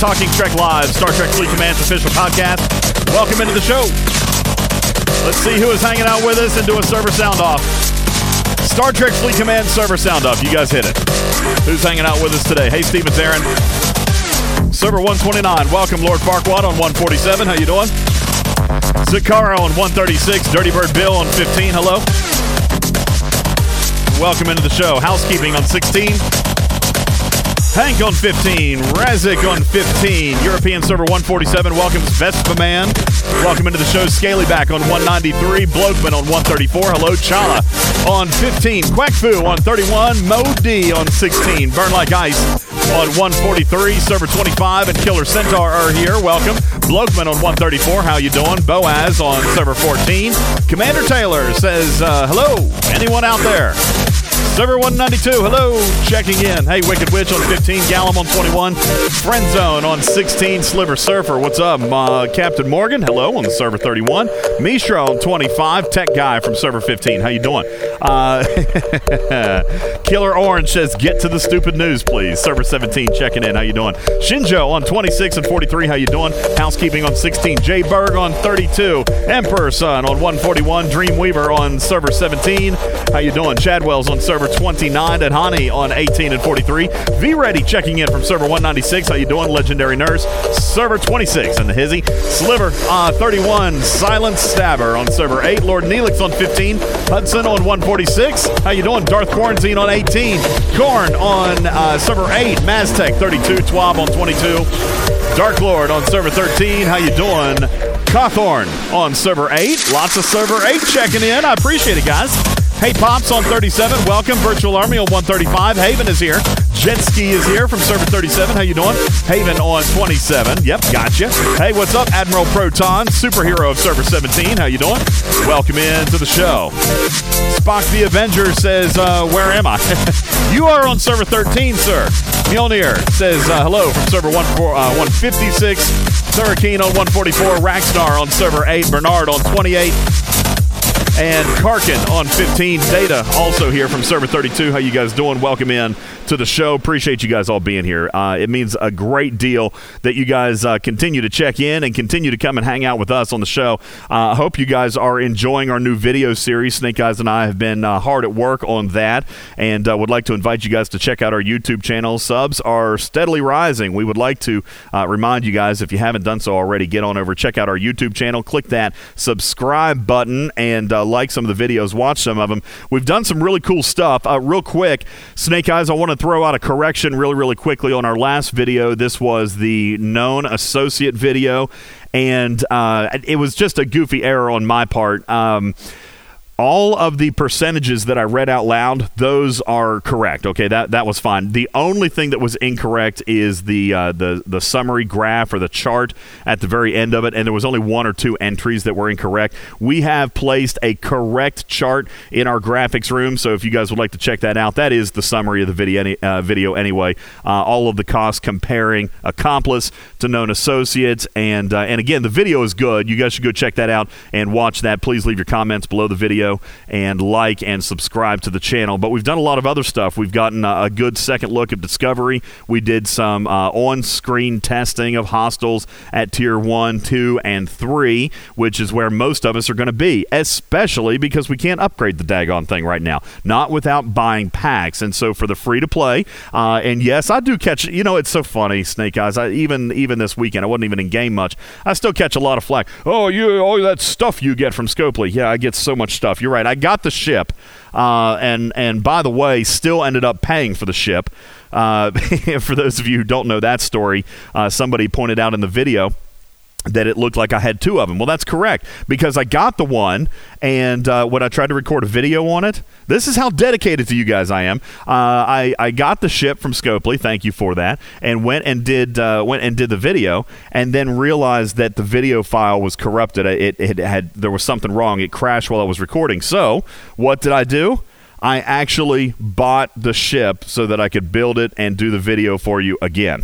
Talking Trek Live, Star Trek Fleet Command's official podcast. Welcome into the show. Let's see who is hanging out with us and do a server sound off. Star Trek Fleet Command server sound off. You guys hit it. Who's hanging out with us today? Hey, Stevens Aaron. Server 129. Welcome, Lord Farquaad on 147. How you doing? Zakara on 136. Dirty Bird Bill on 15. Hello. Welcome into the show. Housekeeping on 16. Hank on 15. Razik on 15. European server 147. Welcome, Vespa Man. Welcome into the show. Scaly back on 193. Blokeman on 134. Hello, Chala on 15. Quackfu on 31. Mo D on 16. Burn Like Ice on 143. Server 25 and Killer Centaur are here. Welcome. Blokeman on 134. How you doing? Boaz on server 14. Commander Taylor says, uh, hello. Anyone out there? Server 192, hello, checking in. Hey, Wicked Witch on 15, Gallum on 21, Friend Zone on 16, Sliver Surfer, what's up? Uh, Captain Morgan, hello, on the server 31, Mishra on 25, Tech Guy from server 15, how you doing? Uh, Killer Orange says, get to the stupid news, please. Server 17, checking in, how you doing? Shinjo on 26 and 43, how you doing? Housekeeping on 16, Jay Berg on 32, Emperor Son on 141, Dreamweaver on server 17, how you doing? Chadwell's on server 29 And Hani on 18 and 43. V Ready checking in from server 196. How you doing, Legendary Nurse? Server 26 and the Hizzy. Sliver uh, 31. Silent Stabber on server 8. Lord Neelix on 15. Hudson on 146. How you doing, Darth Quarantine on 18. Corn on uh, server 8. Maztec 32. Twab on 22. Dark Lord on server 13. How you doing? Cawthorn on server 8. Lots of server 8 checking in. I appreciate it, guys. Hey Pops on 37, welcome. Virtual Army on 135. Haven is here. Jet Ski is here from server 37. How you doing? Haven on 27. Yep, gotcha. Hey, what's up, Admiral Proton, superhero of server 17. How you doing? Welcome into the show. Spock the Avenger says, uh, "Where am I?" you are on server 13, sir. Mjolnir says, uh, "Hello" from server 1, uh, 156. Hurricane on 144. Raxnar on server 8. Bernard on 28 and Karkin on 15. Data also here from Server 32. How you guys doing? Welcome in to the show. Appreciate you guys all being here. Uh, it means a great deal that you guys uh, continue to check in and continue to come and hang out with us on the show. I uh, hope you guys are enjoying our new video series. Snake Eyes and I have been uh, hard at work on that and uh, would like to invite you guys to check out our YouTube channel. Subs are steadily rising. We would like to uh, remind you guys, if you haven't done so already, get on over, check out our YouTube channel, click that subscribe button, and like some of the videos, watch some of them. We've done some really cool stuff. real quick, Snake Eyes, I want to throw out a correction really, really quickly on our last video. This was the known associate video, and uh, it was just a goofy error on my part. Um, all of the percentages that I read out loud, those are correct. Okay, that that was fine. The only thing that was incorrect is the uh, the the summary graph or the chart at the very end of it, and there was only one or two entries that were incorrect. We have placed a correct chart in our graphics room, so if you guys would like to check that out, that is the summary of the video. Uh, video anyway, uh, all of the costs comparing accomplice to known associates, and uh, and again, the video is good. You guys should go check that out and watch that. Please leave your comments below the video and like and subscribe to the channel. But we've done a lot of other stuff. We've gotten a, a good second look at Discovery. We did some uh, on screen testing of hostiles at tier 1, 2, and 3, which is where most of us are going to be, especially because we can't upgrade the daggone thing right now. Not without buying packs. And so for the free to play, uh, and yes, I do catch, you know, it's so funny, Snake Eyes. I, even even this weekend, I wasn't even in game much. I still catch a lot of flack. Oh, you, all that stuff you get from Scopely. Yeah, I get so much stuff. You're right. I got the ship, uh, and and by the way, still ended up paying for the ship. Uh, for those of you who don't know that story, uh, somebody pointed out in the video that it looked like I had two of them. Well, that's correct because I got the one, and uh, when I tried to record a video on it, this is how dedicated to you guys I am. Uh, I I got the ship from Scopely, thank you for that, and went and did uh, went and did the video, and then realized that the video file was corrupted. It, it had there was something wrong. It crashed while I was recording. So what did I do? I actually bought the ship so that I could build it and do the video for you again.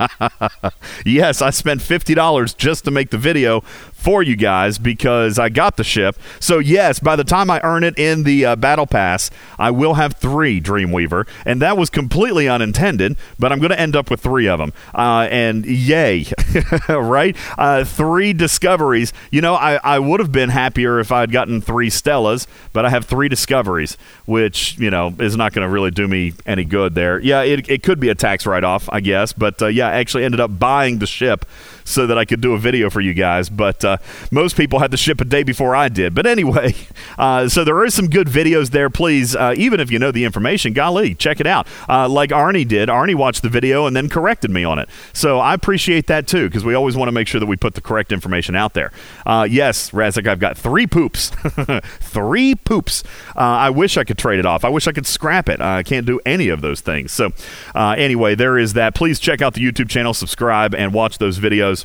yes, I spent $50 just to make the video for you guys because I got the ship. So, yes, by the time I earn it in the uh, Battle Pass, I will have three Dreamweaver. And that was completely unintended, but I'm going to end up with three of them. Uh, and yay, right? Uh, three discoveries. You know, I, I would have been happier if I had gotten three Stellas, but I have three discoveries, which, you know, is not going to really do me any good there. Yeah, it, it could be a tax write off, I guess. But uh, yeah, I actually ended up buying the ship so that I could do a video for you guys. But uh, most people had to ship a day before I did. But anyway, uh, so there are some good videos there. Please, uh, even if you know the information, golly, check it out. Uh, like Arnie did. Arnie watched the video and then corrected me on it. So I appreciate that too because we always want to make sure that we put the correct information out there. Uh, yes, Razik, I've got three poops. three poops. Uh, I wish I could trade it off. I wish I could scrap it. I can't do any of those things. So anyway, there is that. Please check out the YouTube channel, subscribe, and watch those videos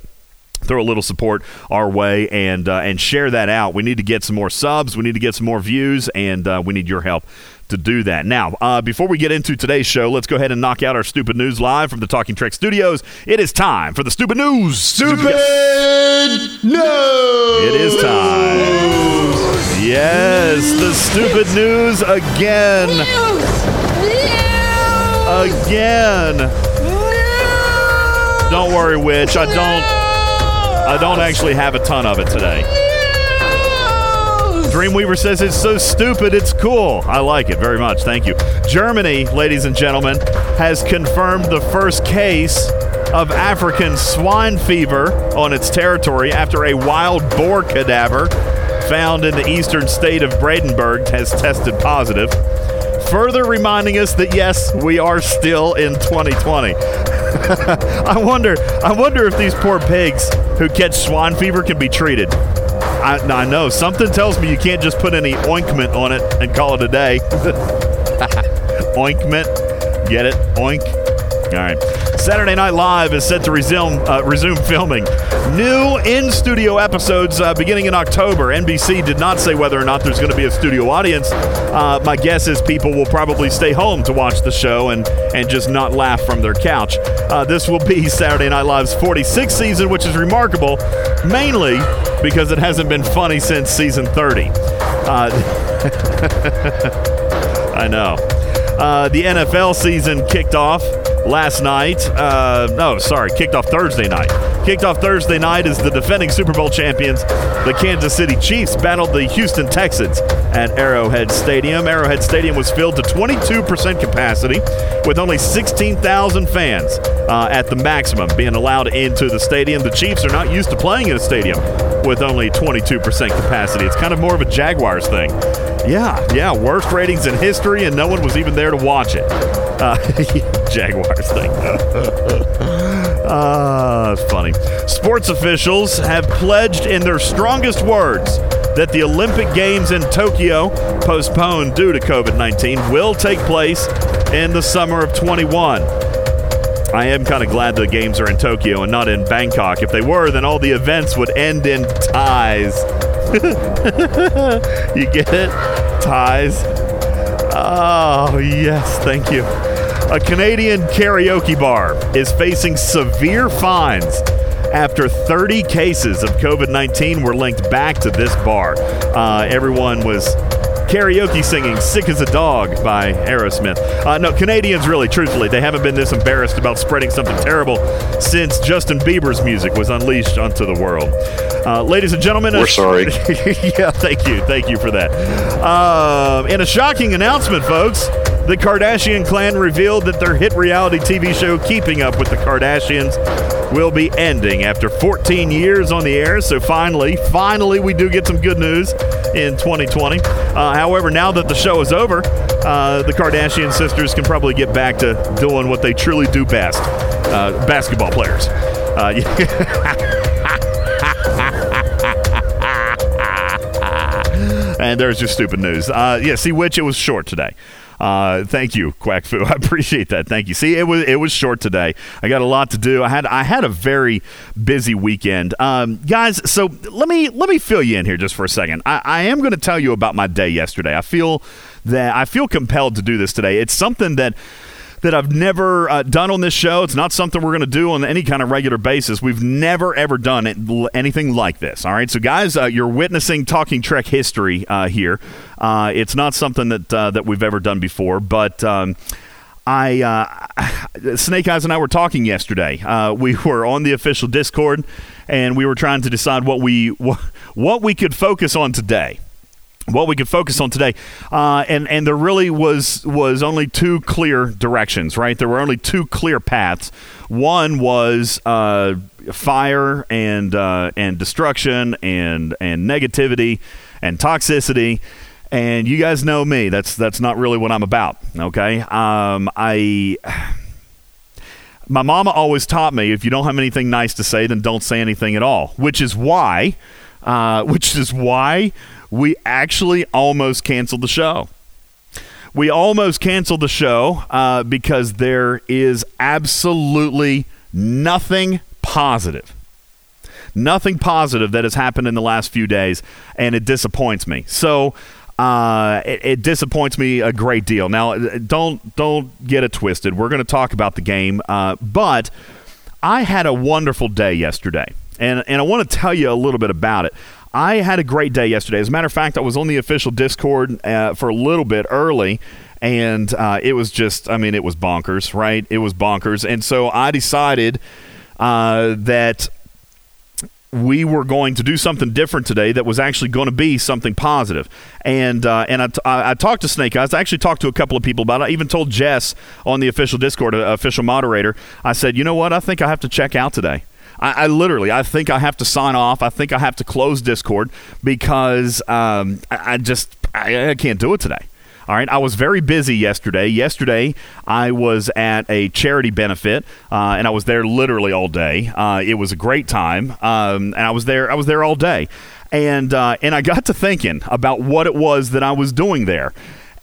throw a little support our way and uh, and share that out. We need to get some more subs. We need to get some more views, and uh, we need your help to do that. Now, uh, before we get into today's show, let's go ahead and knock out our stupid news live from the Talking Trek Studios. It is time for the stupid news. Stupid yes. news. It is time. Yes, the stupid news again. Again. Don't worry, Witch. I don't. I don't actually have a ton of it today. Dreamweaver says it's so stupid, it's cool. I like it very much. Thank you. Germany, ladies and gentlemen, has confirmed the first case of African swine fever on its territory after a wild boar cadaver found in the eastern state of Brandenburg has tested positive. Further reminding us that yes, we are still in 2020. I wonder I wonder if these poor pigs who catch swine fever can be treated. I, I know something tells me you can't just put any ointment on it and call it a day. ointment, get it? Oink. All right. Saturday Night Live is set to resume uh, resume filming. New in studio episodes uh, beginning in October. NBC did not say whether or not there's going to be a studio audience. Uh, my guess is people will probably stay home to watch the show and and just not laugh from their couch. Uh, this will be Saturday Night Live's 46th season, which is remarkable, mainly because it hasn't been funny since season 30. Uh, I know. Uh, the NFL season kicked off last night. Uh, no, sorry, kicked off Thursday night. Kicked off Thursday night as the defending Super Bowl champions, the Kansas City Chiefs, battled the Houston Texans at Arrowhead Stadium. Arrowhead Stadium was filled to 22% capacity, with only 16,000 fans uh, at the maximum being allowed into the stadium. The Chiefs are not used to playing in a stadium with only 22% capacity. It's kind of more of a Jaguars thing. Yeah, yeah, worst ratings in history, and no one was even there to watch it. Uh, Jaguars thing. Ah, uh, funny. Sports officials have pledged in their strongest words that the Olympic Games in Tokyo, postponed due to COVID 19, will take place in the summer of 21. I am kind of glad the games are in Tokyo and not in Bangkok. If they were, then all the events would end in ties. you get it? Ties. Oh, yes, thank you. A Canadian karaoke bar is facing severe fines after 30 cases of COVID 19 were linked back to this bar. Uh, everyone was karaoke singing Sick as a Dog by Aerosmith. Uh, no, Canadians really, truthfully, they haven't been this embarrassed about spreading something terrible since Justin Bieber's music was unleashed onto the world. Uh, ladies and gentlemen, we're sorry. yeah, thank you. Thank you for that. Uh, in a shocking announcement, folks, the Kardashian clan revealed that their hit reality TV show, Keeping Up with the Kardashians, will be ending after 14 years on the air. So finally, finally, we do get some good news in 2020. Uh, however, now that the show is over, uh, the Kardashian sisters can probably get back to doing what they truly do best uh, basketball players. Uh, and there's your stupid news. Uh, yeah, see, which it was short today. Uh, thank you, Quack. I appreciate that. Thank you. See, it was it was short today. I got a lot to do. I had I had a very busy weekend, um, guys. So let me let me fill you in here just for a second. I, I am going to tell you about my day yesterday. I feel that I feel compelled to do this today. It's something that that I've never uh, done on this show. It's not something we're going to do on any kind of regular basis. We've never ever done it, anything like this. All right, so guys, uh, you're witnessing Talking Trek history uh, here. Uh, it's not something that uh, that we've ever done before, but. Um, I uh, Snake Eyes and I were talking yesterday. we were on the official Discord, and we were trying to decide what we what we could focus on today what we could focus on today, uh, and and there really was was only two clear directions, right? There were only two clear paths. One was uh, fire and uh, and destruction and and negativity and toxicity. And you guys know me. That's that's not really what I'm about. Okay. Um, I. My mama always taught me if you don't have anything nice to say, then don't say anything at all. Which is why, uh, which is why we actually almost canceled the show. We almost canceled the show uh, because there is absolutely nothing positive. Nothing positive that has happened in the last few days, and it disappoints me. So, uh, it, it, disappoints me a great deal. Now, don't don't get it twisted. We're going to talk about the game, uh, but I had a wonderful day yesterday, and and I want to tell you a little bit about it. I had a great day yesterday. As a matter of fact, I was on the official Discord uh, for a little bit early, and uh, it was just, I mean, it was bonkers, right? It was bonkers. And so I decided uh, that we were going to do something different today that was actually going to be something positive. And uh, and I, t- I talked to Snake Eyes. I actually talked to a couple of people about it. I even told Jess on the official Discord, uh, official moderator, I said, you know what? I think I have to check out today. I, I, literally, I think I have to sign off. I think I have to close Discord because um, I, I, just I, I can't do it today. All right, I was very busy yesterday. Yesterday, I was at a charity benefit, uh, and I was there literally all day. Uh, it was a great time, um, and I was there. I was there all day, and uh, and I got to thinking about what it was that I was doing there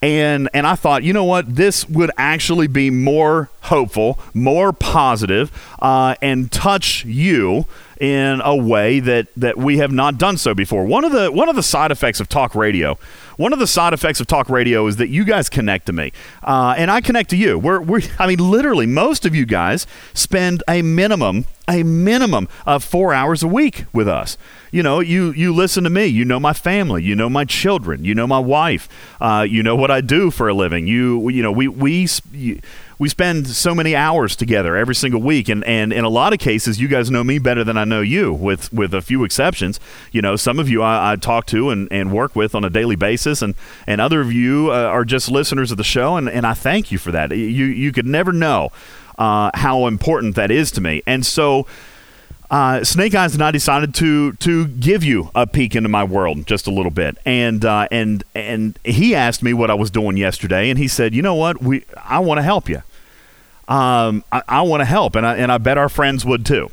and and I thought, you know what, this would actually be more hopeful, more positive, uh, and touch you in a way that that we have not done so before. One of the one of the side effects of talk radio, one of the side effects of talk radio is that you guys connect to me, uh, and I connect to you. We're, we're I mean, literally, most of you guys spend a minimum a minimum of four hours a week with us you know, you you listen to me. You know my family. You know my children. You know my wife. Uh, you know what I do for a living. You you know we we. we spend so many hours together every single week and, and in a lot of cases you guys know me better than i know you with with a few exceptions you know some of you i, I talk to and, and work with on a daily basis and and other of you uh, are just listeners of the show and, and i thank you for that you you could never know uh, how important that is to me and so uh, Snake Eyes and I decided to to give you a peek into my world just a little bit, and uh, and and he asked me what I was doing yesterday, and he said, you know what, we I want to help you. Um, I, I want to help, and I and I bet our friends would too.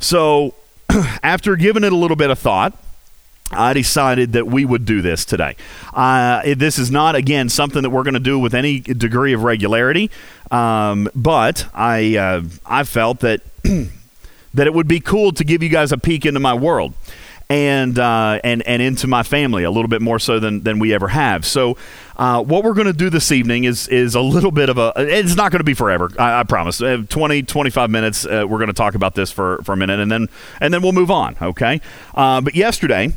So after giving it a little bit of thought. I decided that we would do this today. Uh, this is not, again, something that we're going to do with any degree of regularity, um, but I uh, I felt that that it would be cool to give you guys a peek into my world and uh, and and into my family a little bit more so than, than we ever have. So, uh, what we're going to do this evening is is a little bit of a. It's not going to be forever. I, I promise. Uh, 20, 25 minutes. Uh, we're going to talk about this for, for a minute, and then and then we'll move on. Okay. Uh, but yesterday,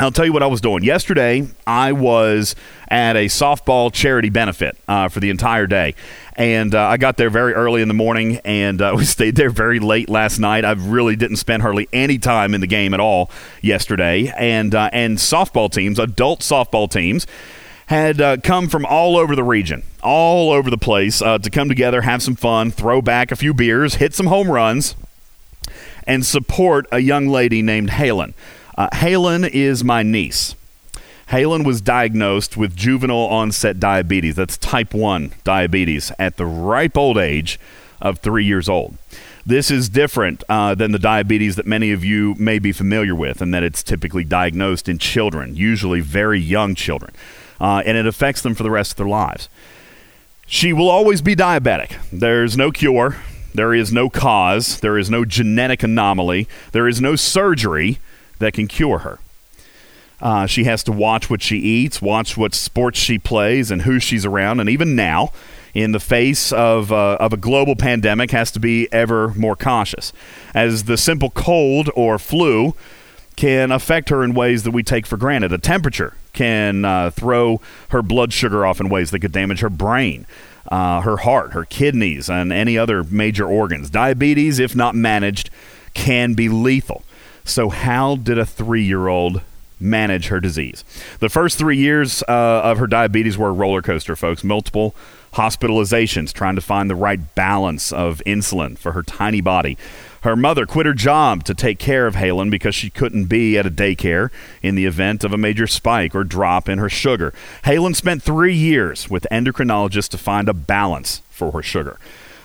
I'll tell you what I was doing. Yesterday, I was at a softball charity benefit uh, for the entire day. And uh, I got there very early in the morning, and uh, we stayed there very late last night. I really didn't spend hardly any time in the game at all yesterday. And, uh, and softball teams, adult softball teams, had uh, come from all over the region, all over the place uh, to come together, have some fun, throw back a few beers, hit some home runs, and support a young lady named Halen. Uh, Halen is my niece. Halen was diagnosed with juvenile onset diabetes. That's type 1 diabetes at the ripe old age of three years old. This is different uh, than the diabetes that many of you may be familiar with, and that it's typically diagnosed in children, usually very young children, uh, and it affects them for the rest of their lives. She will always be diabetic. There's no cure, there is no cause, there is no genetic anomaly, there is no surgery that can cure her. Uh, she has to watch what she eats, watch what sports she plays, and who she's around. And even now, in the face of, uh, of a global pandemic has to be ever more cautious. As the simple cold or flu can affect her in ways that we take for granted. A temperature can uh, throw her blood sugar off in ways that could damage her brain, uh, her heart, her kidneys, and any other major organs. Diabetes, if not managed, can be lethal. So, how did a three year old manage her disease? The first three years uh, of her diabetes were a roller coaster, folks. Multiple hospitalizations, trying to find the right balance of insulin for her tiny body. Her mother quit her job to take care of Halen because she couldn't be at a daycare in the event of a major spike or drop in her sugar. Halen spent three years with endocrinologists to find a balance for her sugar.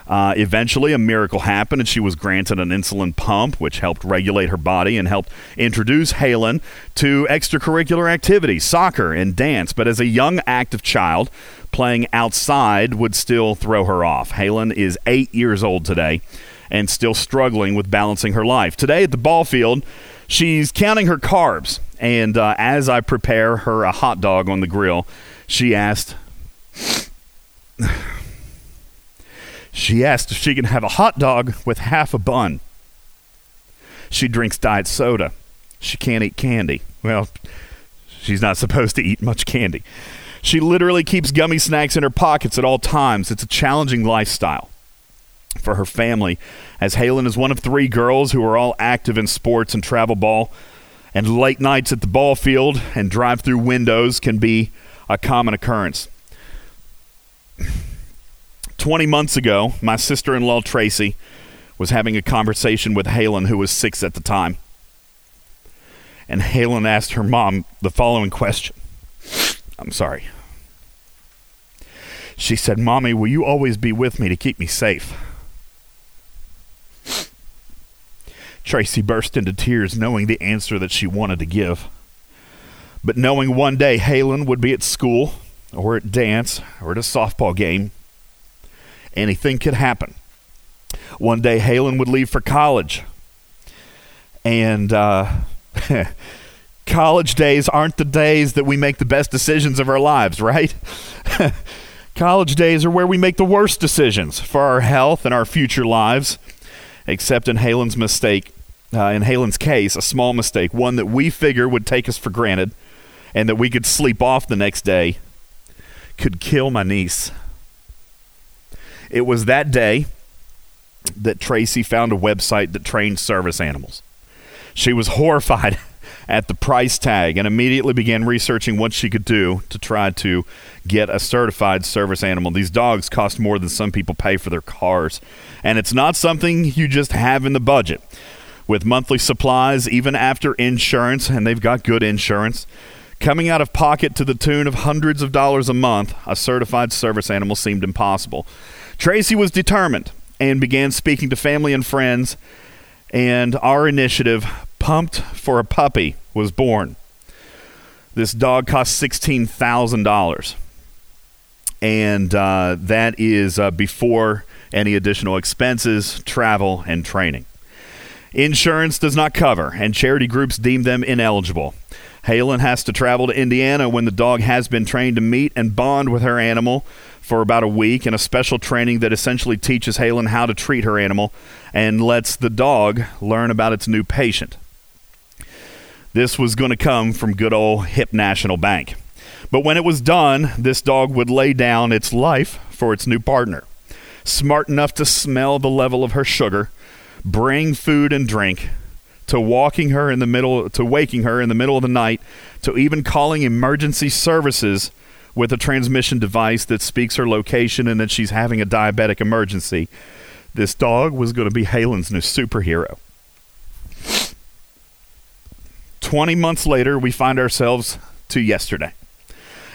Uh, eventually, a miracle happened, and she was granted an insulin pump, which helped regulate her body and helped introduce Halen to extracurricular activities, soccer and dance. But as a young, active child, playing outside would still throw her off. Halen is eight years old today and still struggling with balancing her life. Today at the ball field, she's counting her carbs. And uh, as I prepare her a hot dog on the grill, she asked, she asked if she can have a hot dog with half a bun. She drinks diet soda. She can't eat candy. Well, she's not supposed to eat much candy. She literally keeps gummy snacks in her pockets at all times. It's a challenging lifestyle for her family, as Halen is one of three girls who are all active in sports and travel ball. And late nights at the ball field and drive through windows can be a common occurrence. 20 months ago, my sister in law Tracy was having a conversation with Halen, who was six at the time. And Halen asked her mom the following question I'm sorry. She said, Mommy, will you always be with me to keep me safe? Tracy burst into tears, knowing the answer that she wanted to give. But knowing one day Halen would be at school, or at dance, or at a softball game, anything could happen. One day Halen would leave for college. And uh, college days aren't the days that we make the best decisions of our lives, right? college days are where we make the worst decisions for our health and our future lives except in Halen's mistake, uh, in Halen's case, a small mistake, one that we figure would take us for granted and that we could sleep off the next day, could kill my niece. It was that day that Tracy found a website that trained service animals. She was horrified at the price tag and immediately began researching what she could do to try to get a certified service animal. These dogs cost more than some people pay for their cars, and it's not something you just have in the budget. With monthly supplies, even after insurance, and they've got good insurance, coming out of pocket to the tune of hundreds of dollars a month, a certified service animal seemed impossible. Tracy was determined and began speaking to family and friends, and our initiative Pumped for a Puppy was born. This dog cost $16,000. And uh, that is uh, before any additional expenses, travel, and training. Insurance does not cover, and charity groups deem them ineligible. Halen has to travel to Indiana when the dog has been trained to meet and bond with her animal for about a week in a special training that essentially teaches Halen how to treat her animal and lets the dog learn about its new patient. This was going to come from good old Hip National Bank. But when it was done, this dog would lay down its life for its new partner. Smart enough to smell the level of her sugar, bring food and drink, to walking her in the middle to waking her in the middle of the night, to even calling emergency services with a transmission device that speaks her location and that she's having a diabetic emergency. This dog was going to be Halen's new superhero. 20 months later, we find ourselves to yesterday.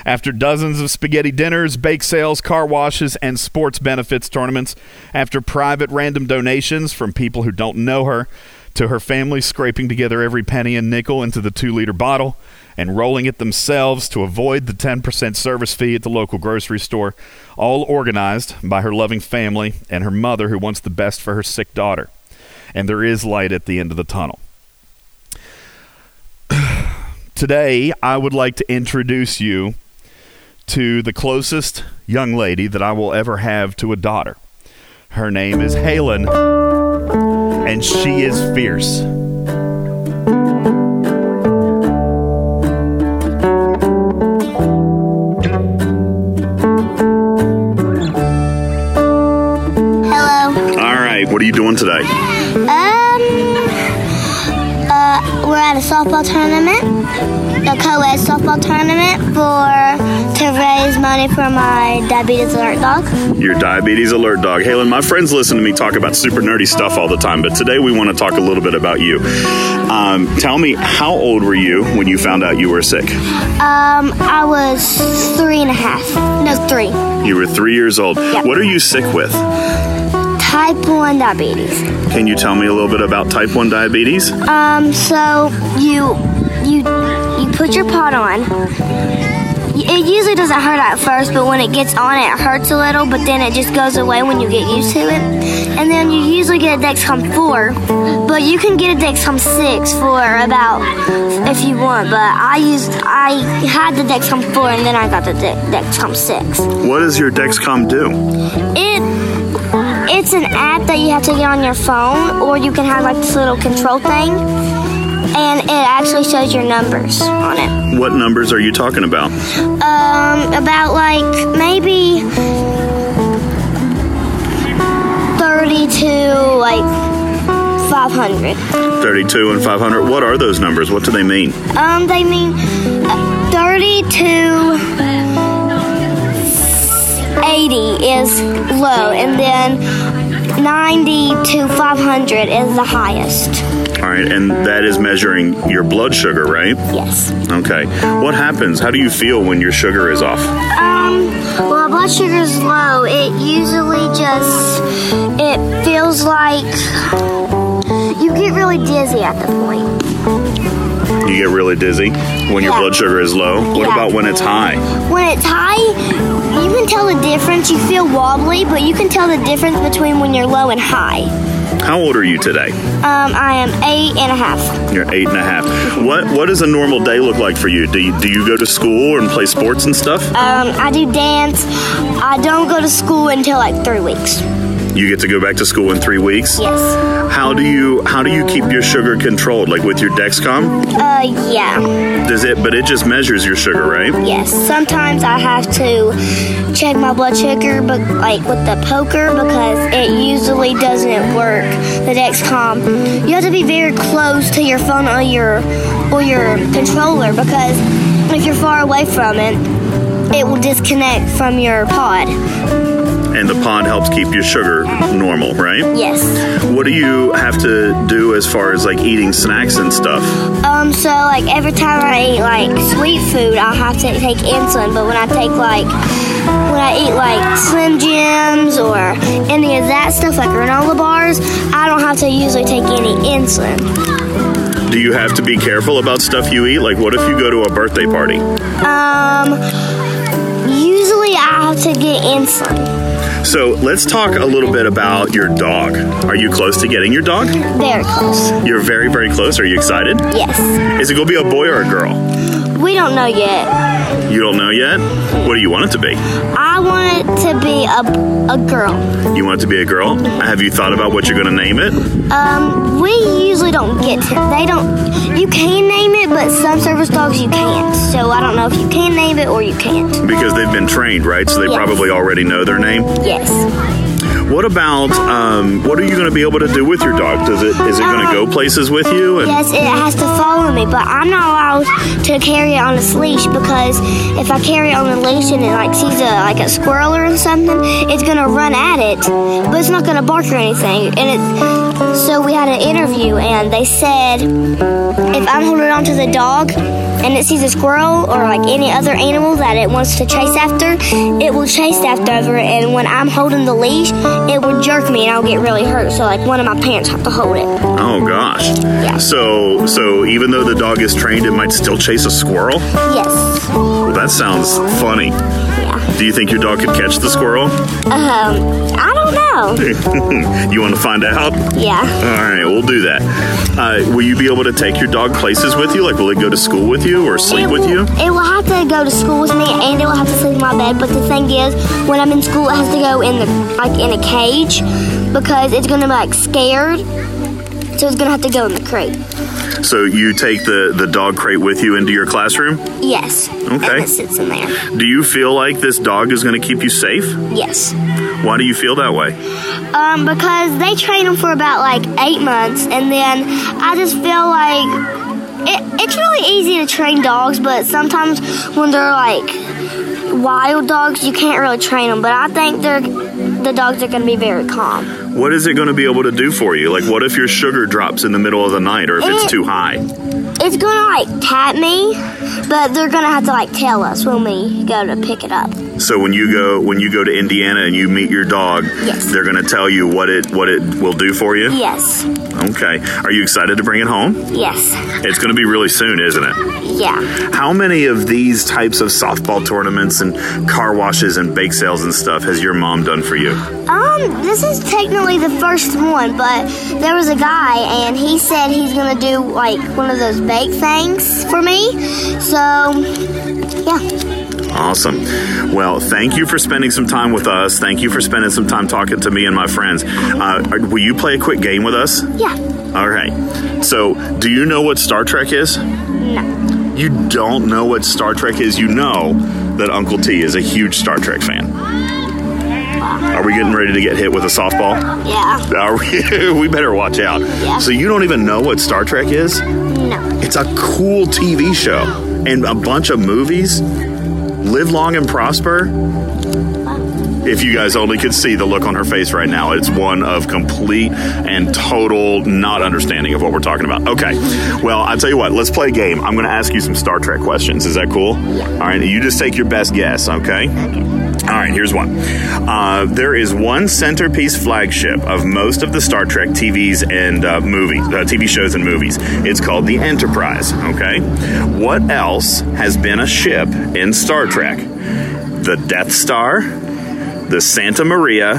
After dozens of spaghetti dinners, bake sales, car washes, and sports benefits tournaments, after private random donations from people who don't know her, to her family scraping together every penny and nickel into the two liter bottle and rolling it themselves to avoid the 10% service fee at the local grocery store, all organized by her loving family and her mother who wants the best for her sick daughter. And there is light at the end of the tunnel. Today, I would like to introduce you to the closest young lady that I will ever have to a daughter. Her name is Halen, and she is fierce. Today? Um, uh, we're at a softball tournament, the co-ed softball tournament for to raise money for my diabetes alert dog. Your diabetes alert dog. Halen, my friends listen to me talk about super nerdy stuff all the time, but today we want to talk a little bit about you. Um, tell me, how old were you when you found out you were sick? Um, I was three and a half. No, three. You were three years old. Yep. What are you sick with? Type one diabetes. Can you tell me a little bit about type 1 diabetes? Um, so you you you put your pod on. It usually doesn't hurt at first, but when it gets on, it hurts a little. But then it just goes away when you get used to it. And then you usually get a Dexcom four, but you can get a Dexcom six for about if you want. But I used I had the Dexcom four, and then I got the De- Dexcom six. What does your Dexcom do? It it's an app that you have to get on your phone, or you can have like this little control thing, and it actually shows your numbers on it. What numbers are you talking about? Um, about like maybe thirty to like five hundred. 32 and 500. What are those numbers? What do they mean? Um, they mean uh, thirty to. 80 is low, and then 90 to 500 is the highest. All right, and that is measuring your blood sugar, right? Yes. Okay. What happens? How do you feel when your sugar is off? Um, well, blood sugar is low. It usually just it feels like you get really dizzy at the point. You get really dizzy when your Yeah. blood sugar is low. What Yeah. about when it's high? When it's high, you can tell the difference. You feel wobbly, but you can tell the difference between when you're low and high. How old are you today? Um, I am eight and a half. You're eight and a half. What What does a normal day look like for you? Do you, do you go to school and play sports and stuff? Um, I do dance. I don't go to school until like three weeks. You get to go back to school in three weeks. Yes. How do you How do you keep your sugar controlled? Like with your Dexcom? Uh, yeah. Does it? But it just measures your sugar, right? Yes, sometimes I have to check my blood sugar, but like with the poker because it usually doesn't work. The Dexcom, you have to be very close to your phone or your or your controller because if you're far away from it, it will disconnect from your pod. And the pod helps keep your sugar normal, right? Yes. What do you have to do as far as like eating snacks and stuff? Um. So like every time I eat like sweet food, I'll have to take insulin. But when I take like when I eat like Slim Jims or any of that stuff, like granola bars, I don't have to usually take any insulin. Do you have to be careful about stuff you eat? Like, what if you go to a birthday party? Um. Usually I have to get insulin. So let's talk a little bit about your dog. Are you close to getting your dog? Very close. You're very, very close. Are you excited? Yes. Is it going to be a boy or a girl? We don't know yet. You don't know yet? What do you want it to be? I want it to be a, a girl. You want it to be a girl? Have you thought about what you're going to name it? Um, we usually don't get to, they don't, you can name it, but some service dogs you can't. So I don't know if you can name it or you can't. Because they've been trained, right? So they Yes. probably already know their name. Yes. What about um, what are you going to be able to do with your dog? Does it is it going to go places with you? And Yes, it has to follow me, but I'm not allowed to carry it on its leash because if I carry it on a leash and it like sees a like a squirrel or something, it's gonna run at it, but it's not gonna bark or anything. And it, so we had an interview, and they said if I'm holding on to the dog and it sees a squirrel or like any other animal that it wants to chase after, it will chase after it. And when I'm holding the leash, it would jerk me and I'll get really hurt. So like one of my parents have to hold it. oh gosh. Yeah. So so even though the dog is trained, it might still chase a squirrel. Yes. that sounds funny. Yeah. Do you think your dog could catch the squirrel? Um, I don't know. You want to find out? Yeah. All right, we'll do that. Uh, will you be able to take your dog places with you? Like, will it go to school with you or sleep it with will, you? It will have to go to school with me, and it will have to sleep in my bed. But the thing is, when I'm in school, it has to go in the like in a cage because it's gonna be like scared. So it's gonna have to go in the crate. So you take the, the dog crate with you into your classroom? Yes. Okay. And it sits in there. Do you feel like this dog is going to keep you safe? Yes. Why do you feel that way? Um, because they train them for about like eight months, and then I just feel like it, it's really easy to train dogs, but sometimes when they're like wild dogs, you can't really train them. But I think they're the dogs are going to be very calm. What is it going to be able to do for you? Like, what if your sugar drops in the middle of the night or if it's Eh. too high? It's going to like tap me, but they're going to have to like tell us when we go to pick it up. So when you go when you go to Indiana and you meet your dog, Yes. they're going to tell you what it what it will do for you. Yes. Okay. Are you excited to bring it home? Yes. It's going to be really soon, isn't it? Yeah. How many of these types of softball tournaments and car washes and bake sales and stuff has your mom done for you? Um, this is technically the first one, but there was a guy and he said he's gonna do like one of those bake things for me. So, yeah. Awesome. Well, thank you for spending some time with us. Thank you for spending some time talking to me and my friends. Uh, will you play a quick game with us? Yeah. All right. So, do you know what Star Trek is? No. You don't know what Star Trek is. You know that Uncle T is a huge Star Trek fan. Are we getting ready to get hit with a softball? Yeah. Are we? we better watch out. Yeah. So, you don't even know what Star Trek is? No. It's a cool TV show and a bunch of movies. Live long and prosper. If you guys only could see the look on her face right now, it's one of complete and total not understanding of what we're talking about. Okay. Well, I'll tell you what, let's play a game. I'm going to ask you some Star Trek questions. Is that cool? Yeah. All right. You just take your best guess, okay? All right, here's one. Uh, there is one centerpiece flagship of most of the Star Trek TVs and uh, movies, uh, TV shows and movies. It's called the Enterprise. Okay, what else has been a ship in Star Trek? The Death Star, the Santa Maria,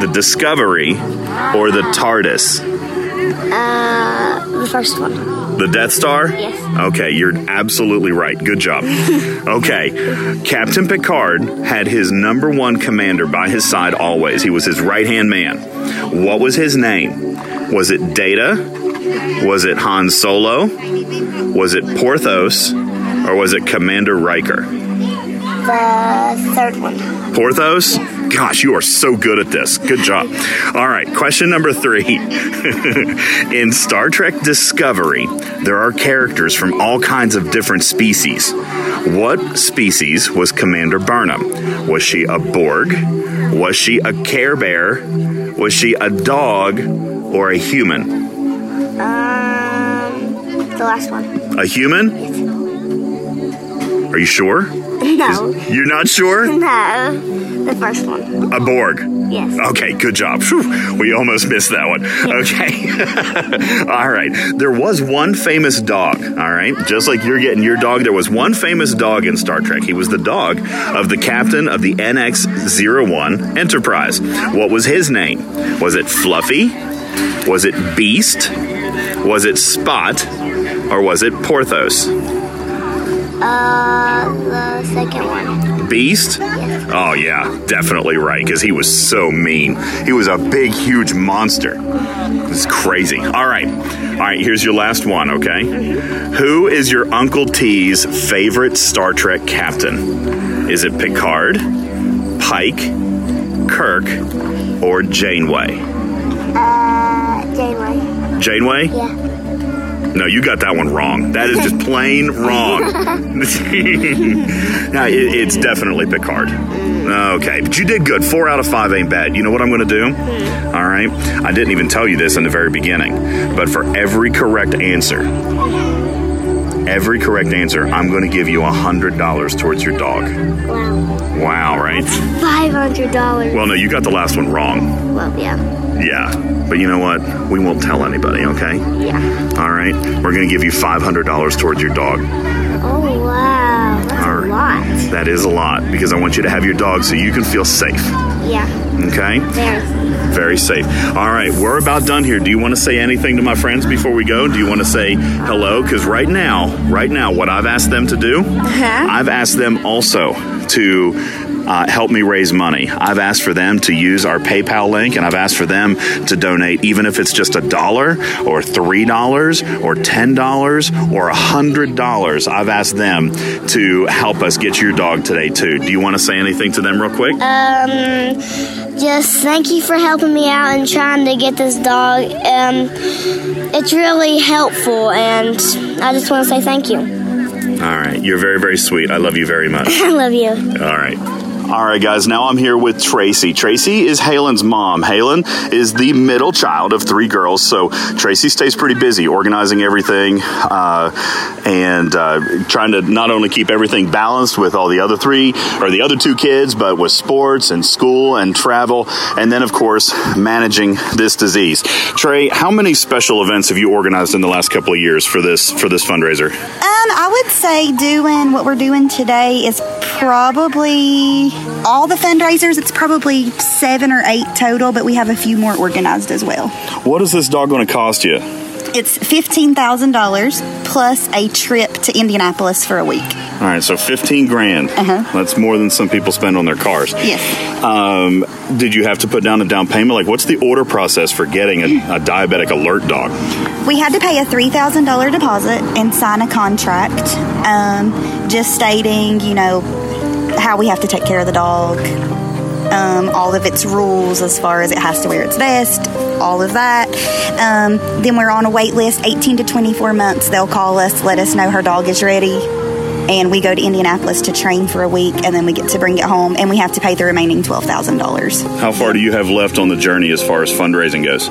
the Discovery, or the TARDIS? Uh, the first one. The Death Star? Yes. Okay, you're absolutely right. Good job. okay, Captain Picard had his number one commander by his side always. He was his right hand man. What was his name? Was it Data? Was it Han Solo? Was it Porthos? Or was it Commander Riker? The third one. Porthos? Gosh, you are so good at this. Good job. All right, question number three. In Star Trek Discovery, there are characters from all kinds of different species. What species was Commander Burnham? Was she a Borg? Was she a Care Bear? Was she a dog or a human? Um, the last one. A human? Are you sure? No. You're not sure? No. The first one. A Borg. Yes. Okay, good job. Phew, we almost missed that one. Okay. all right. There was one famous dog, all right? Just like you're getting your dog, there was one famous dog in Star Trek. He was the dog of the captain of the NX 01 Enterprise. What was his name? Was it Fluffy? Was it Beast? Was it Spot? Or was it Porthos? Uh, the second one. Beast? Oh, yeah, definitely right, because he was so mean. He was a big, huge monster. It's crazy. All right. All right, here's your last one, okay? Who is your Uncle T's favorite Star Trek captain? Is it Picard, Pike, Kirk, or Janeway? Uh, Janeway. Janeway? Yeah. No, you got that one wrong. That is just plain wrong. no, it, it's definitely Picard. Okay, but you did good. Four out of five ain't bad. You know what I'm going to do? All right. I didn't even tell you this in the very beginning, but for every correct answer, every correct answer, I'm going to give you a hundred dollars towards your dog. Wow. Wow, right? Five hundred dollars. Well, no, you got the last one wrong. Well, yeah. Yeah, but you know what? We won't tell anybody. Okay. Yeah. All right. We're going to give you five hundred dollars towards your dog. Oh wow, that's All a lot. That is a lot because I want you to have your dog so you can feel safe. Yeah. Okay? There. Very safe. All right, we're about done here. Do you want to say anything to my friends before we go? Do you want to say hello? Because right now, right now, what I've asked them to do, Uh-huh. I've asked them also to uh, help me raise money. I've asked for them to use our PayPal link, and I've asked for them to donate, even if it's just a dollar or three dollars or ten dollars or a hundred dollars. I've asked them to help us get your dog today too. Do you want to say anything to them real quick? Um, just thank you for helping me out and trying to get this dog. Um, it's really helpful, and I just want to say thank you. All right, you're very, very sweet. I love you very much. I love you. All right. All right, guys. Now I'm here with Tracy. Tracy is Halen's mom. Halen is the middle child of three girls, so Tracy stays pretty busy organizing everything uh, and uh, trying to not only keep everything balanced with all the other three or the other two kids, but with sports and school and travel, and then of course managing this disease. Trey, how many special events have you organized in the last couple of years for this for this fundraiser? Um, I would say doing what we're doing today is probably all the fundraisers. It's probably seven or eight total, but we have a few more organized as well. What is this dog going to cost you? It's fifteen thousand dollars plus a trip to Indianapolis for a week. All right, so 15 grand. Uh-huh. That's more than some people spend on their cars. Yes. Um, did you have to put down a down payment? Like, what's the order process for getting a, a diabetic alert dog? We had to pay a three thousand dollar deposit and sign a contract, um, just stating, you know, how we have to take care of the dog, um, all of its rules as far as it has to wear its vest, all of that. Um, then we're on a wait list, eighteen to twenty four months. They'll call us, let us know her dog is ready. And we go to Indianapolis to train for a week, and then we get to bring it home, and we have to pay the remaining twelve thousand dollars. How far do you have left on the journey as far as fundraising goes?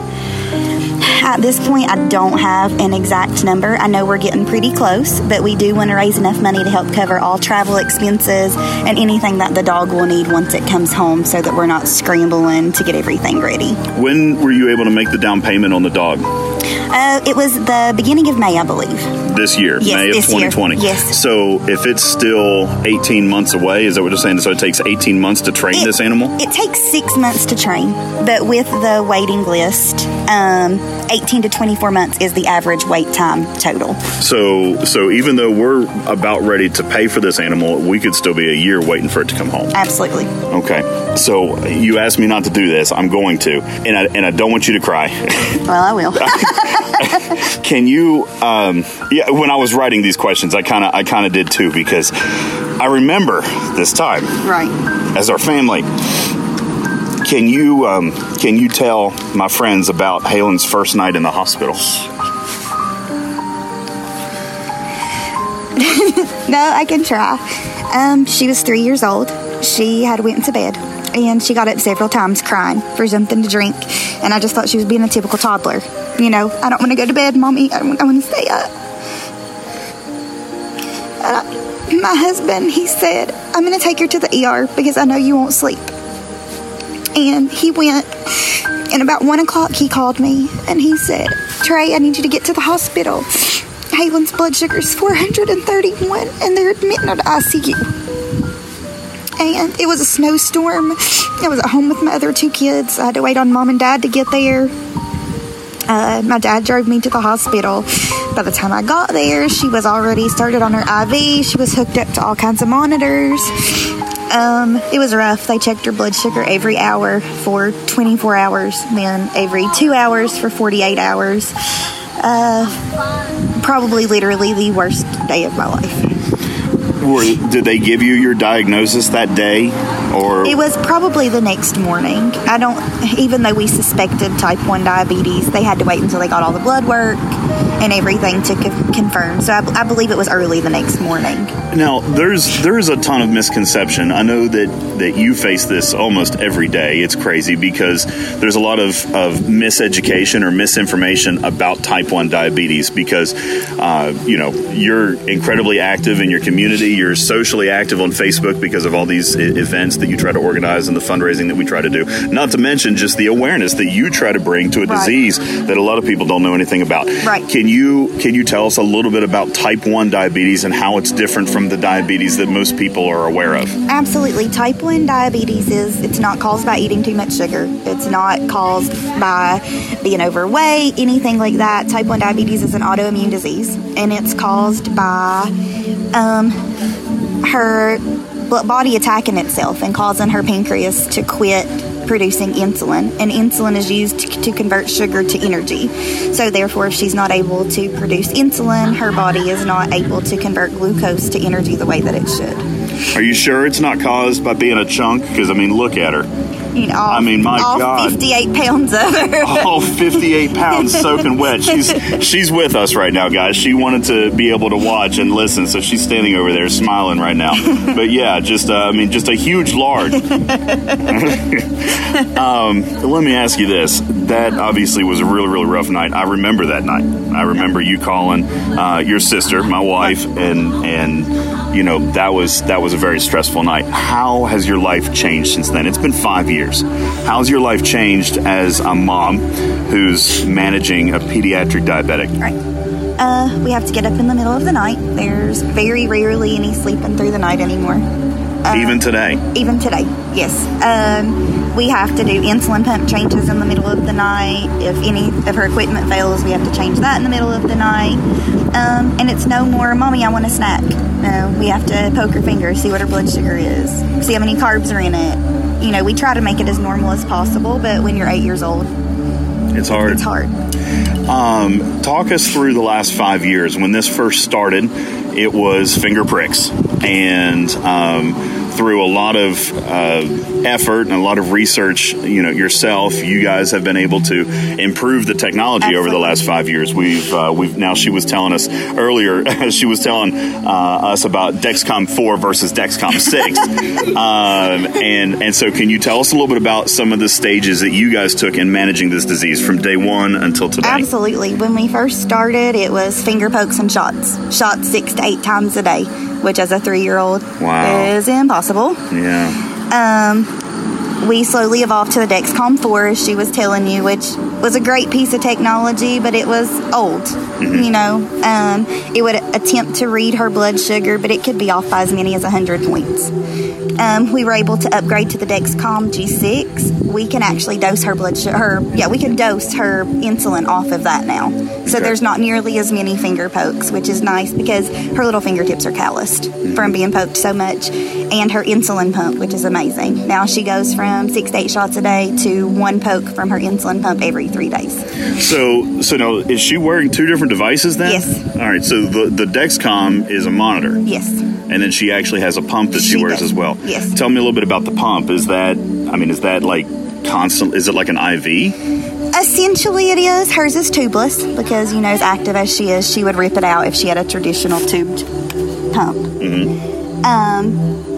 At this point, I don't have an exact number. I know we're getting pretty close, but we do want to raise enough money to help cover all travel expenses and anything that the dog will need once it comes home so that we're not scrambling to get everything ready. When were you able to make the down payment on the dog? Uh, it was the beginning of May, I believe. This year, Yes, May of this year. 2020. Yes. So if it's still 18 months away, is that what you're saying? So it takes 18 months to train It- this animal? It takes six months to train, but with the waiting list, um, 18 to 24 months is the average wait time total. So, so even though we're about ready to pay for this animal, we could still be a year waiting for it to come home. Absolutely. Okay. So you asked me not to do this. I'm going to, and I and I don't want you to cry. Well, I will. Can you? Um, yeah. When I was writing these questions, I kind of I kind of did too because I remember this time right. as our family. Can you um, can you tell my friends about Halen's first night in the hospital? No, I can try. Um, she was three years old. She had went into bed, and she got up several times crying for something to drink. And I just thought she was being a typical toddler. You know, I don't want to go to bed, mommy. I, want to stay up. I, my husband, he said, "I'm going to take her to the ER because I know you won't sleep." And he went. And about one o'clock, he called me and he said, "Trey, I need you to get to the hospital." Halen's blood sugar is 431 and they're admitting her to ICU. And it was a snowstorm. I was at home with my other two kids. I had to wait on mom and dad to get there. Uh, my dad drove me to the hospital. By the time I got there, she was already started on her IV. She was hooked up to all kinds of monitors. Um, it was rough. They checked her blood sugar every hour for 24 hours, then every two hours for 48 hours. Uh, probably literally the worst day of my life. Were, did they give you your diagnosis that day, or It was probably the next morning. I don't, even though we suspected type 1 diabetes, they had to wait until they got all the blood work and everything to co- confirm. So I, I believe it was early the next morning. Now, there's there's a ton of misconception. I know that that you face this almost every day. It's crazy because there's a lot of, of miseducation or misinformation about type one diabetes. Because uh, you know you're incredibly active in your community. You're socially active on Facebook because of all these I- events that you try to organize and the fundraising that we try to do. Not to mention just the awareness that you try to bring to a Right. disease that a lot of people don't know anything about. Right. Can you can you tell us a little bit about type 1 diabetes and how it's different from the diabetes that most people are aware of? Absolutely. Type 1 diabetes is it's not caused by eating too much sugar. It's not caused by being overweight, anything like that. Type 1 diabetes is an autoimmune disease and it's caused by um, her body attacking itself and causing her pancreas to quit producing insulin, and insulin is used to, to, convert sugar to energy. So, therefore, if she's not able to produce insulin, her body is not able to convert glucose to energy the way that it should. Are you sure it's not caused by being a chunk? Because, I mean, look at her you know, all, I mean, my all God, 58 pounds of her. all 58 pounds soaking wet. She's she's with us right now, guys. She wanted to be able to watch and listen, so she's standing over there smiling right now. But yeah, just uh, I mean, just a huge lard. um, let me ask you this: that obviously was a really really rough night. I remember that night. I remember you calling uh, your sister, my wife, and and you know that was that was a very stressful night. How has your life changed since then? It's been five years. How's your life changed as a mom who's managing a pediatric diabetic? Right. Uh, we have to get up in the middle of the night. There's very rarely any sleeping through the night anymore. Uh, even today? Even today, yes. Um, we have to do insulin pump changes in the middle of the night. If any of her equipment fails, we have to change that in the middle of the night. Um, and it's no more, Mommy, I want a snack. No, we have to poke her finger, see what her blood sugar is, see how many carbs are in it, you know, we try to make it as normal as possible, but when you're eight years old, it's hard. It's hard. Um, talk us through the last five years. When this first started, it was finger pricks, and um, through a lot of uh, effort and a lot of research, you know, yourself, you guys have been able to improve the technology Absolutely. over the last five years. We've uh, we've now she was telling us earlier, she was telling uh, us about Dexcom four versus Dexcom six, um, and and so can you tell us a little bit about some of the stages that you guys took in managing this disease from day one until today? Absolutely. When we first started, it was finger pokes and shots, shots six to eight times a day which as a three year old wow. is impossible. Yeah. Um, we slowly evolved to the Dexcom 4, as she was telling you, which was a great piece of technology, but it was old. Mm-hmm. You know, um, it would attempt to read her blood sugar, but it could be off by as many as 100 points. Um, we were able to upgrade to the Dexcom G6. We can actually dose her blood sugar. Her, yeah, we can dose her insulin off of that now. So okay. there's not nearly as many finger pokes, which is nice because her little fingertips are calloused mm-hmm. from being poked so much, and her insulin pump, which is amazing. Now she goes from six to eight shots a day to one poke from her insulin pump every three days. So, so now is she wearing two different devices then? Yes. All right. So the the Dexcom is a monitor. Yes. And then she actually has a pump that she, she wears does. as well. Yes. Tell me a little bit about the pump. Is that I mean, is that like constant? Is it like an IV? Essentially, it is. Hers is tubeless because, you know, as active as she is, she would rip it out if she had a traditional tubed pump. Mm-hmm. Um,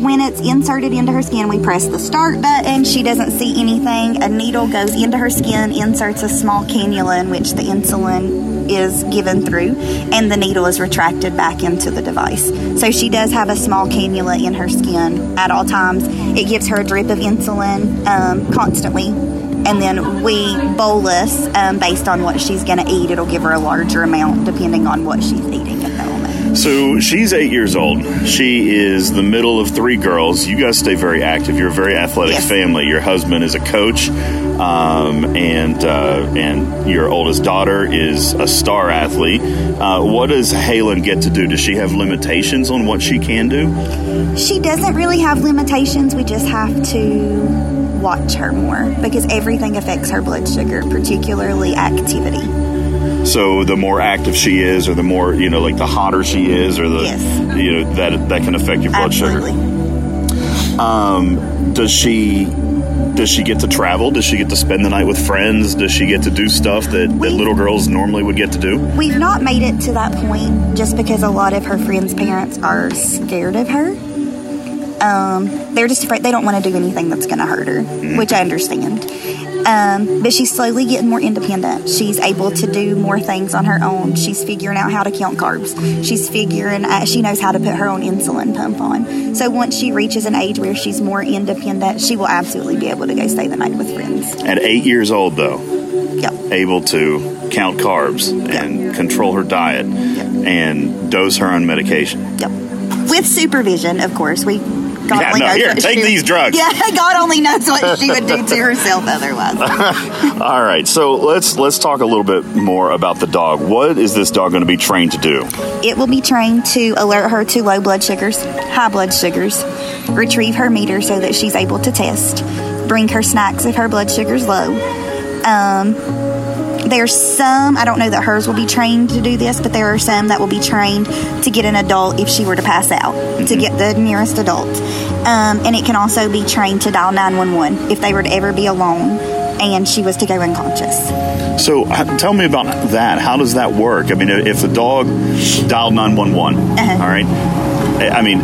when it's inserted into her skin, we press the start button. She doesn't see anything. A needle goes into her skin, inserts a small cannula in which the insulin is given through, and the needle is retracted back into the device. So she does have a small cannula in her skin at all times. It gives her a drip of insulin um, constantly and then we bolus um, based on what she's going to eat. It'll give her a larger amount depending on what she's eating. So she's eight years old. She is the middle of three girls. You guys stay very active. You're a very athletic yes. family. Your husband is a coach, um, and uh, and your oldest daughter is a star athlete. Uh, what does Halen get to do? Does she have limitations on what she can do? She doesn't really have limitations. We just have to watch her more because everything affects her blood sugar, particularly activity. So the more active she is, or the more you know, like the hotter she is, or the yes. you know that that can affect your blood Absolutely. sugar. Um, does she does she get to travel? Does she get to spend the night with friends? Does she get to do stuff that, that little girls normally would get to do? We've not made it to that point just because a lot of her friends' parents are scared of her. Um, they're just afraid they don't want to do anything that's going to hurt her, mm-hmm. which I understand. Um, but she's slowly getting more independent. She's able to do more things on her own. She's figuring out how to count carbs. She's figuring out, she knows how to put her own insulin pump on. So once she reaches an age where she's more independent, she will absolutely be able to go stay the night with friends. At eight years old, though. Yep able to count carbs and control her diet and dose her on medication. Yep. With supervision, of course. We God Yeah, only no, knows here, take she- these drugs. Yeah, God only knows what she would do to herself otherwise. All right, so let's let's talk a little bit more about the dog. What is this dog going to be trained to do? It will be trained to alert her to low blood sugars, high blood sugars, retrieve her meter so that she's able to test, bring her snacks if her blood sugar's low. Um, there's some, I don't know that hers will be trained to do this, but there are some that will be trained to get an adult if she were to pass out, to get the nearest adult. Um, and it can also be trained to dial 911 if they were to ever be alone and she was to go unconscious. So tell me about that. How does that work? I mean, if the dog dialed nine one one, all Uh-huh. right. I mean,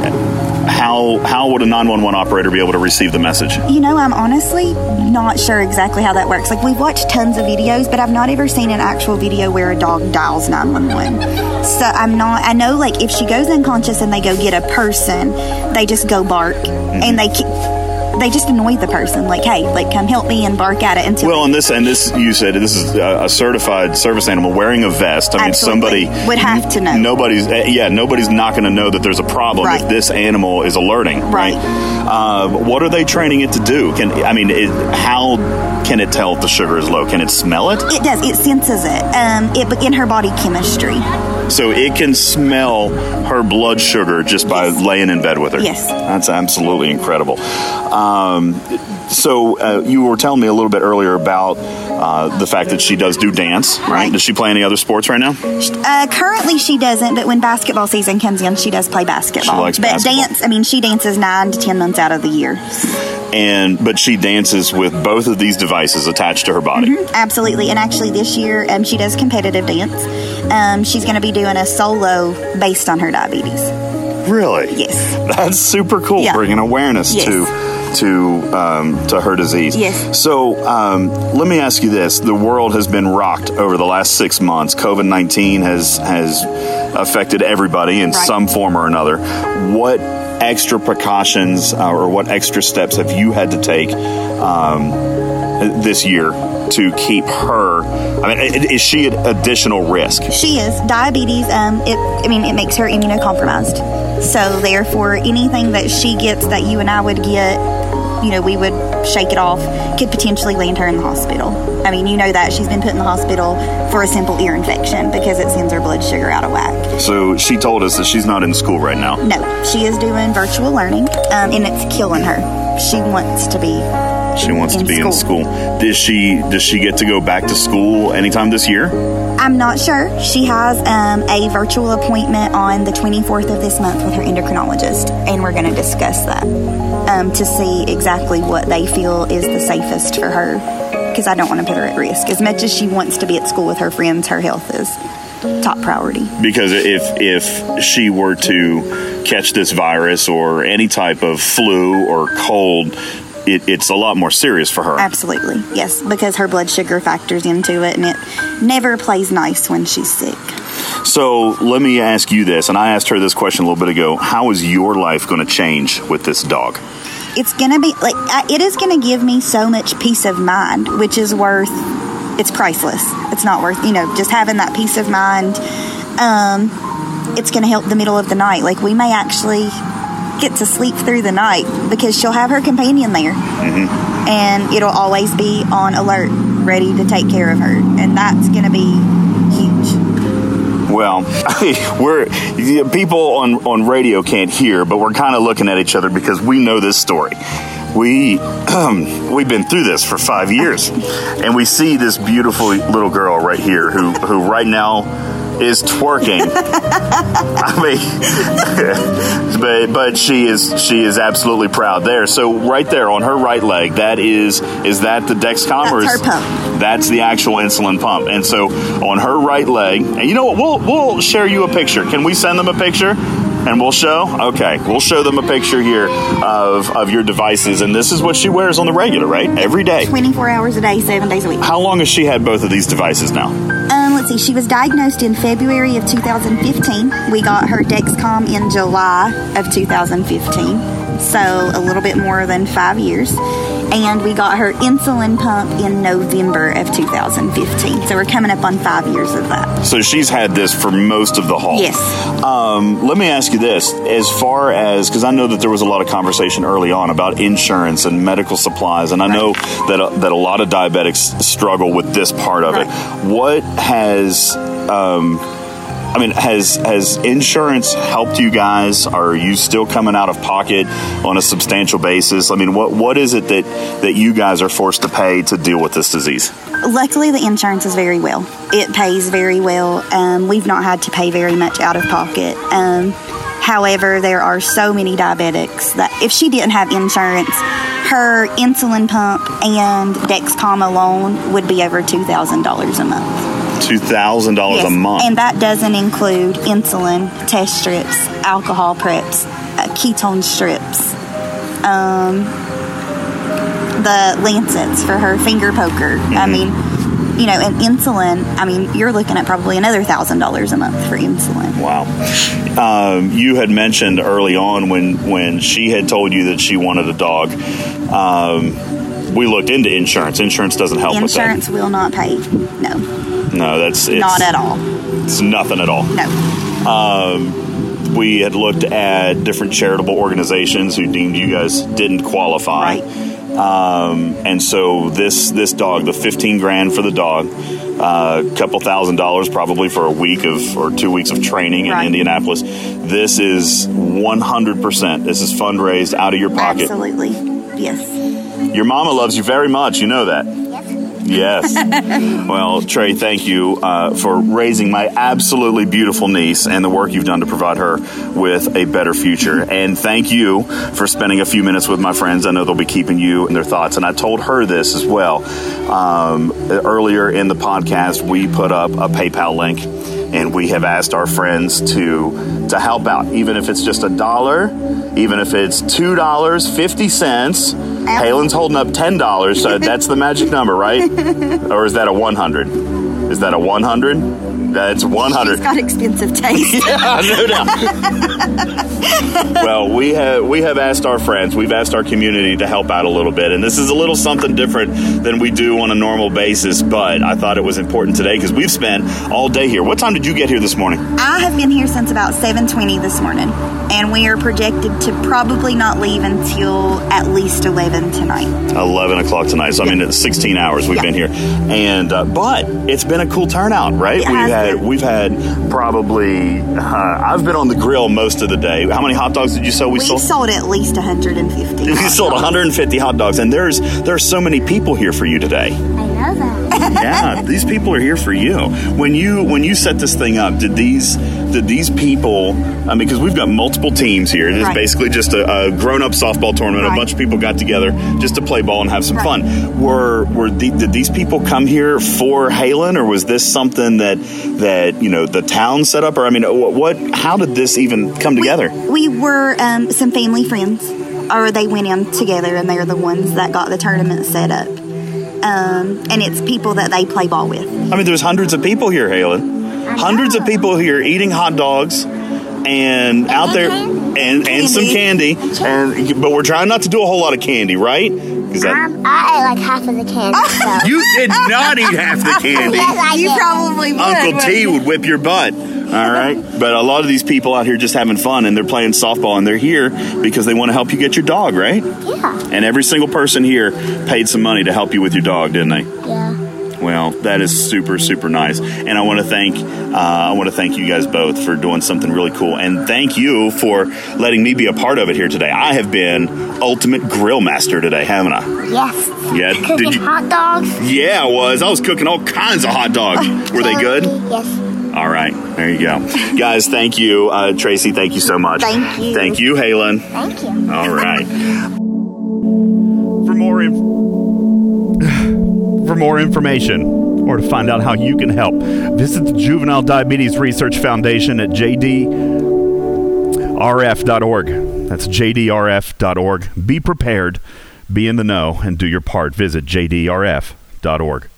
how how would a nine one one operator be able to receive the message? You know, I'm honestly not sure exactly how that works. Like, we've watched tons of videos, but I've not ever seen an actual video where a dog dials 911. So I'm not, I know, like, if she goes unconscious and they go get a person, they just go bark and mm-hmm. they keep. They just annoy the person, like, "Hey, like, come help me," and bark at it until Well, and this and this you said this is a, a certified service animal wearing a vest. I mean, somebody Would have to know. Nobody's eh, yeah, nobody's not going to know that there's a problem if this animal is alerting. Right. Uh, what are they training it to do? Can I mean, it, how can it tell if the sugar is low? Can it smell it? it does. It senses it. Um, it in her body chemistry. So it can smell her blood sugar just by Yes. laying in bed with her. Yes. That's absolutely incredible. Um, so uh, you were telling me a little bit earlier about uh, the fact that she does do dance, right? Right. Does she play any other sports right now? Uh, currently, she doesn't, but when basketball season comes in, she does play basketball. She likes but basketball. dance, I mean, she dances nine to ten months out of the year. And but she dances with both of these devices attached to her body. Mm-hmm. Absolutely. And actually, this year, um, she does competitive dance. Um, she's going to be doing a solo based on her diabetes. Really? Yes. That's super cool. Yeah. Bringing awareness Yes. to to um, to her disease. Yes. So um, let me ask you this: the world has been rocked over the last six months. COVID nineteen has has affected everybody in Right. some form or another. What extra precautions uh, or what extra steps have you had to take um, this year to keep her? I mean, is she at additional risk? She is. Diabetes, um, it, I mean, it makes her immunocompromised. So, therefore, anything that she gets that you and I would get, you know, we would shake it off, could potentially land her in the hospital. I mean, you know that. She's been put in the hospital for a simple ear infection because it sends her blood sugar out of whack. So she told us that she's not in school right now. No, she is doing virtual learning, um, and it's killing her. She wants to be. She wants to In be in school. school. Does she does she get to go back to school anytime this year? I'm not sure. She has um, a virtual appointment on the 24th of this month with her endocrinologist, and we're going to discuss that um, to see exactly what they feel is the safest for her. Because I don't want to put her at risk. As much as she wants to be at school with her friends, her health is top priority. Because if if she were to catch this virus or any type of flu or cold, it, it's a lot more serious for her. Absolutely, yes, because her blood sugar factors into it, and it never plays nice when she's sick. So let me ask you this, and I asked her this question a little bit ago. How is your life going to change with this dog? it's gonna be like I- it is gonna give me so much peace of mind which is worth it's priceless it's not worth you know just having that peace of mind um it's gonna help the middle of the night like we may actually get to sleep through the night because she'll have her companion there. And it'll always be on alert ready to take care of her. And that's gonna be huge. Well, we're people on on radio can't hear, but we're kind of looking at each other because we know this story. We um, we've been through this for five years, and we see this beautiful little girl right here who who right now is twerking. I mean, but but she is she is absolutely proud there. So right there on her right leg, that is is that the Dexcom or That's is her pump. that's the actual insulin pump. And so on her right leg, and you know what? We'll we'll share you a picture. Can we send them a picture? And we'll show. Okay, we'll show them a picture here of of your devices. And this is what she wears on the regular, right? Every day. 24 hours a day 7 days a week How long has she had both of these devices now? Um, let's see. She was diagnosed in February of 2015. We got her Dexcom in July of 2015. so a little bit more than five years. And we got her insulin pump in November of 2015. So we're coming up on five years of that. So she's had this for most of the haul. Yes. Um, let me ask you this: as far as because I know that there was a lot of conversation early on about insurance and medical supplies, and I know that a, that a lot of diabetics struggle with this part of it. What has um, I mean, has has insurance helped you guys? Are you still coming out of pocket on a substantial basis? I mean, what what is it that that you guys are forced to pay to deal with this disease? Luckily, the insurance is very well. It pays very well. Um, we've not had to pay very much out of pocket. Um, however, there are so many diabetics that if she didn't have insurance, her insulin pump and Dexcom alone would be over two thousand dollars a month. Two thousand dollars a month. And that doesn't include insulin, test strips, alcohol preps, uh, ketone strips, um, the lancets for her finger poker. Mm-hmm. I mean, you know, and insulin, I mean, you're looking at probably another thousand dollars a month for insulin. Wow. Um, you had mentioned early on when when she had told you that she wanted a dog. Um, we looked into insurance. Insurance doesn't help Insurance will not pay. No. No, that's it's, not at all. It's nothing at all. No. we had looked at different charitable organizations who deemed you guys didn't qualify. Right. Um, and so this this dog, the fifteen grand for the dog, a couple thousand dollars probably for a week of or two weeks of training in Right. Indianapolis. This is one hundred percent. This is fundraised out of your pocket. Absolutely. Yes. Your mama loves you very much. You know that. Yes. well, Trey, thank you uh, for raising my absolutely beautiful niece and the work you've done to provide her with a better future. And thank you for spending a few minutes with my friends. I know they'll be keeping you in their thoughts. And I told her this as well. Um, earlier in the podcast, we put up a PayPal link and we have asked our friends to to help out, even if it's just a dollar, even if it's two dollars fifty cents. Halen's holding up ten dollars, so that's the magic number, right? or is that a one hundred? Is that a one hundred? One hundred. She's got expensive taste. Yeah, no doubt. well, we have we have asked our friends, we've asked our community to help out a little bit, and this is a little something different than we do on a normal basis. But I thought it was important today because we've spent all day here. What time did you get here this morning? I have been here since about 7:20 this morning, and we are projected to probably not leave until at least 11 tonight. Eleven o'clock tonight. So I mean, it's sixteen hours we've Yeah. been here, and uh, but it's been a cool turnout, right? It we've has had we've had probably uh, I've been on the grill most of the day. How many hot dogs did you sell? We sold. sold at least 150. We sold dogs. 150 hot dogs, and there's there's so many people here for you today. I know that. Yeah, these people are here for you. When you when you set this thing up, did these did these people? I mean, because we've got multiple teams here. It's Right. basically just a, a grown up softball tournament. A bunch of people got together just to play ball and have some Right. fun. Were were the, did these people come here for Halen, or was this something that that you know the town set up? Or I mean, what? what how did this even come together? We were um, some family friends, or they went in together, and they're the ones that got the tournament set up. Um, and it's people that they play ball with. I mean, there's hundreds of people here, Halen. Hundreds of people here eating hot dogs and out there and and some candy. And but we're trying not to do a whole lot of candy, right? 'Cause that- Um, I ate like half of the candy. So. you did not eat half the candy. Yes, I You did. probably would. Uncle T would whip your butt. All right, but a lot of these people out here just having fun and they're playing softball and they're here because they want to help you get your dog, right? Yeah. And every single person here paid some money to help you with your dog, didn't they? Yeah. Well, that is super super nice, and I want to thank uh, I want to thank you guys both for doing something really cool, and thank you for letting me be a part of it here today. I have been ultimate grill master today, haven't I? Yes. Yeah, Cooking did you- hot dogs. Yeah, I was. I was cooking all kinds of hot dogs. Were they good? Yes. All right, there you go, guys. Thank you, uh, Tracy. Thank you so much. Thank you. Thank you, Halen. Thank you. All right. For more inf- for more information or to find out how you can help, visit the Juvenile Diabetes Research Foundation at jdrf.org. That's jdrf.org. Be prepared, be in the know, and do your part. Visit jdrf.org.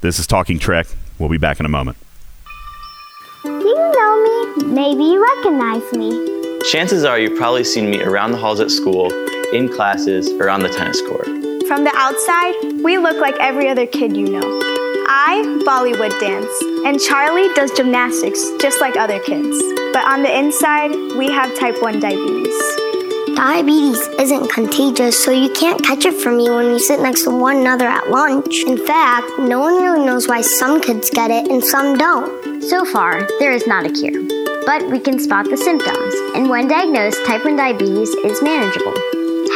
This is Talking Trek. We'll be back in a moment. Maybe you recognize me. chances are you've probably seen me around the halls at school, in classes, or on the tennis court. From the outside, we look like every other kid you know. I Bollywood dance, and Charlie does gymnastics just like other kids. But on the inside, we have type 1 diabetes. Diabetes isn't contagious, so you can't catch it from me when you sit next to one another at lunch. In fact, no one really knows why some kids get it and some don't. So far, there is not a cure, but we can spot the symptoms, and when diagnosed, type 1 diabetes is manageable.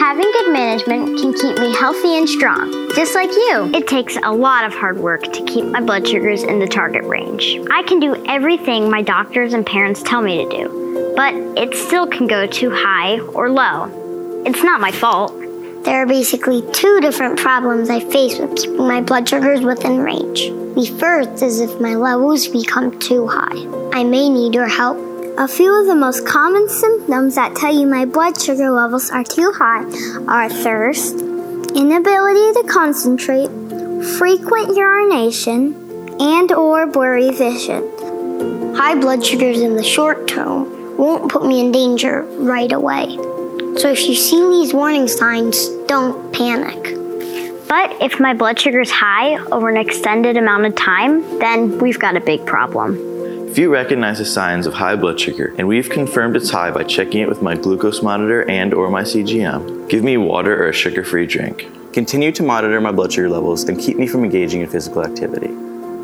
Having good management can keep me healthy and strong, just like you. It takes a lot of hard work to keep my blood sugars in the target range. I can do everything my doctors and parents tell me to do but it still can go too high or low. It's not my fault. There are basically two different problems I face with keeping my blood sugars within range. The first is if my levels become too high. I may need your help. A few of the most common symptoms that tell you my blood sugar levels are too high are thirst, inability to concentrate, frequent urination, and or blurry vision. High blood sugars in the short term won't put me in danger right away. So if you see these warning signs, don't panic. But if my blood sugar is high over an extended amount of time, then we've got a big problem. If you recognize the signs of high blood sugar, and we've confirmed it's high by checking it with my glucose monitor and or my CGM, give me water or a sugar-free drink. Continue to monitor my blood sugar levels and keep me from engaging in physical activity.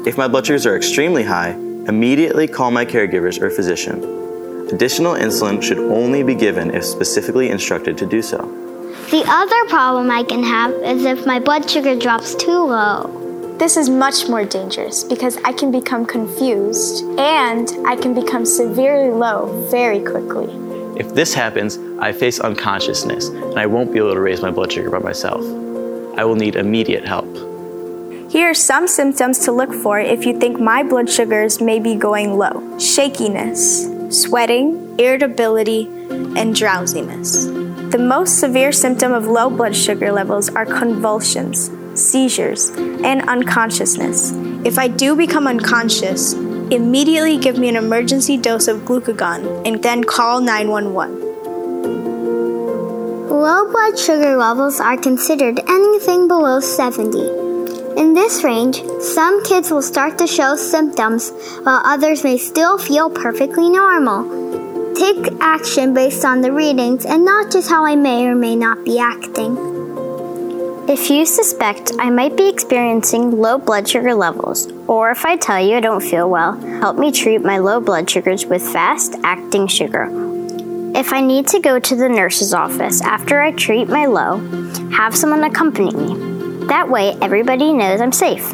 If my blood sugars are extremely high, immediately call my caregivers or physician. Additional insulin should only be given if specifically instructed to do so. The other problem I can have is if my blood sugar drops too low. This is much more dangerous because I can become confused and I can become severely low very quickly. If this happens, I face unconsciousness and I won't be able to raise my blood sugar by myself. I will need immediate help. Here are some symptoms to look for if you think my blood sugars may be going low shakiness, sweating, irritability, and drowsiness. The most severe symptom of low blood sugar levels are convulsions, seizures, and unconsciousness. If I do become unconscious, immediately give me an emergency dose of glucagon and then call 911. Low blood sugar levels are considered anything below 70. In this range, some kids will start to show symptoms while others may still feel perfectly normal. Take action based on the readings and not just how I may or may not be acting. If you suspect I might be experiencing low blood sugar levels, or if I tell you I don't feel well, help me treat my low blood sugars with fast acting sugar. If I need to go to the nurse's office after I treat my low, have someone accompany me. That way, everybody knows I'm safe.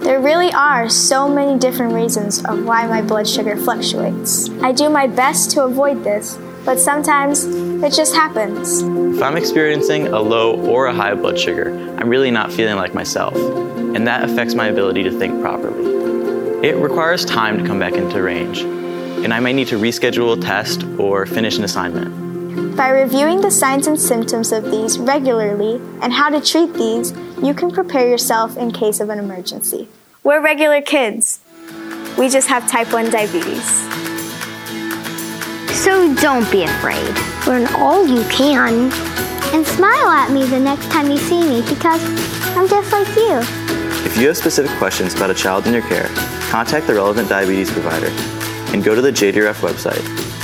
There really are so many different reasons of why my blood sugar fluctuates. I do my best to avoid this, but sometimes it just happens. If I'm experiencing a low or a high blood sugar, I'm really not feeling like myself, and that affects my ability to think properly. It requires time to come back into range, and I may need to reschedule a test or finish an assignment. By reviewing the signs and symptoms of these regularly and how to treat these, you can prepare yourself in case of an emergency. We're regular kids. We just have type 1 diabetes. So don't be afraid. Learn all you can. And smile at me the next time you see me because I'm just like you. If you have specific questions about a child in your care, contact the relevant diabetes provider and go to the JDRF website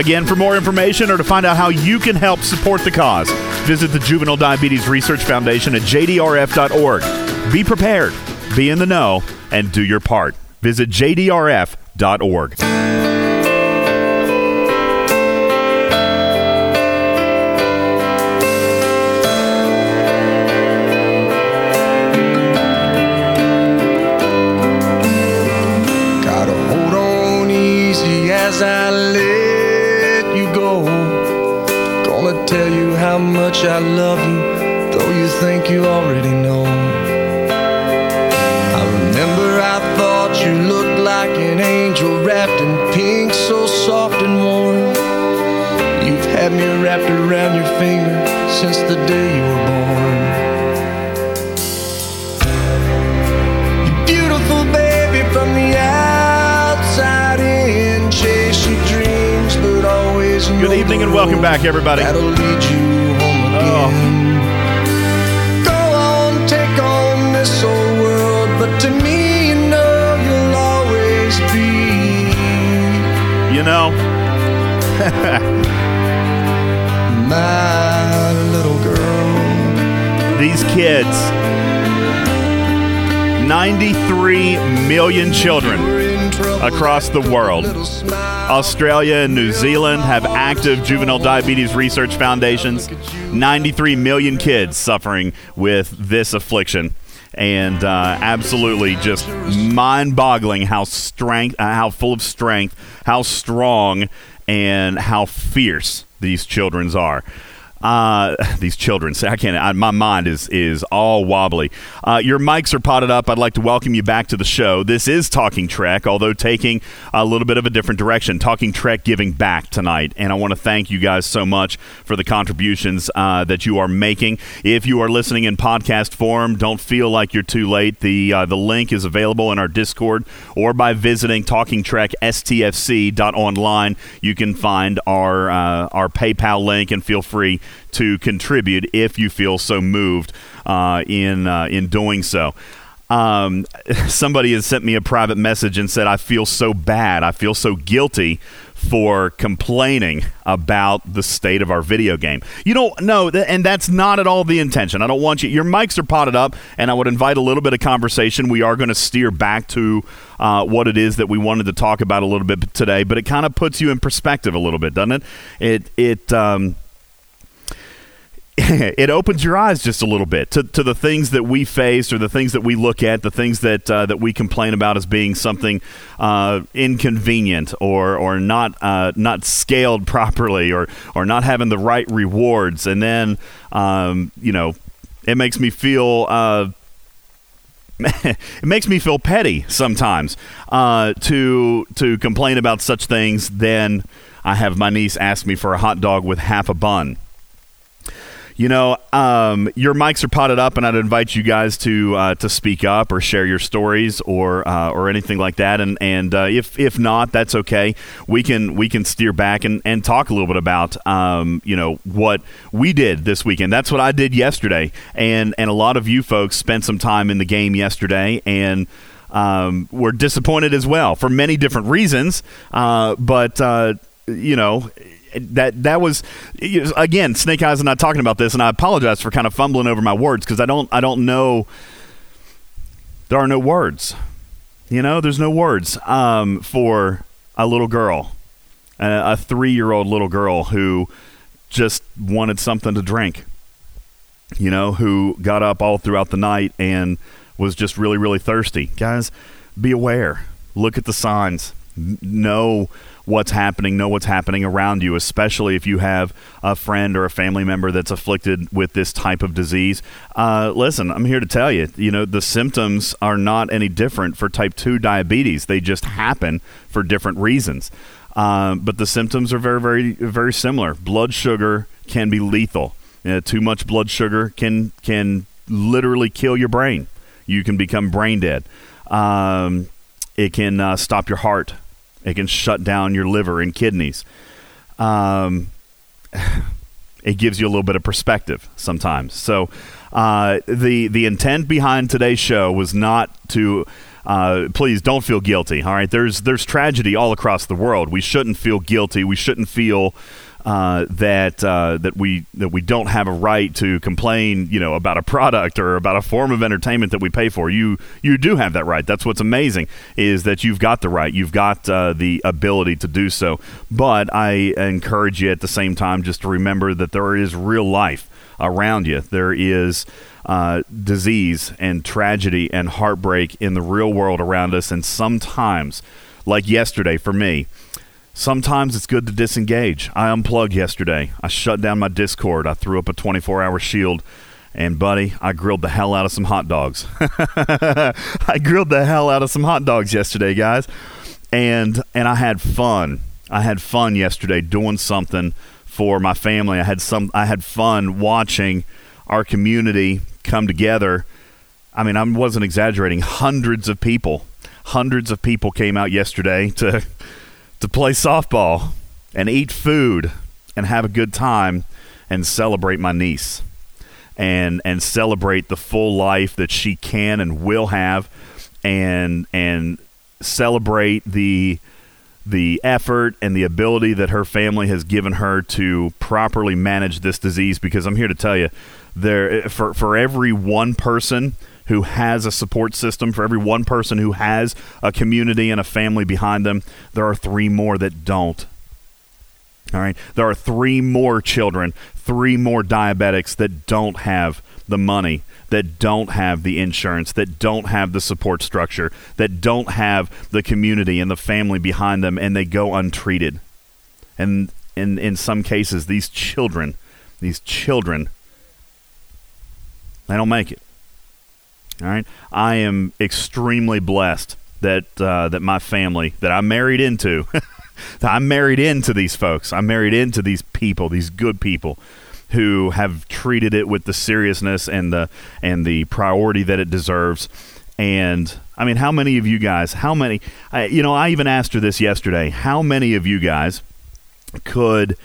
Again, for more information or to find out how you can help support the cause, visit the Juvenile Diabetes Research Foundation at jdrf.org. Be prepared, be in the know, and do your part. Visit jdrf.org. much I love you, though you think you already know. I remember I thought you looked like an angel wrapped in pink, so soft and warm. You've had me wrapped around your finger since the day you were Good evening and welcome back, everybody. That'll lead you home oh. again. Go on, take on this old world, but to me, you know you'll always be You know, my little girl. these kids, 93 million children across the world. Australia and New Zealand have active juvenile diabetes research foundations. 93 million kids suffering with this affliction. And uh, absolutely just mind boggling how strength, uh, how full of strength, how strong, and how fierce these children's are. Uh, these children. I can't. I, my mind is is all wobbly. Uh, your mics are potted up. I'd like to welcome you back to the show. This is Talking Trek, although taking a little bit of a different direction. Talking Trek giving back tonight, and I want to thank you guys so much for the contributions uh, that you are making. If you are listening in podcast form, don't feel like you're too late. The uh, the link is available in our Discord or by visiting TalkingTrekSTFC.online. You can find our uh, our PayPal link and feel free to contribute if you feel so moved uh, in uh, in doing so. Um, somebody has sent me a private message and said, "I feel so bad. I feel so guilty." For complaining about the state of our video game. You don't know, and that's not at all the intention. I don't want you, your mics are potted up, and I would invite a little bit of conversation. We are going to steer back to uh, what it is that we wanted to talk about a little bit today, but it kind of puts you in perspective a little bit, doesn't it? It, it, um, it opens your eyes just a little bit to, to the things that we face or the things that we look at, the things that uh, that we complain about as being something uh, inconvenient or or not uh, not scaled properly or or not having the right rewards, and then um, you know it makes me feel. Uh, it makes me feel petty sometimes uh, to to complain about such things. Then I have my niece ask me for a hot dog with half a bun. You know, um, your mics are potted up, and I'd invite you guys to uh, to speak up or share your stories or uh, or anything like that. And and uh, if if not, that's okay. We can we can steer back and, and talk a little bit about um, you know what we did this weekend. That's what I did yesterday, and and a lot of you folks spent some time in the game yesterday, and um, were disappointed as well for many different reasons. Uh, but uh, you know that that was again snake eyes and not talking about this and i apologize for kind of fumbling over my words because i don't i don't know there are no words. You know there's no words um, for a little girl a, a three-year-old little girl who just wanted something to drink you know who got up all throughout the night and was just really really thirsty. Guys be aware. Look at the signs. Know what's happening, know what's happening around you, especially if you have a friend or a family member that's afflicted with this type of disease. Uh, listen, I'm here to tell you, you know, the symptoms are not any different for type 2 diabetes. They just happen for different reasons. Um, but the symptoms are very, very, very similar. Blood sugar can be lethal. Uh, too much blood sugar can can literally kill your brain. You can become brain dead. Um, it can uh, stop your heart it can shut down your liver and kidneys. Um, it gives you a little bit of perspective sometimes. So, uh, the the intent behind today's show was not to. Uh, please don't feel guilty. All right, there's there's tragedy all across the world. We shouldn't feel guilty. We shouldn't feel uh, that uh, that we that we don't have a right to complain, you know, about a product or about a form of entertainment that we pay for. You you do have that right. That's what's amazing is that you've got the right. You've got uh, the ability to do so. But I encourage you at the same time just to remember that there is real life around you. There is. Uh, disease and tragedy and heartbreak in the real world around us, and sometimes, like yesterday for me, Sometimes it's good to disengage. I unplugged yesterday. I shut down my Discord. I threw up a 24 hour shield. And, buddy, I grilled the hell out of some hot dogs. I grilled the hell out of some hot dogs yesterday, guys. And, and I had fun. I had fun yesterday doing something for my family. I had some I had fun watching our community come together. I mean, I wasn't exaggerating. Hundreds of people, hundreds of people came out yesterday to to play softball. and eat food and have a good time and celebrate my niece and and celebrate the full life that she can and will have and and celebrate the the effort and the ability that her family has given her to properly manage this disease because I'm here to tell you there eh, for for every one person who has a support system for every one person who has a community and a family behind them there are three more that don't all right there are three more children three more diabetics that don't have the money that don't have the insurance, that don't have the support structure, that don't have the community and the family behind them, and they go untreated. And in, in some cases, these children, these children, they don't make it. All right. I am extremely blessed that uh, that my family that I'm married into, I'm married into these folks. I'm married into these people, these good people who have treated it with the seriousness and the and the priority that it deserves. And I mean, how many of you guys? How many? I, you know, I even asked her this yesterday. How many of you guys could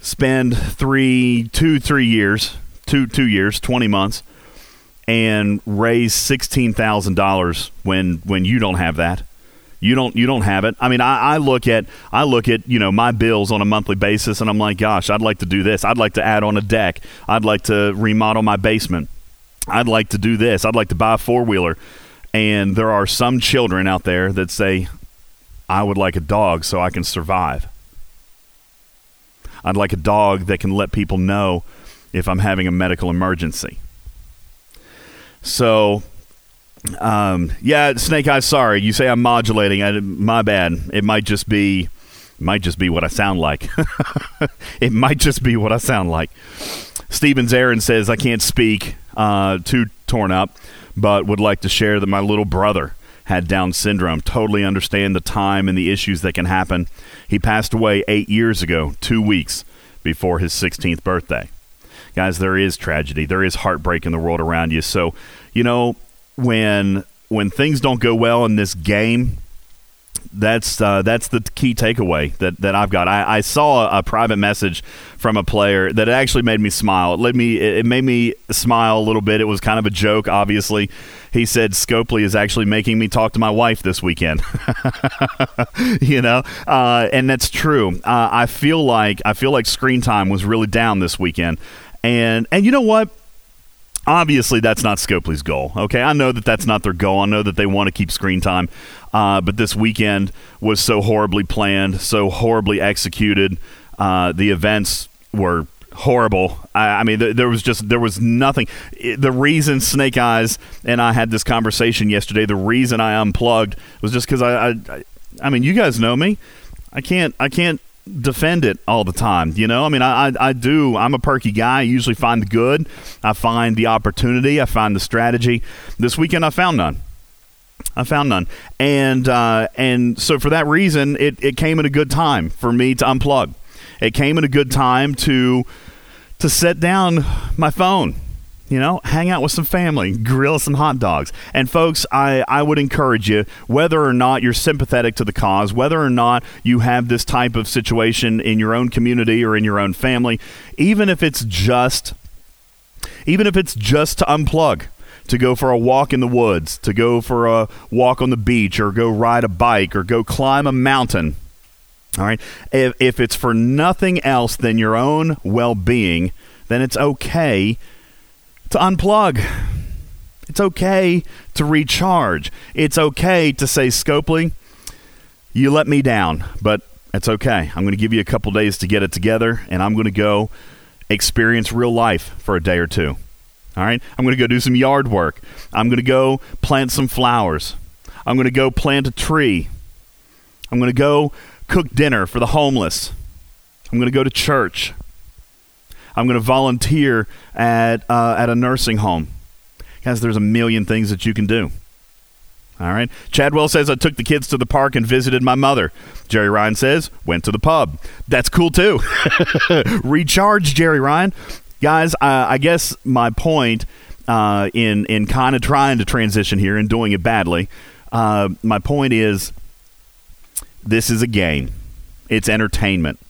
spend three, two, three years, two, two years, twenty months, and raise sixteen thousand dollars when when you don't have that? You don't you don't have it. I mean, I, I look at I look at you know my bills on a monthly basis, and I'm like, gosh, I'd like to do this. I'd like to add on a deck. I'd like to remodel my basement. I'd like to do this. I'd like to buy a four wheeler. And there are some children out there that say, I would like a dog so I can survive. I'd like a dog that can let people know if I'm having a medical emergency. So um, yeah, Snake Eyes. Sorry, you say I'm modulating. I, my bad. It might just be, might just be what I sound like. it might just be what I sound like. Stevens Aaron says I can't speak. Uh, too torn up, but would like to share that my little brother had Down syndrome. Totally understand the time and the issues that can happen. He passed away eight years ago, two weeks before his 16th birthday. Guys, there is tragedy. There is heartbreak in the world around you. So, you know, when when things don't go well in this game, that's uh, that's the key takeaway that, that I've got. I, I saw a, a, private message from a player that actually made me smile. It let me it made me smile a little bit. It was kind of a joke, obviously. He said Scopely is actually making me talk to my wife this weekend. you know, uh, and that's true. Uh, I feel like I feel like screen time was really down this weekend, and and you know what obviously that's not Scopely's goal. Okay, I know that that's not their goal. I know that they want to keep screen time, uh, but this weekend was so horribly planned, so horribly executed. Uh, the events were horrible. I, I mean, th- there was just there was nothing. It, the reason Snake Eyes and I had this conversation yesterday, the reason I unplugged was just because I, I, I mean, you guys know me. I can't I can't defend it all the time. You know, I mean, I, I, I, do. I'm a perky guy. I usually find the good. I find the opportunity. I find the strategy. This weekend, I found none. I found none, and uh, and so for that reason, it, it came at a good time for me to unplug. It came at a good time to to set down my phone you know, hang out with some family, grill some hot dogs. And folks, I, I would encourage you, whether or not you're sympathetic to the cause, whether or not you have this type of situation in your own community or in your own family, even if it's just even if it's just to unplug, to go for a walk in the woods, to go for a walk on the beach, or go ride a bike, or go climb a mountain. All right. If, if it's for nothing else than your own well being, then it's okay to unplug. It's okay to recharge. It's okay to say, Scopely, you let me down, but it's okay. I'm going to give you a couple days to get it together, and I'm going to go experience real life for a day or two. All right? I'm going to go do some yard work. I'm going to go plant some flowers. I'm going to go plant a tree. I'm going to go cook dinner for the homeless. I'm going to go to church. I'm going to volunteer at uh, at a nursing home. Guys, there's a million things that you can do. All right. Chadwell says I took the kids to the park and visited my mother. Jerry Ryan says went to the pub. That's cool too. Recharge, Jerry Ryan. Guys, I guess my point uh, in in kind of trying to transition here and doing it badly. Uh, my point is, this is a game it's entertainment.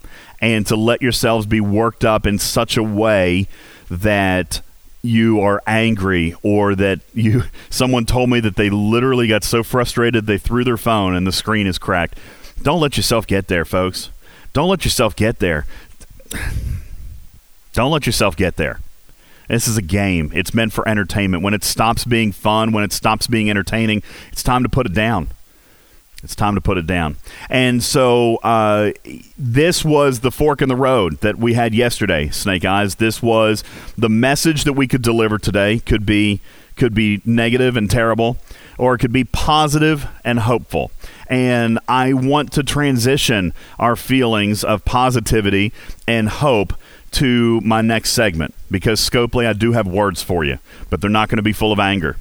And to let yourselves be worked up in such a way that you are angry or that you someone told me that they literally got so frustrated they threw their phone and the screen is cracked. Don't let yourself get there, folks. Don't let yourself get there. Don't let yourself get there. This is a game. It's meant for entertainment. When it stops being fun, when it stops being entertaining, it's time to put it down. It's time to put it down. And so uh, this was the fork in the road that we had yesterday, Snake Eyes. This was the message that we could deliver today. Could be could be negative and terrible, or it could be positive and hopeful. And I want to transition our feelings of positivity and hope to my next segment because Scopely, I do have words for you, but they're not going to be full of anger.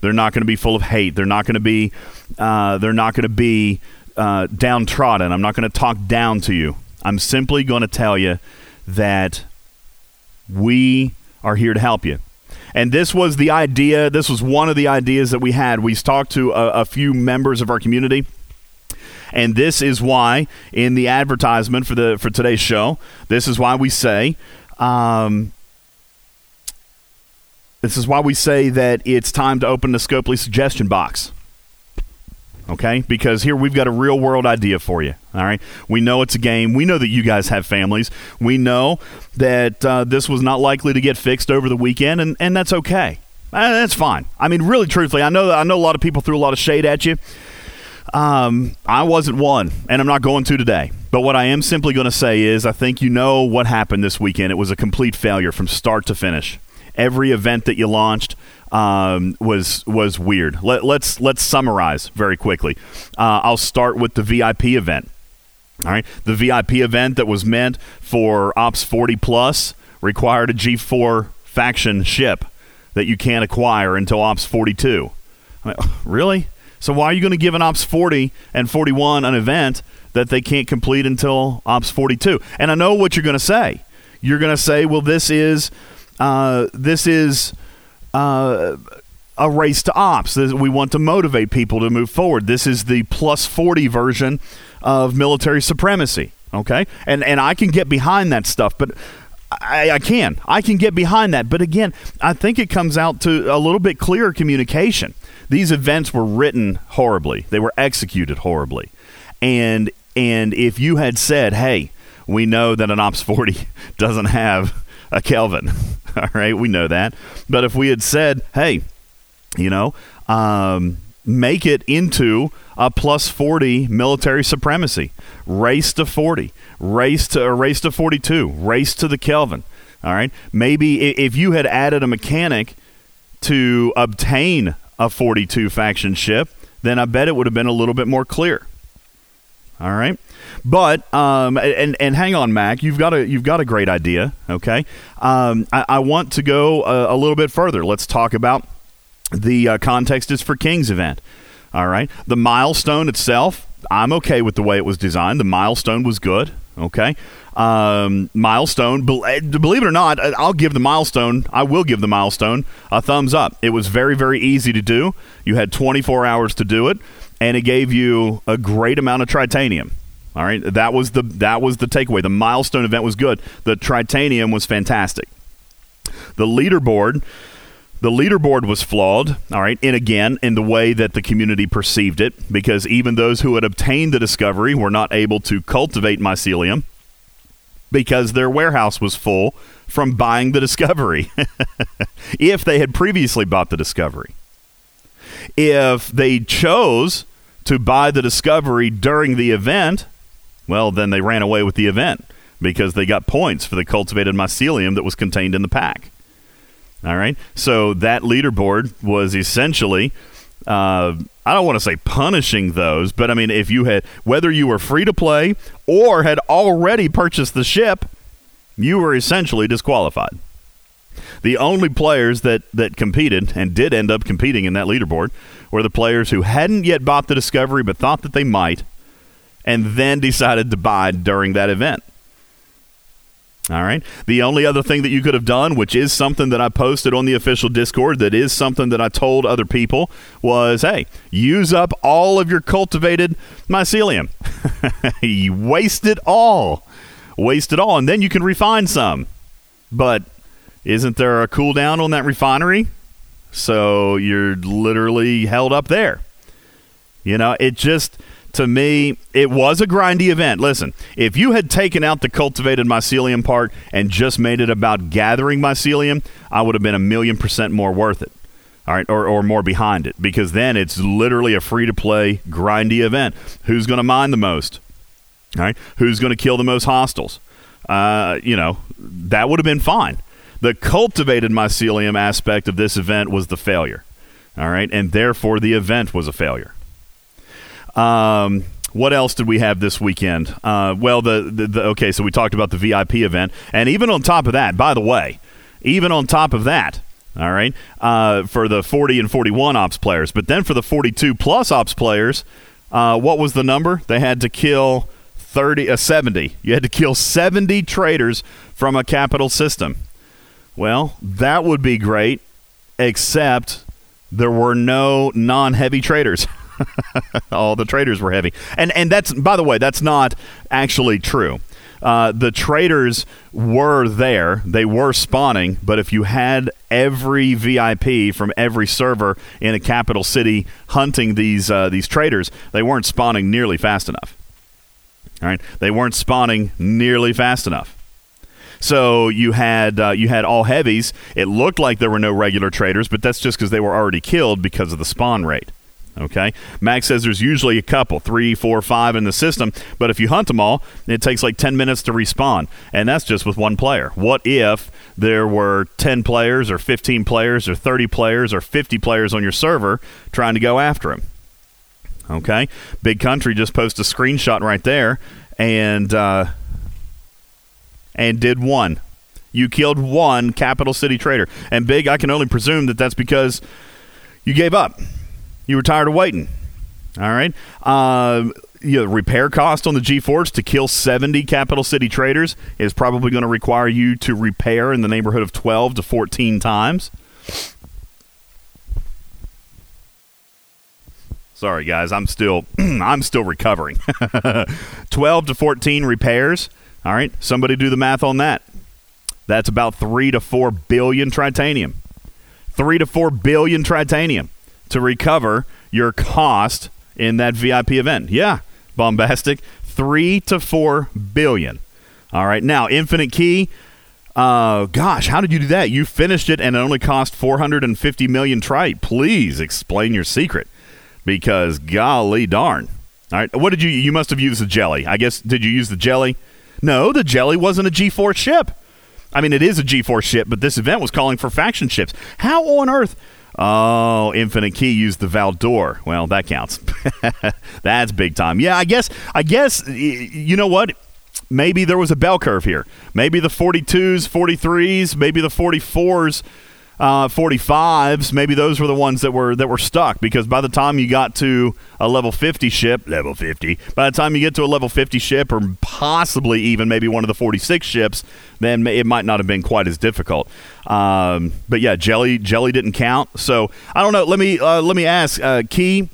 They're not going to be full of hate. They're not going to be. Uh, they're not going to be uh, downtrodden. I'm not going to talk down to you. I'm simply going to tell you that we are here to help you. And this was the idea. This was one of the ideas that we had. We talked to a, a few members of our community. And this is why, in the advertisement for the for today's show, this is why we say, um, this is why we say that it's time to open the Scopely suggestion box. Okay? Because here we've got a real world idea for you. All right? We know it's a game. We know that you guys have families. We know that uh, this was not likely to get fixed over the weekend, and, and that's okay. Uh, that's fine. I mean, really, truthfully, I know that I know a lot of people threw a lot of shade at you. Um, I wasn't one, and I'm not going to today. But what I am simply going to say is I think you know what happened this weekend. It was a complete failure from start to finish. Every event that you launched um, was was weird. Let, us let's, let's summarize very quickly. Uh, I'll start with the VIP event. All right, the VIP event that was meant for Ops 40 plus required a G4 faction ship that you can't acquire until Ops 42. I mean, really? So why are you going to give an Ops 40 and 41 an event that they can't complete until Ops 42? And I know what you're going to say. You're going to say, well, this is uh, this is uh, a race to ops. We want to motivate people to move forward. This is the plus 40 version of military supremacy. Okay, and and I can get behind that stuff, but I, I, can. I can get behind that. But again, I think it comes out to a little bit clearer communication. These events were written horribly. They were executed horribly. And and if you had said, "Hey, we know that an Ops 40 doesn't have a Kelvin," all right, we know that. But if we had said, "Hey, you know, um, make it into a plus 40 military supremacy. Race to 40, race to a race to 42, race to the Kelvin. All right. Maybe if you had added a mechanic to obtain a 42 faction ship, then I bet it would have been a little bit more clear. All right. But um, and and hang on, Mac. You've got a you've got a great idea. Okay. Um, I, I want to go a, a little bit further. Let's talk about the uh, context is for King's event. All right. The milestone itself, I'm okay with the way it was designed. The milestone was good. Okay. Um, milestone, eh, believe it or not, I'll give the milestone, I will give the milestone a thumbs up. It was very, very easy to do. You had 24 hours to do it, and it gave you a great amount of tritanium. All right. That was the that was the takeaway. The milestone event was good. The tritanium was fantastic. The leaderboard the leaderboard was flawed, all right, and again, in the way that the community perceived it, because even those who had obtained the discovery were not able to cultivate mycelium because their warehouse was full from buying the discovery if they had previously bought the discovery. If they chose to buy the discovery during the event, well, then they ran away with the event because they got points for the cultivated mycelium that was contained in the pack. All right. So that leaderboard was essentially, uh, I don't want to say punishing those, but I mean, if you had, whether you were free to play or had already purchased the ship, you were essentially disqualified. The only players that, that competed and did end up competing in that leaderboard were the players who hadn't yet bought the Discovery but thought that they might and then decided to buy during that event. All right. The only other thing that you could have done, which is something that I posted on the official Discord, that is something that I told other people, was hey, use up all of your cultivated mycelium. you waste it all. Waste it all, and then you can refine some. But isn't there a cooldown on that refinery? So you're literally held up there. You know, it just to me, it was a grindy event. Listen, if you had taken out the cultivated mycelium part and just made it about gathering mycelium, I would have been a million percent more worth it. All right, or, or more behind it, because then it's literally a free to play, grindy event. Who's going to mine the most? All right, who's going to kill the most hostiles? Uh, you know, that would have been fine. The cultivated mycelium aspect of this event was the failure. All right, and therefore the event was a failure. Um, what else did we have this weekend? Uh, well, the, the, the okay, so we talked about the VIP event, and even on top of that, by the way, even on top of that, all right, uh, for the 40 and 41 ops players, but then for the 42 plus ops players, uh, what was the number? They had to kill 30, uh, 70. You had to kill 70 traders from a capital system. Well, that would be great, except there were no non-heavy traders. All the traders were heavy, and and that's by the way, that's not actually true. Uh, the traders were there; they were spawning. But if you had every VIP from every server in a capital city hunting these uh, these traders, they weren't spawning nearly fast enough. All right, they weren't spawning nearly fast enough. So you had uh, you had all heavies. It looked like there were no regular traders, but that's just because they were already killed because of the spawn rate. Okay. Max says there's usually a couple, three, four, five in the system, but if you hunt them all, it takes like 10 minutes to respawn, and that's just with one player. What if there were 10 players, or 15 players, or 30 players, or 50 players on your server trying to go after him? Okay. Big Country just posted a screenshot right there, and uh, and did one. You killed one capital city trader, and Big. I can only presume that that's because you gave up you were tired of waiting. All right. Uh, you know, repair cost on the G4 to kill 70 capital city traders is probably going to require you to repair in the neighborhood of 12 to 14 times. Sorry guys, I'm still I'm still recovering. 12 to 14 repairs. All right, somebody do the math on that. That's about 3 to 4 billion tritanium. 3 to 4 billion tritanium to recover your cost in that VIP event. Yeah, bombastic. Three to four billion. All right. Now, Infinite Key. Uh, gosh, how did you do that? You finished it and it only cost 450 million trite. Please explain your secret because golly darn. All right. What did you, you must have used the jelly. I guess, did you use the jelly? No, the jelly wasn't a G4 ship. I mean, it is a G4 ship, but this event was calling for faction ships. How on earth Oh, Infinite Key used the Valdore. Well, that counts. That's big time. Yeah, I guess. I guess you know what? Maybe there was a bell curve here. Maybe the 42s, 43s, maybe the 44s uh, 45s, maybe those were the ones that were that were stuck because by the time you got to a level 50 ship, level 50, by the time you get to a level 50 ship or possibly even maybe one of the 46 ships, then it might not have been quite as difficult. Um, but yeah, jelly jelly didn't count. So I don't know. Let me uh, let me ask uh, Key.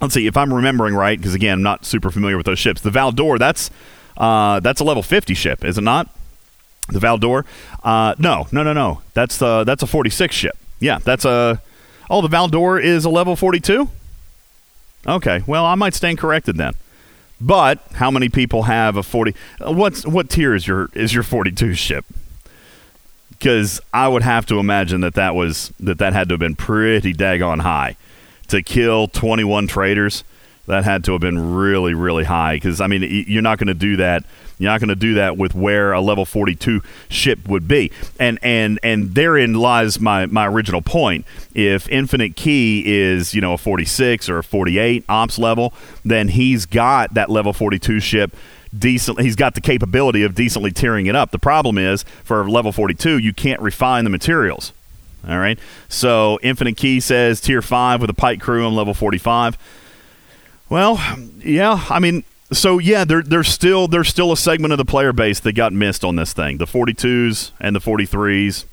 Let's see if I'm remembering right because again, I'm not super familiar with those ships. The Valdore, that's uh, that's a level 50 ship, is it not? The Valdore? Uh, no, no, no, no. That's the that's a 46 ship. Yeah, that's a. Oh, the Valdore is a level 42. Okay, well, I might stand corrected then. But how many people have a 40? What's what tier is your is your 42 ship? Because I would have to imagine that that was that that had to have been pretty daggone high to kill 21 traders. That had to have been really really high. Because I mean, you're not going to do that you're not going to do that with where a level 42 ship would be. And and and therein lies my my original point. If Infinite Key is, you know, a 46 or a 48 ops level, then he's got that level 42 ship decent he's got the capability of decently tearing it up. The problem is for level 42, you can't refine the materials. All right. So Infinite Key says tier 5 with a pike crew on level 45. Well, yeah, I mean, so yeah, there, there's still there's still a segment of the player base that got missed on this thing. The 42s and the 43s,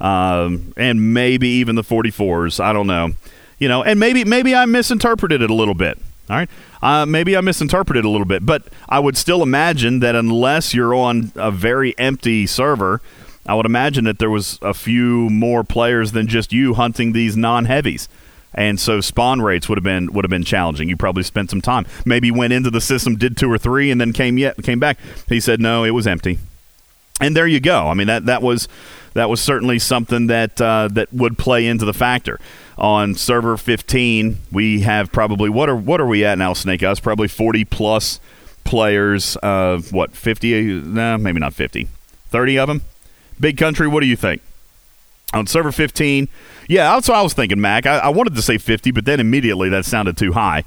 um, and maybe even the 44s. I don't know. You know, and maybe maybe I misinterpreted it a little bit. All right, uh, maybe I misinterpreted a little bit, but I would still imagine that unless you're on a very empty server, I would imagine that there was a few more players than just you hunting these non-heavies and so spawn rates would have been would have been challenging. You probably spent some time. Maybe went into the system, did two or three, and then came yet came back. He said no, it was empty. And there you go. I mean that that was that was certainly something that uh, that would play into the factor. On server 15, we have probably what are what are we at now, Snake Eyes? Probably 40 plus players. Uh, what 50? No, maybe not 50. 30 of them. Big country. What do you think? On server 15, yeah, that's what I was thinking, Mac. I, I wanted to say 50, but then immediately that sounded too high.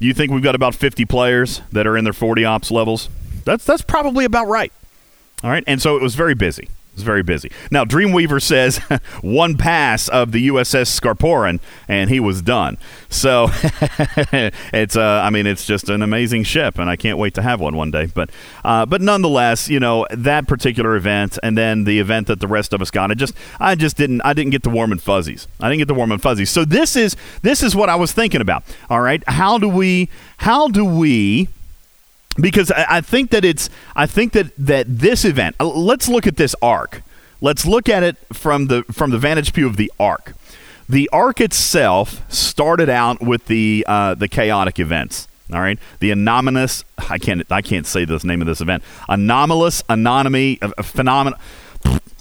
You think we've got about 50 players that are in their 40 ops levels? That's that's probably about right. All right, and so it was very busy. It's very busy. Now, Dreamweaver says one pass of the USS Scarporin, and he was done. So it's, uh, I mean, it's just an amazing ship, and I can't wait to have one one day. But, uh, but nonetheless, you know, that particular event, and then the event that the rest of us got, I just, I just didn't, I didn't get the warm and fuzzies. I didn't get the warm and fuzzies. So this is, this is what I was thinking about. All right, how do we, how do we? Because I, think that it's I think that that this event. Uh, let's look at this arc. Let's look at it from the from the vantage view of the arc. The arc itself started out with the uh, the chaotic events. All right, the anomalous. I can't I can't say the name of this event. Anomalous anomaly uh, phenomenon.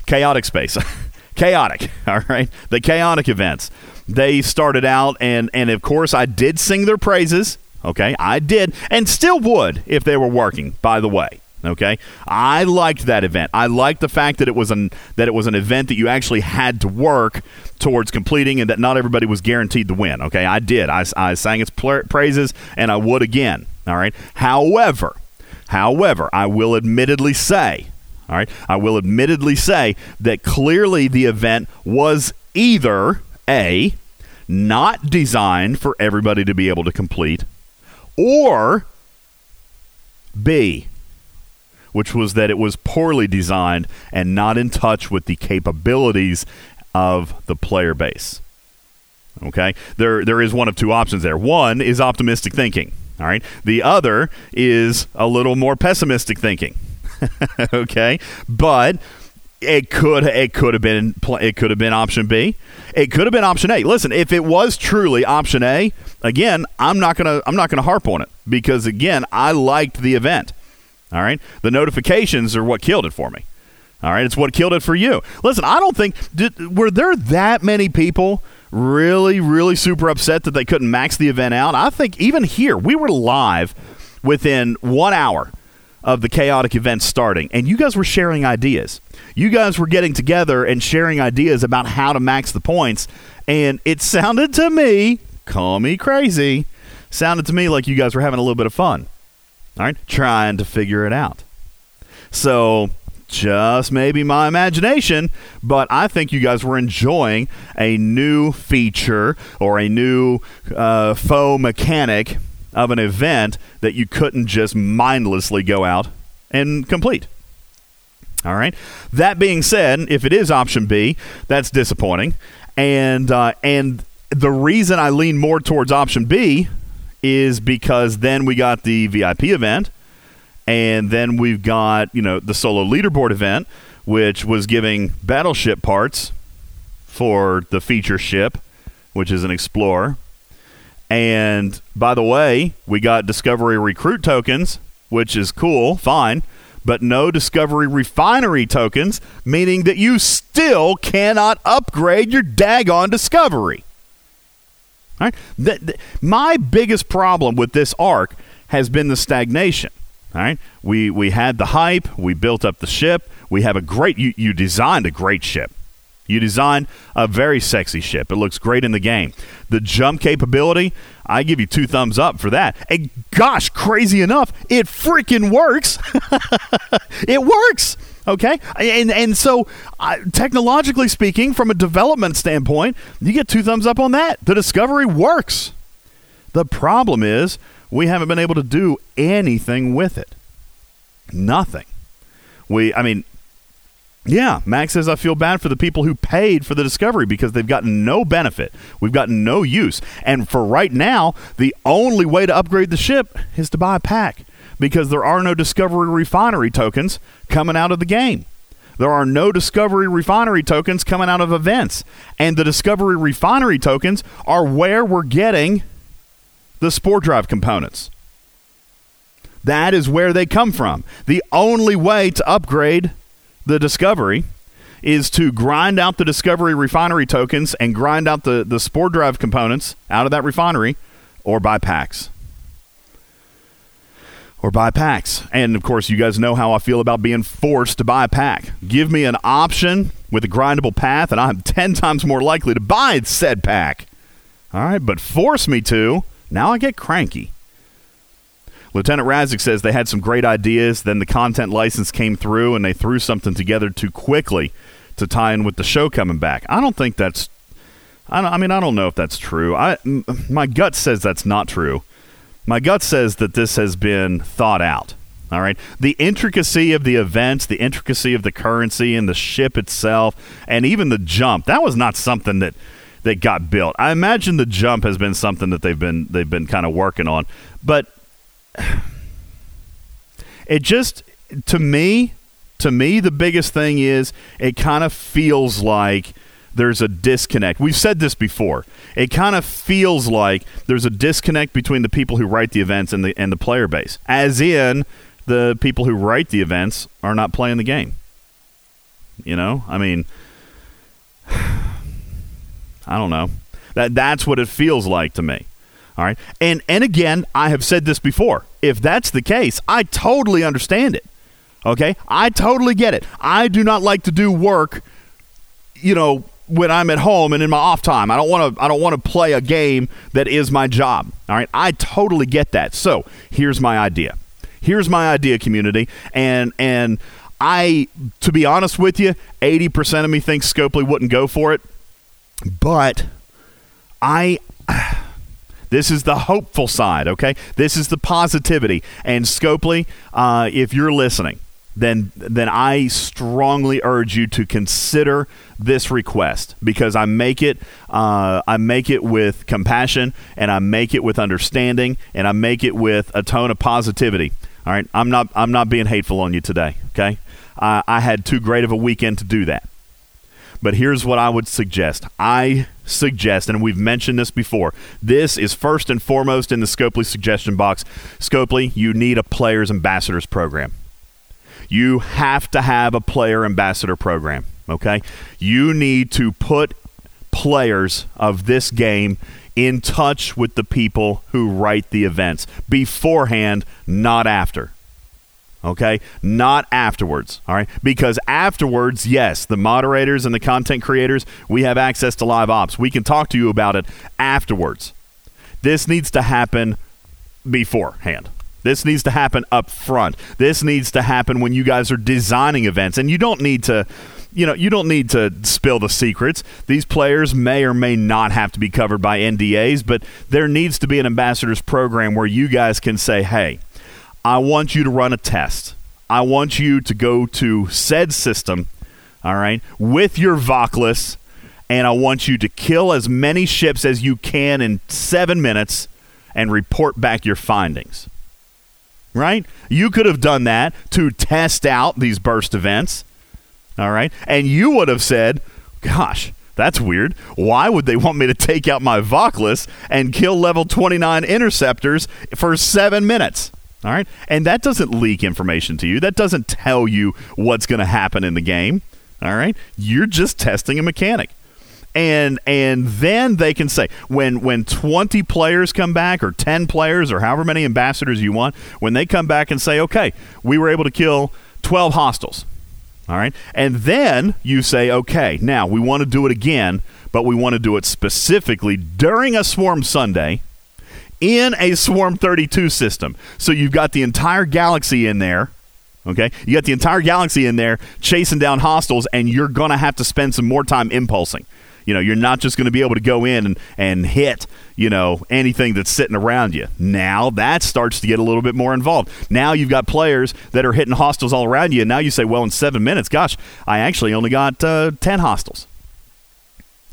Chaotic space. chaotic. All right, the chaotic events. They started out, and and of course I did sing their praises. Okay, I did, and still would if they were working. By the way, okay, I liked that event. I liked the fact that it was an that it was an event that you actually had to work towards completing, and that not everybody was guaranteed to win. Okay, I did. I, I sang its praises, and I would again. All right. However, however, I will admittedly say, all right, I will admittedly say that clearly the event was either a not designed for everybody to be able to complete or B, which was that it was poorly designed and not in touch with the capabilities of the player base. Okay? There there is one of two options there. One is optimistic thinking, all right? The other is a little more pessimistic thinking. okay? But it could it could have been it could have been option B. It could have been option A. Listen, if it was truly option A, again, I'm not gonna I'm not gonna harp on it because again, I liked the event. All right, the notifications are what killed it for me. All right, it's what killed it for you. Listen, I don't think did, were there that many people really really super upset that they couldn't max the event out. I think even here we were live within one hour of the chaotic events starting, and you guys were sharing ideas. You guys were getting together and sharing ideas about how to max the points, and it sounded to me, call me crazy, sounded to me like you guys were having a little bit of fun. All right, trying to figure it out. So, just maybe my imagination, but I think you guys were enjoying a new feature or a new uh, faux mechanic of an event that you couldn't just mindlessly go out and complete. All right. That being said, if it is option B, that's disappointing, and uh, and the reason I lean more towards option B is because then we got the VIP event, and then we've got you know the solo leaderboard event, which was giving battleship parts for the feature ship, which is an explorer, and by the way, we got Discovery recruit tokens, which is cool, fine, but no Discovery refinery tokens, meaning that you still cannot upgrade your daggone Discovery. All right? The, my biggest problem with this arc has been the stagnation. All right, we we had the hype, we built up the ship, we have a great. You, you designed a great ship. You design a very sexy ship. It looks great in the game. The jump capability, I give you two thumbs up for that. And gosh, crazy enough, it freaking works. it works. Okay, and and so technologically speaking, from a development standpoint, you get two thumbs up on that. The discovery works. The problem is we haven't been able to do anything with it. Nothing. We, I mean, yeah, Max says I feel bad for the people who paid for the discovery because they've gotten no benefit. We've gotten no use. And for right now, the only way to upgrade the ship is to buy a pack because there are no discovery refinery tokens coming out of the game. There are no discovery refinery tokens coming out of events. And the discovery refinery tokens are where we're getting the spore drive components. That is where they come from. The only way to upgrade the discovery is to grind out the discovery refinery tokens and grind out the, the spore drive components out of that refinery or buy packs. Or buy packs. And of course, you guys know how I feel about being forced to buy a pack. Give me an option with a grindable path, and I'm 10 times more likely to buy said pack. All right, but force me to, now I get cranky. Lieutenant Razik says they had some great ideas, then the content license came through and they threw something together too quickly to tie in with the show coming back. I don't think that's. I, I mean, I don't know if that's true. I, m- my gut says that's not true. My gut says that this has been thought out. All right. The intricacy of the events, the intricacy of the currency and the ship itself, and even the jump, that was not something that that got built. I imagine the jump has been something that they've been they've been kind of working on. But it just to me to me the biggest thing is it kind of feels like there's a disconnect. We've said this before. It kind of feels like there's a disconnect between the people who write the events and the and the player base. As in the people who write the events are not playing the game. You know? I mean I don't know. That that's what it feels like to me. All right. And and again, I have said this before. If that's the case, I totally understand it. Okay? I totally get it. I do not like to do work, you know, when I'm at home and in my off time. I don't want to I don't want to play a game that is my job. All right? I totally get that. So, here's my idea. Here's my idea community and and I to be honest with you, 80% of me thinks Scopely wouldn't go for it. But I this is the hopeful side, okay? This is the positivity. And Scopely, uh, if you're listening, then then I strongly urge you to consider this request because I make it uh, I make it with compassion and I make it with understanding and I make it with a tone of positivity. All right, I'm not I'm not being hateful on you today. Okay, uh, I had too great of a weekend to do that. But here's what I would suggest. I suggest, and we've mentioned this before, this is first and foremost in the Scopely suggestion box. Scopely, you need a players ambassadors program. You have to have a player ambassador program, okay? You need to put players of this game in touch with the people who write the events beforehand, not after okay? Not afterwards, all right? Because afterwards, yes, the moderators and the content creators, we have access to live ops. We can talk to you about it afterwards. This needs to happen beforehand. This needs to happen up front. This needs to happen when you guys are designing events. And you don't need to you know, you don't need to spill the secrets. These players may or may not have to be covered by NDAs, but there needs to be an ambassadors program where you guys can say, "Hey, I want you to run a test. I want you to go to said system, all right, with your Voclus, and I want you to kill as many ships as you can in seven minutes and report back your findings. Right? You could have done that to test out these burst events, all right, and you would have said, gosh, that's weird. Why would they want me to take out my Voclus and kill level 29 interceptors for seven minutes? All right. And that doesn't leak information to you. That doesn't tell you what's going to happen in the game. All right. You're just testing a mechanic. And and then they can say when when 20 players come back or 10 players or however many ambassadors you want, when they come back and say, "Okay, we were able to kill 12 hostiles." All right? And then you say, "Okay, now we want to do it again, but we want to do it specifically during a swarm Sunday." In a Swarm 32 system. So you've got the entire galaxy in there. Okay, you got the entire galaxy in there chasing down hostiles, and you're gonna have to spend some more time impulsing. You know, you're not just going to be able to go in and, and hit, you know, anything that's sitting around you. Now that starts to get a little bit more involved. Now you've got players that are hitting hostiles all around you. And now you say, well, in seven minutes, gosh, I actually only got uh, 10 hostiles.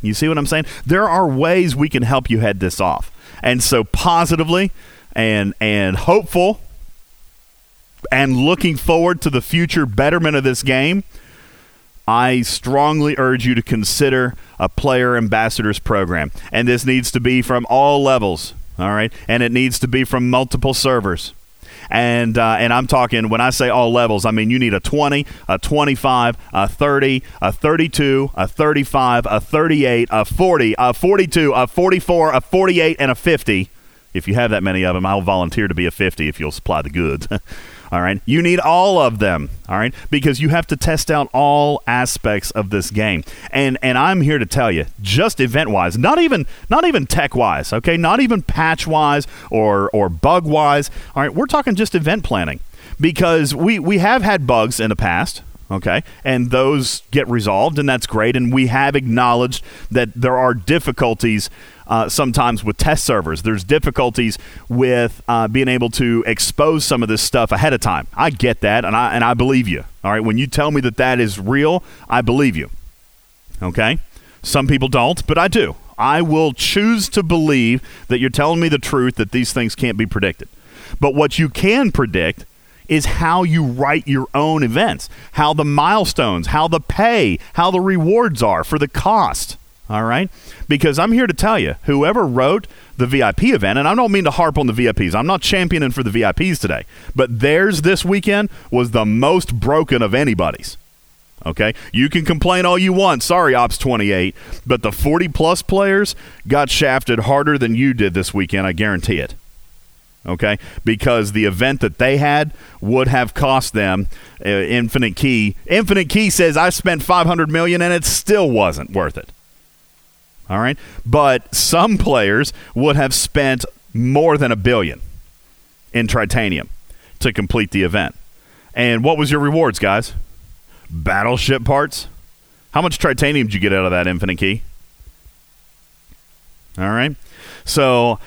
You see what I'm saying? There are ways we can help you head this off. And so positively and and hopeful and looking forward to the future betterment of this game, I strongly urge you to consider a player ambassadors program. And this needs to be from all levels, all right? And it needs to be from multiple servers. And uh, and I'm talking when I say all levels, I mean you need a 20, a 25, a 30, a 32, a 35, a 38, a 40, a 42, a 44, a 48, and a 50. If you have that many of them, I'll volunteer to be a 50 if you'll supply the goods. All right. You need all of them. All right. Because you have to test out all aspects of this game. And and I'm here to tell you, just event wise, not even not even tech wise, okay, not even patch wise or or bug wise. All right, we're talking just event planning. Because we, we have had bugs in the past, okay and those get resolved and that's great and we have acknowledged that there are difficulties uh, sometimes with test servers. There's difficulties with uh, being able to expose some of this stuff ahead of time. I get that and i and i believe you. All right? When you tell me that that is real i believe you. Okay? Some people don't but i do. I will choose to believe that you're telling me the truth that these things can't be predicted. But what you can predict is how you write your own events, how the milestones, how the pay, how the rewards are for the cost. All right? Because I'm here to tell you, whoever wrote the VIP event, and I don't mean to harp on the VIPs, I'm not championing for the VIPs today, but theirs this weekend was the most broken of anybody's. Okay? You can complain all you want. Sorry, Ops 28. But the 40 plus players got shafted harder than you did this weekend, I guarantee it okay because the event that they had would have cost them uh, infinite key infinite key says i spent 500 million and it still wasn't worth it all right? But some players would have spent more than a billion in tritanium to complete the event. And what was your rewards guys? Battleship parts? How much tritanium did you get out of that infinite key? All right? So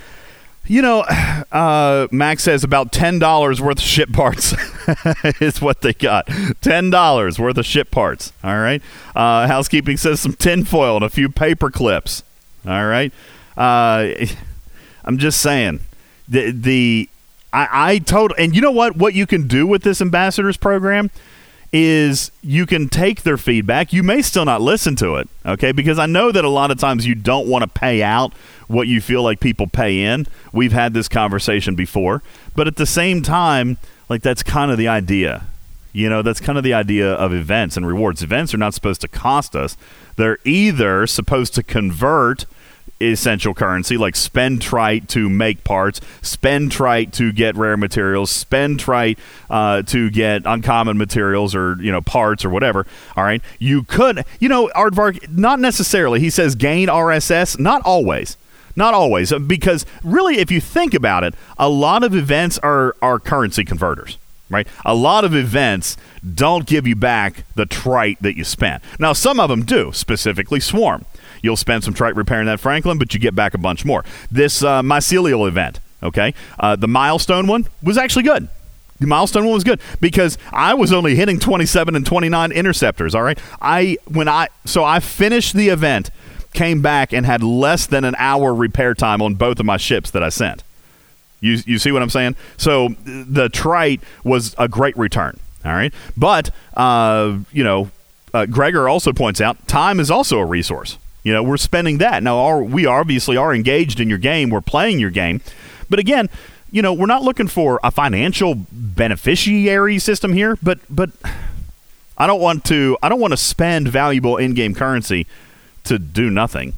you know, uh, Max says about ten dollars worth of ship parts is what they got. Ten dollars worth of ship parts. All right. Uh, housekeeping says some tinfoil and a few paper clips. All right. Uh, I'm just saying the the I, I told and you know what what you can do with this ambassadors program is you can take their feedback. You may still not listen to it, okay? Because I know that a lot of times you don't want to pay out what you feel like people pay in. We've had this conversation before. But at the same time, like that's kind of the idea. You know, that's kind of the idea of events and rewards. Events are not supposed to cost us. They're either supposed to convert essential currency, like spend trite to make parts, spend trite to get rare materials, spend trite uh, to get uncommon materials or you know parts or whatever. All right, you could, you know, Aardvark, not necessarily. He says gain RSS, not always. Not always, uh, because really, if you think about it, a lot of events are, are currency converters right? A lot of events don't give you back the trite that you spent. Now, some of them do, specifically Swarm. You'll spend some trite repairing that Franklin, but you get back a bunch more. This uh, mycelial event, okay, uh, the milestone one was actually good. The milestone one was good because I was only hitting 27 and 29 interceptors. All right, I when I so I finished the event, came back and had less than an hour repair time on both of my ships that I sent. You you see what I'm saying? So the trite was a great return. All right, but uh, you know, uh, Gregor also points out time is also a resource. You know, we're spending that. Now, our, we obviously are engaged in your game. We're playing your game. But again, you know, we're not looking for a financial beneficiary system here, but but I don't want to I don't want to spend valuable in-game currency to do nothing.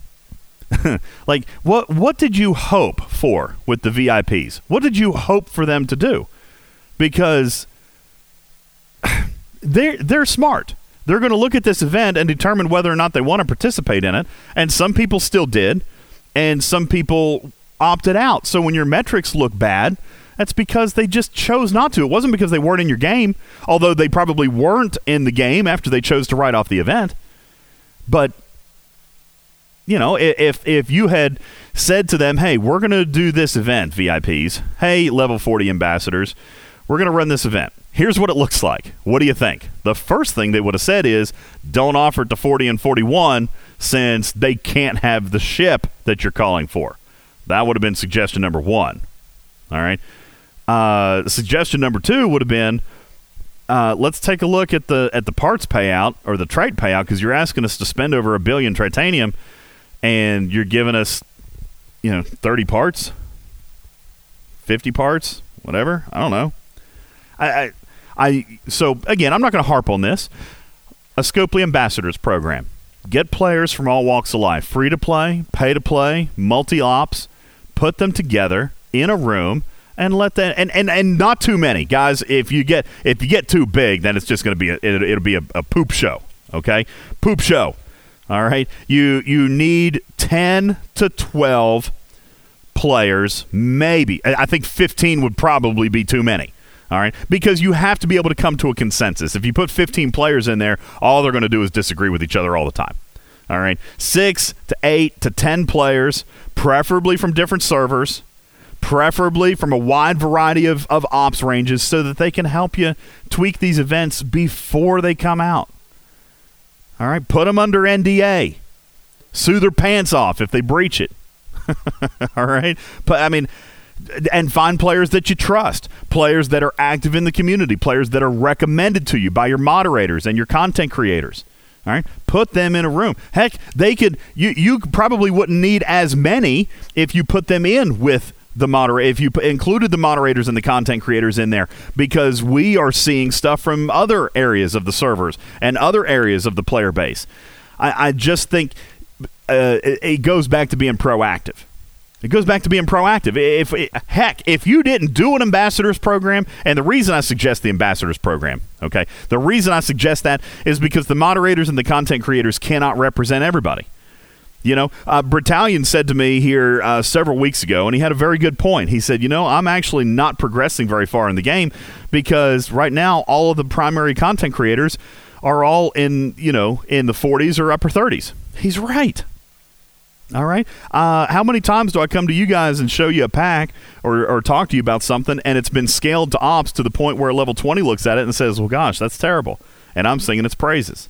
like what what did you hope for with the VIPs? What did you hope for them to do? Because they're they're smart. They're going to look at this event and determine whether or not they want to participate in it. And some people still did, and some people opted out. So when your metrics look bad, that's because they just chose not to. It wasn't because they weren't in your game, although they probably weren't in the game after they chose to write off the event. But you know, if if you had said to them, "Hey, we're going to do this event, VIPs. Hey, level 40 ambassadors, we're going to run this event. Here's what it looks like. What do you think?" The first thing they would have said is, "Don't offer it to 40 and 41 since they can't have the ship that you're calling for." That would have been suggestion number 1. All right. Uh, suggestion number 2 would have been uh, let's take a look at the at the parts payout or the trade payout because you're asking us to spend over a billion titanium, and you're giving us, you know, thirty parts, fifty parts, whatever. I don't know. I, I, I so again, I'm not going to harp on this. A Scopely Ambassadors program. Get players from all walks of life, free to play, pay to play, multi ops. Put them together in a room and let that and, and and not too many guys if you get if you get too big then it's just going to be a, it, it'll be a, a poop show okay poop show all right? You you need 10 to 12 players maybe. I think 15 would probably be too many. All right? Because you have to be able to come to a consensus. If you put 15 players in there all they're going to do is disagree with each other all the time. All right? Six to eight to 10 players preferably from different servers preferably from a wide variety of, of ops ranges so that they can help you tweak these events before they come out. All right, put them under NDA. Sue their pants off if they breach it. All right, but I mean, and find players that you trust, players that are active in the community, players that are recommended to you by your moderators and your content creators. All right, put them in a room. Heck, they could. You you probably wouldn't need as many if you put them in with the moderator if you p- included the moderators and the content creators in there because we are seeing stuff from other areas of the servers and other areas of the player base. I, I just think uh, it, it goes back to being proactive. It goes back to being proactive. If heck, if you didn't do an ambassadors program, and the reason I suggest the ambassadors program, okay, the reason I suggest that is because the moderators and the content creators cannot represent everybody. You know, uh, said to me here uh, several weeks ago, and he had a very good point. He said, You know, I'm actually not progressing very far in the game because right now all of the primary content creators are all in, you know, in the 40s or upper 30s. He's right. All right. Uh, how many times do I come to you guys and show you a pack or, or talk to you about something and it's been scaled to ops to the point where level 20 looks at it and says, Well, gosh, that's terrible. And I'm singing its praises.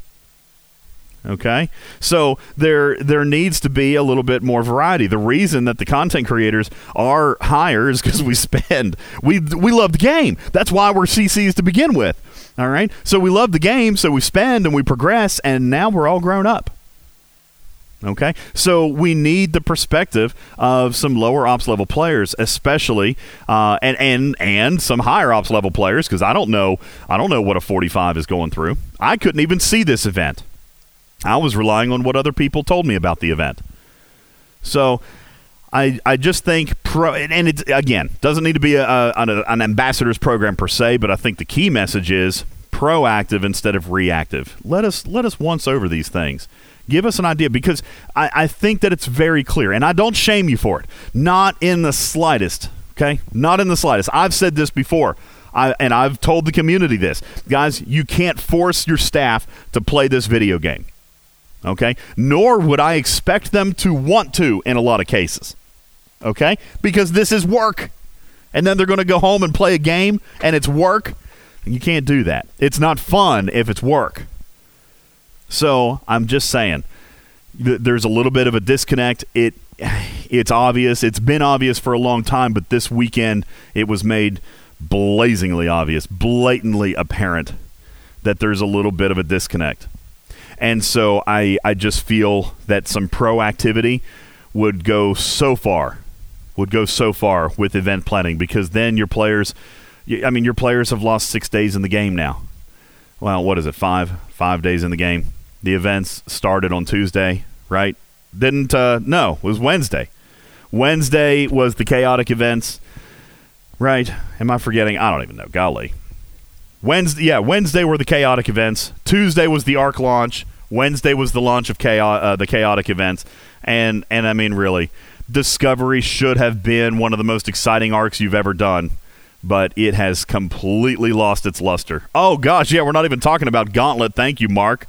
Okay, so there there needs to be a little bit more variety. The reason that the content creators are higher is because we spend. We we love the game. That's why we're CCs to begin with. All right, so we love the game, so we spend and we progress, and now we're all grown up. Okay, so we need the perspective of some lower ops level players, especially, uh, and and and some higher ops level players, because I don't know, I don't know what a 45 is going through. I couldn't even see this event. I was relying on what other people told me about the event. So I, I just think pro and it again doesn't need to be a, a, an, an ambassadors program per se, but I think the key message is proactive instead of reactive. Let us let us once over these things. Give us an idea because I, I think that it's very clear, and I don't shame you for it, not in the slightest. Okay, not in the slightest. I've said this before. I, and I've told the community this. Guys, you can't force your staff to play this video game okay? Nor would I expect them to want to in a lot of cases, okay? Because this is work. And then they're going to go home and play a game and it's work. You can't do that. It's not fun if it's work. So I'm just saying, th- there's a little bit of a disconnect. It, it's obvious. It's been obvious for a long time, but this weekend it was made blazingly obvious, blatantly apparent that there's a little bit of a disconnect. And so I, I just feel that some proactivity would go so far, would go so far with event planning because then your players, I mean, your players have lost six days in the game now. Well, what is it, five? Five days in the game. The events started on Tuesday, right? Didn't, uh, no, it was Wednesday. Wednesday was the chaotic events, right? Am I forgetting? I don't even know. Golly. Wednesday, yeah, Wednesday were the chaotic events. Tuesday was the arc launch. Wednesday was the launch of chaos, uh, the chaotic events, and and I mean really, Discovery should have been one of the most exciting arcs you've ever done, but it has completely lost its luster. Oh gosh, yeah, we're not even talking about Gauntlet. Thank you, Mark.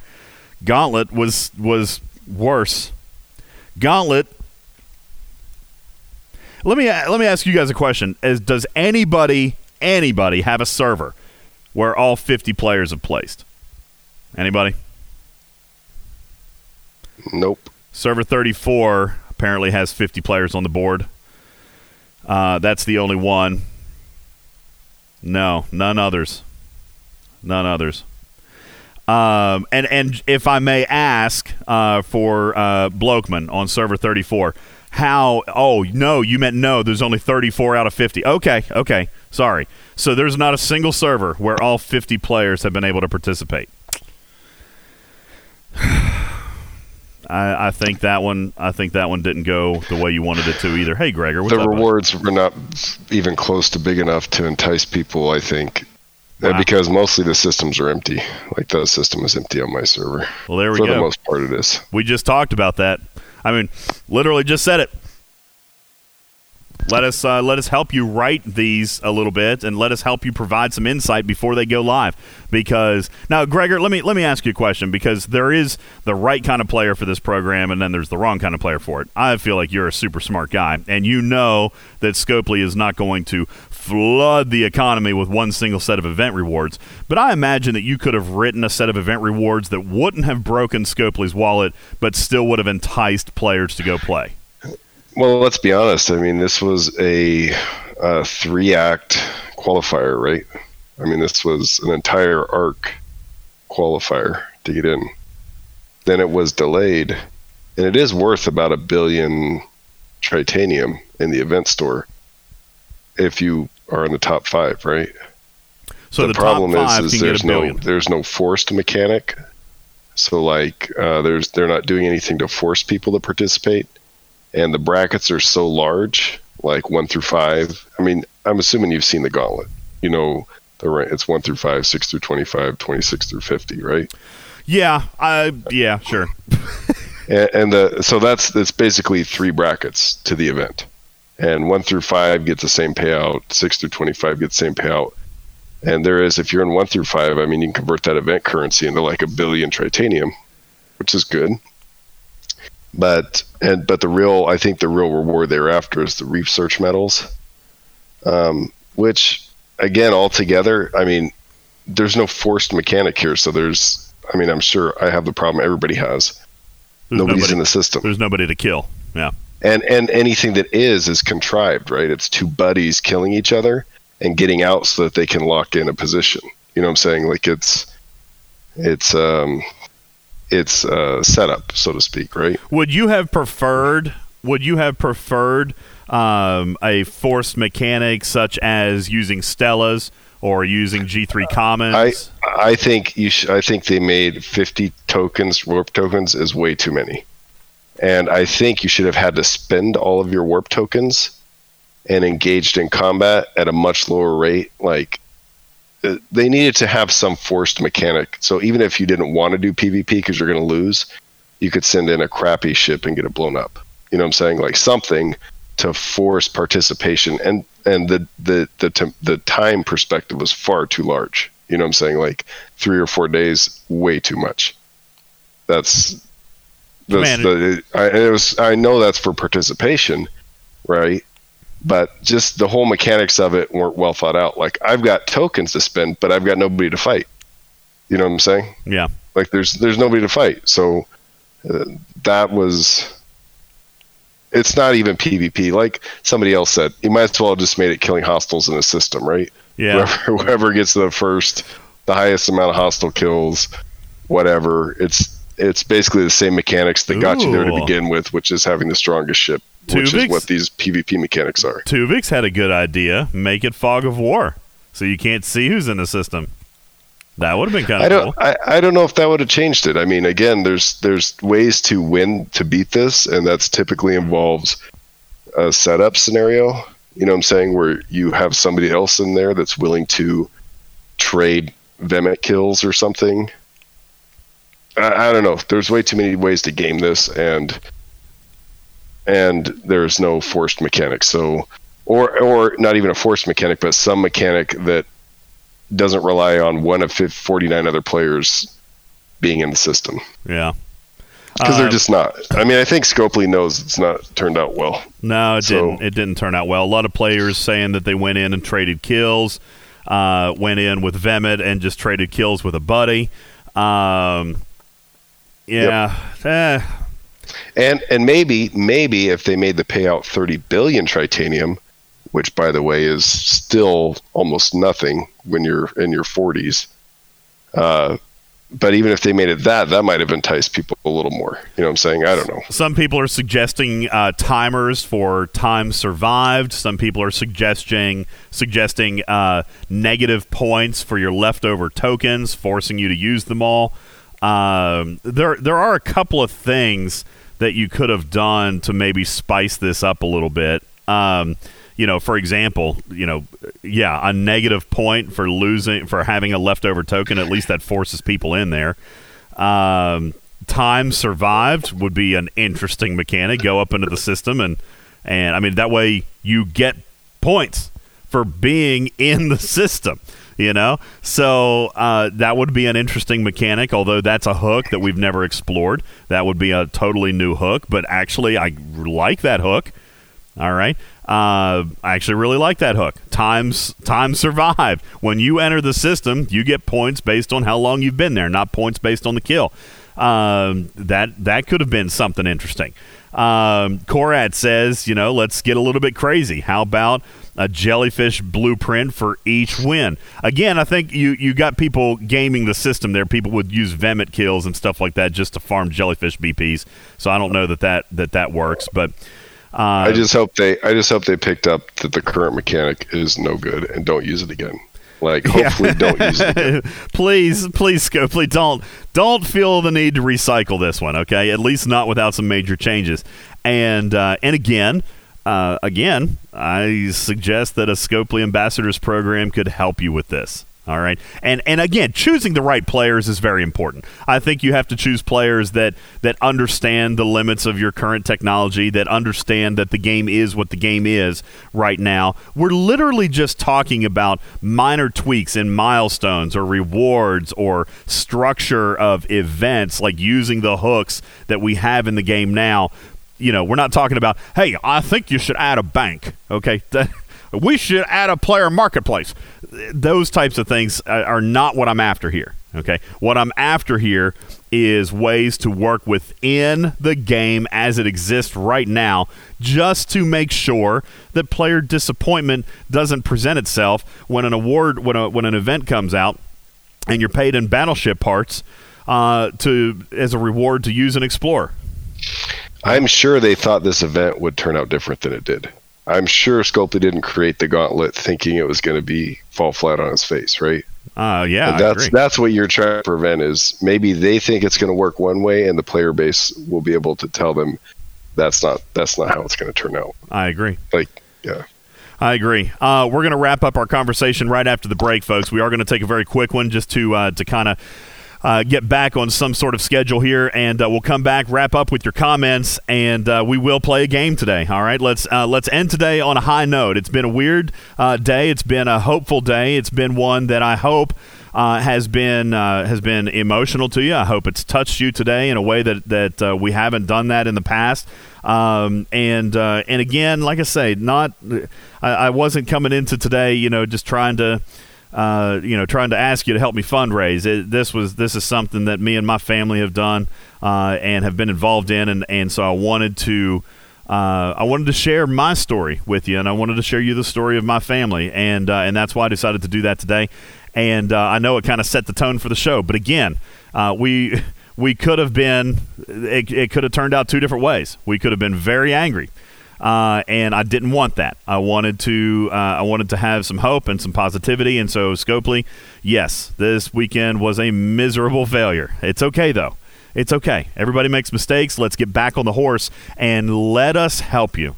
Gauntlet was was worse. Gauntlet. Let me let me ask you guys a question: Is does anybody anybody have a server where all 50 players have placed? Anybody? Nope. Server 34 apparently has 50 players on the board. Uh, that's the only one. No, none others. None others. Um, and and if I may ask uh, for uh, Blokman on server 34, how? Oh no, you meant no. There's only 34 out of 50. Okay, okay, sorry. So there's not a single server where all 50 players have been able to participate. I, I, think that one. I think that one didn't go the way you wanted it to either. Hey, Gregor, the rewards were not even close to big enough to entice people. I think uh, wow. because mostly the systems are empty. Like the system is empty on my server. Well, there we For go. For the most part, it is. We just talked about that. I mean, literally just said it let us uh, let us help you write these a little bit and let us help you provide some insight before they go live. Because now Gregor let me let me ask you a question because there is the right kind of player for this program and then there's the wrong kind of player for it. I feel like you're a super smart guy and you know that Scopely is not going to flood the economy with one single set of event rewards but I imagine that you could have written a set of event rewards that wouldn't have broken Scopely's wallet but still would have enticed players to go play well, let's be honest. I mean, this was a, a three act qualifier, right? I mean, this was an entire arc qualifier to get in. Then it was delayed, and it is worth about a billion tritanium in the event store if you are in the top five, right? So the, the problem is, is there's no there's no forced mechanic. So like uh, there's they're not doing anything to force people to participate and the brackets are so large, like one through five. I mean, I'm assuming you've seen the gauntlet. You know, the it's one through five, six through 25, 26 through 50, right? Yeah, I yeah, sure. and, and the so that's that's basically three brackets to the event, and one through five get the same payout, six through 25 get the same payout. And there is, if you're in one through five, I mean, you can convert that event currency into like a billion tritanium, which is good. But and but the real I think the real reward thereafter is the research medals, um, which again altogether I mean there's no forced mechanic here, so there's I mean I'm sure I have the problem everybody has. There's Nobody's nobody, in the system. There's nobody to kill. Yeah. And and anything that is is contrived, right? It's two buddies killing each other and getting out so that they can lock in a position. You know what I'm saying? Like it's it's um its uh, setup, so to speak, right? Would you have preferred? Would you have preferred um, a forced mechanic such as using Stellas or using G3 Commons? I I think you. Sh- I think they made 50 tokens, warp tokens, is way too many, and I think you should have had to spend all of your warp tokens and engaged in combat at a much lower rate, like uh, Uh, they needed to have some forced mechanic. So even if you didn't want to do PvP because you're going to lose, you could send in a crappy ship and get it blown up. You know what I'm saying? Like something to force participation, and and the the the t- the time perspective was far too large. You know what I'm saying? Like three or four days, way too much. That's that's the I, it was. I know that's for participation, right? But just the whole mechanics of it weren't well thought out. Like I've got tokens to spend, but I've got nobody to fight. You know what I'm saying? Yeah. Like there's there's nobody to fight. So uh, that was it's not even PvP. Like somebody else said, you might as well have just made it killing hostiles in the system, right? Yeah. Whoever, whoever gets the first, the highest amount of hostile kills, whatever. It's it's basically the same mechanics that got you there to begin with, which is having the strongest ship which is what these PvP mechanics are. Tuvix had a good idea. Make it fog of war, so you can't see who's in the system. That would have been kind of I don't, cool. I, I don't know if that would have changed it. I mean, again, there's there's ways to win to beat this, and that's typically involves a setup scenario. You know what I'm saying? Where you have somebody else in there that's willing to trade Vemet kills or something. I, I don't know. There's way too many ways to game this, and and there's no forced mechanic. So, or or not even a forced mechanic, but some mechanic that doesn't rely on one of 49 other players being in the system. Yeah. because uh, they're just not. I mean, I think Scopely knows it's not turned out well. No, it so. didn't. It didn't turn out well. A lot of players saying that they went in and traded kills, uh, went in with Vemit and just traded kills with a buddy. Um, yeah. Yep. Eh. And and maybe maybe if they made the payout thirty billion tritanium, which by the way is still almost nothing when you're in your forties. Uh, but even if they made it that, that might have enticed people a little more. You know what I'm saying? I don't know. Some people are suggesting uh, timers for time survived. Some people are suggesting suggesting uh, negative points for your leftover tokens, forcing you to use them all. Um, there there are a couple of things that you could have done to maybe spice this up a little bit. Um, you know, for example, you know, yeah, a negative point for losing for having a leftover token. At least that forces people in there. Um, time survived would be an interesting mechanic. Go up into the system and and I mean that way you get points for being in the system. You know, so uh, that would be an interesting mechanic. Although that's a hook that we've never explored. That would be a totally new hook. But actually, I like that hook. All right. Uh, I actually really like that hook. Times time survived. When you enter the system, you get points based on how long you've been there, not points based on the kill. Um, that that could have been something interesting. Um, Korat says, you know, let's get a little bit crazy. How about a jellyfish blueprint for each win? Again, I think you you got people gaming the system there. People would use Vemit kills and stuff like that just to farm jellyfish BPs. So I don't know that that that, that works, but. Uh, I just hope they. I just hope they picked up that the current mechanic is no good and don't use it again. Like, hopefully, yeah. don't use it. Again. please, please, Scopely, don't don't feel the need to recycle this one. Okay, at least not without some major changes. And uh, and again, uh, again, I suggest that a Scopely Ambassadors program could help you with this. All right. And and again, choosing the right players is very important. I think you have to choose players that that understand the limits of your current technology, that understand that the game is what the game is right now. We're literally just talking about minor tweaks in milestones or rewards or structure of events like using the hooks that we have in the game now. You know, we're not talking about, "Hey, I think you should add a bank." Okay? we should add a player marketplace. Those types of things are not what I'm after here. Okay. What I'm after here is ways to work within the game as it exists right now, just to make sure that player disappointment doesn't present itself when an award, when, a, when an event comes out and you're paid in battleship parts uh, to as a reward to use and explore. I'm sure they thought this event would turn out different than it did. I'm sure Scopely didn't create the gauntlet thinking it was going to be fall flat on his face, right? Uh, yeah, and that's that's what you're trying to prevent is maybe they think it's going to work one way, and the player base will be able to tell them that's not that's not how it's going to turn out. I agree. Like, yeah. I agree. Uh, we're going to wrap up our conversation right after the break, folks. We are going to take a very quick one just to uh, to kind of uh, get back on some sort of schedule here, and uh, we'll come back, wrap up with your comments, and uh, we will play a game today. All right, let's uh, let's end today on a high note. It's been a weird uh, day. It's been a hopeful day. It's been one that I hope. Uh, has been has been emotional to you. I hope it's touched you today in a way that that we haven't done that in the past. Um, and and again, like I say, not I, I wasn't coming into today, you know, just trying to uh, you know, trying to ask you to help me fundraise. It, this was this is something that me and my family have done uh, and have been involved in, and, and so I wanted to. Uh, I wanted to share my story with you, and I wanted to share you the story of my family, and uh, and that's why I decided to do that today. And uh, I know it kind of set the tone for the show, but again, uh, we we could have been it, it could have turned out two different ways. We could have been very angry uh, and I didn't want that. I wanted to uh, I wanted to have some hope and some positivity, and so Scopely, yes, this weekend was a miserable failure. It's okay though. It's okay. Everybody makes mistakes. Let's get back on the horse and let us help you.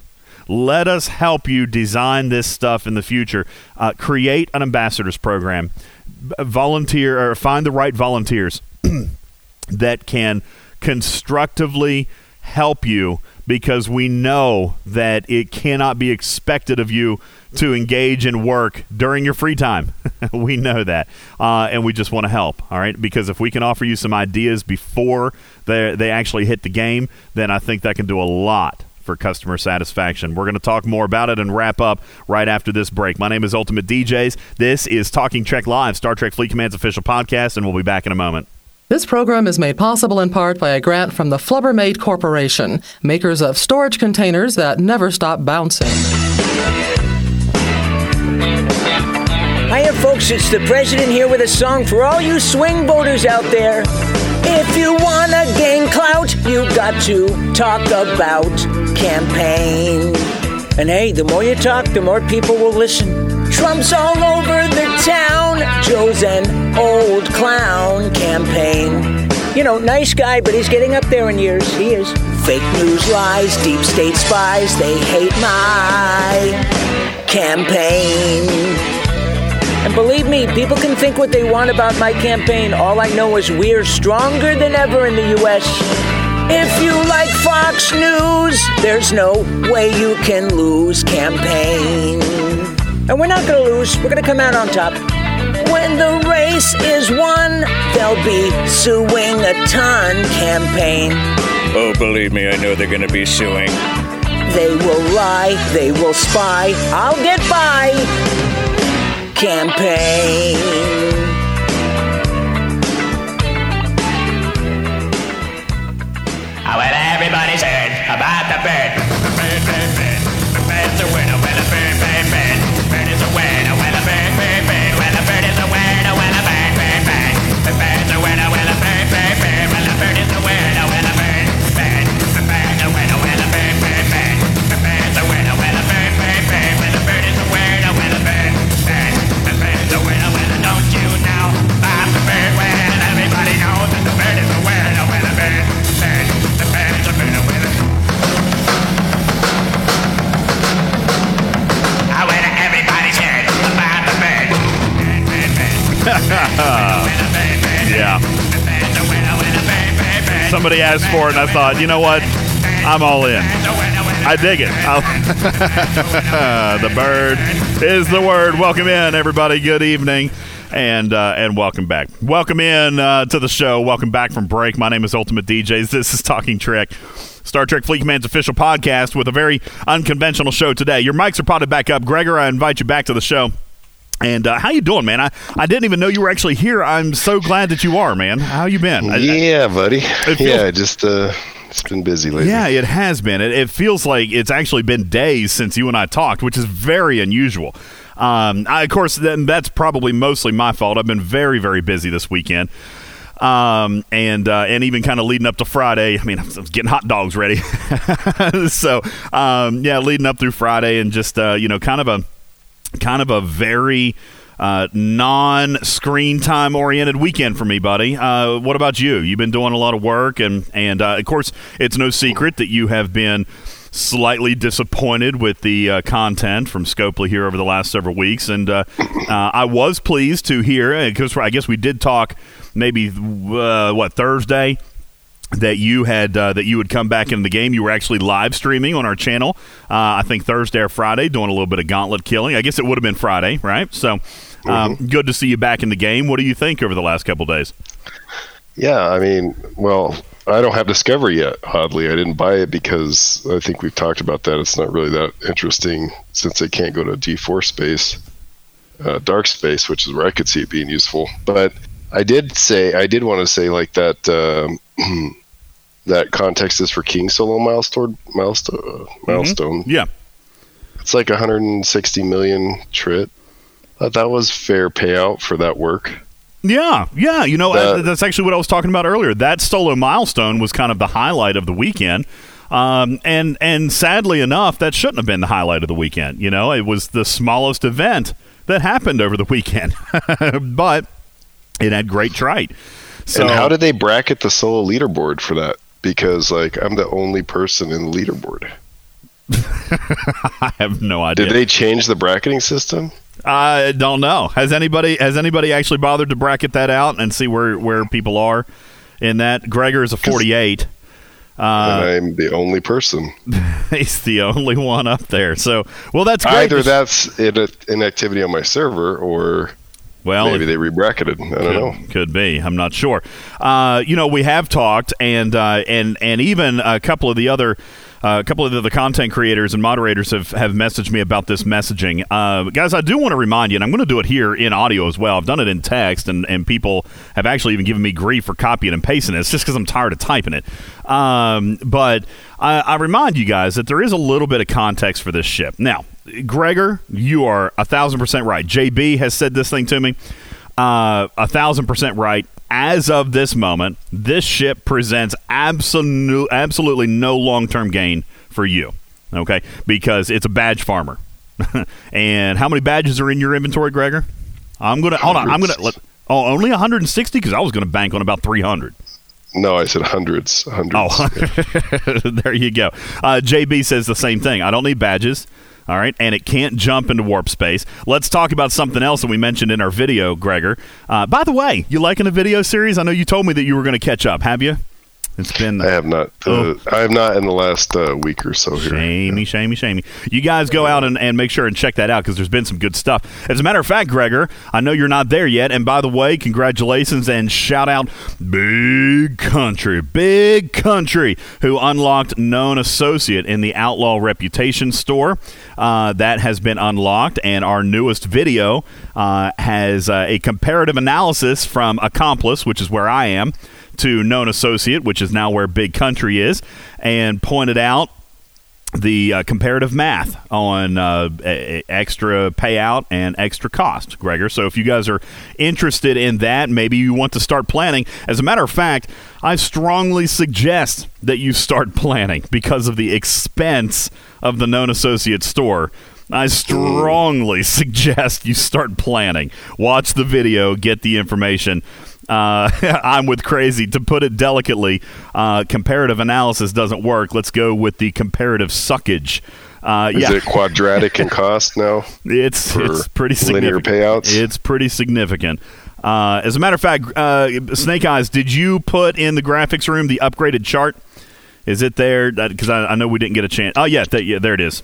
Let us help you design this stuff in the future. Uh, create an ambassadors program. Volunteer or find the right volunteers that can constructively help you because we know that it cannot be expected of you to engage in work during your free time. we know that. Uh, and we just want to help, all right? Because if we can offer you some ideas before they, they actually hit the game, then I think that can do a lot for customer satisfaction. We're going to talk more about it and wrap up right after this break. My name is Ultimate DJs. This is Talking Trek Live, Star Trek Fleet Command's official podcast, and we'll be back in a moment. This program is made possible in part by a grant from the Flubbermaid Corporation, makers of storage containers that never stop bouncing. Hiya, folks, it's the president here with a song for all you swing voters out there. If you wanna gain clout, you got to talk about campaign. And hey, the more you talk, the more people will listen. Trump's all over the town. Joe's an old clown campaign. You know, nice guy, but he's getting up there in years. He is. Fake news lies, deep state spies, they hate my campaign. And believe me, people can think what they want about my campaign. All I know is we're stronger than ever in the U.S. If you like Fox News, there's no way you can lose campaign. And we're not going to lose. We're going to come out on top. When the race is won, they'll be suing a ton campaign. Oh, believe me, I know they're going to be suing. They will lie, they will spy. I'll get by. Campaign. Well, everybody's heard about. The bird, Somebody asked for it, and I thought, you know what? I'm all in. I dig it. The bird is the word. Welcome in, everybody. Good evening. And uh, and welcome back. Welcome in uh, to the show. Welcome back from break. My name is Ultimate DJs. This is Talking Trek, Star Trek Fleet Command's official podcast with a very unconventional show today. Your mics are potted back up. Gregor, I invite you back to the show. And uh, how you doing, man? I, I didn't even know you were actually here. I'm so glad that you are, man. How you been? I- I- Yeah, buddy. feels- yeah, just uh, it's been busy lately. Yeah, it has been. It, it feels like it's actually been days since you and I talked, which is very unusual. Um, I, of course, then that's probably mostly my fault. I've been very, very busy this weekend. Um, and uh, and even kind of leading up to Friday. I mean, I was getting hot dogs ready. so um, yeah, leading up through Friday, and just uh, you know, kind of a kind of a very uh, non-screen time oriented weekend for me, buddy. Uh, what about you? You've been doing a lot of work, and and uh, of course, it's no secret that you have been slightly disappointed with the uh, content from Scopely here over the last several weeks, and uh, uh, I was pleased to hear because I guess we did talk maybe what Thursday that you had uh, that you would come back in the game. You were actually live streaming on our channel. Uh, I think Thursday or Friday, doing a little bit of gauntlet killing. I guess it would have been Friday, right? So, um, good to see you back in the game. What do you think over the last couple days? Yeah, I mean, well, I don't have Discovery yet. Oddly, I didn't buy it because I think we've talked about that. It's not really that interesting since they can't go to D4 space, uh, dark space, which is where I could see it being useful. But I did say I did want to say like that um, that context is for King Solo milestone milestone milestone. Yeah, it's like 160 million trit. Thought that was fair payout for that work. Yeah, yeah. You know, That- uh, that's actually what I was talking about earlier. That solo milestone was kind of the highlight of the weekend. Um, and and sadly enough, that shouldn't have been the highlight of the weekend. You know, it was the smallest event that happened over the weekend, but it had great trite. So and how did they bracket the solo leaderboard for that? Because like I'm the only person in the leaderboard. I have no idea. Did they change the bracketing system? I don't know. Has anybody has anybody actually bothered to bracket that out and see where where people are in that? Gregor is a 48. Uh, I'm the only person. he's the only one up there. So, well, that's great. Either that's in an activity on my server, or well, maybe they rebracketed. I don't could, know. Could be. I'm not sure. Uh, you know, we have talked, and uh, and and even a couple of the other. Uh, a couple of the, the content creators and moderators have, have messaged me about this messaging. Uh, guys, I do want to remind you, and I'm going to do it here in audio as well. I've done it in text, and, and people have actually even given me grief for copying and pasting it. It's just because I'm tired of typing it. Um, but I, I remind you guys that there is a little bit of context for this ship. Now, Gregor, you are a thousand percent right. JB has said this thing to me. Uh, a thousand percent right. As of this moment, this ship presents absolute, absolutely no long term gain for you. Okay, because it's a badge farmer. and how many badges are in your inventory, Gregor? I'm gonna hold on. I'm gonna let. Oh, only 160 because I was gonna bank on about 300. No, I said hundreds. Hundreds. Oh, there you go. Uh, JB says the same thing. I don't need badges. All right, and it can't jump into warp space. Let's talk about something else that we mentioned in our video, Gregor. Uh, by the way, you liking a video series? I know you told me that you were going to catch up. Have you? It's been. I have not. Uh, Oh. I have not in the last uh, week or so here. Shamey, shamey, shamey. You guys go out and, and make sure and check that out because there's been some good stuff. As a matter of fact, Gregor, I know you're not there yet. And by the way, congratulations and shout out Big Country, Big Country, who unlocked Known Associate in the Outlaw Reputation store. Uh, that has been unlocked. And our newest video uh, has uh, a comparative analysis from Accomplice, which is where I am to known associate, which is now where Big Country is, and pointed out the uh, comparative math on uh, a- extra payout and extra cost, Gregor. So if you guys are interested in that, maybe you want to start planning. As a matter of fact, I strongly suggest that you start planning because of the expense of the known associate store. I strongly suggest you start planning. Watch the video, get the information. Uh, I'm with crazy. To put it delicately, uh, comparative analysis doesn't work. Let's go with the comparative suckage. Uh, Is yeah. it quadratic in cost now? It's it's pretty linear significant. payouts? It's pretty significant. Uh, as a matter of fact, uh, Snake Eyes, did you put in the graphics room the upgraded chart? Is it there? Because I, I know we didn't get a chance. Oh yeah, th- yeah, there it is.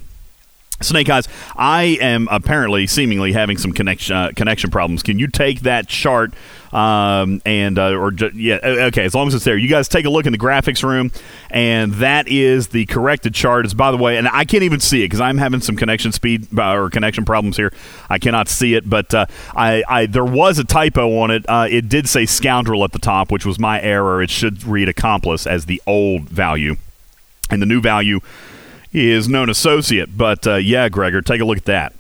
Snake Eyes, I am apparently, seemingly having some connection uh, connection problems. Can you take that chart um, and uh, or ju- yeah, okay, as long as it's there, you guys take a look in the graphics room, and that is the corrected chart. Is by the way, and I can't even see it because I'm having some connection speed uh, or connection problems here. I cannot see it, but uh, I, I there was a typo on it. Uh, it did say scoundrel at the top, which was my error. It should read accomplice as the old value, and the new value is known associate. But uh, yeah, Gregor, take a look at that.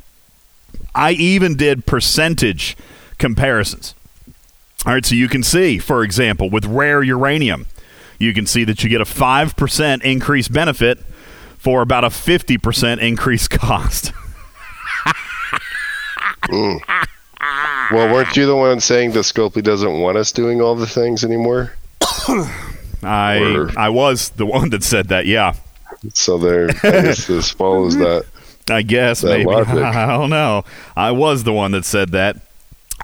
I even did percentage comparisons. All right, so you can see, for example, with rare uranium, you can see that you get a 5% increased benefit for about a 50% increased cost. Mm. Well, weren't you the one saying that Scopely doesn't want us doing all the things anymore? I Or- I was the one that said that, yeah. So there, I guess this follows that. I guess That maybe. logic. I don't know. I was the one that said that.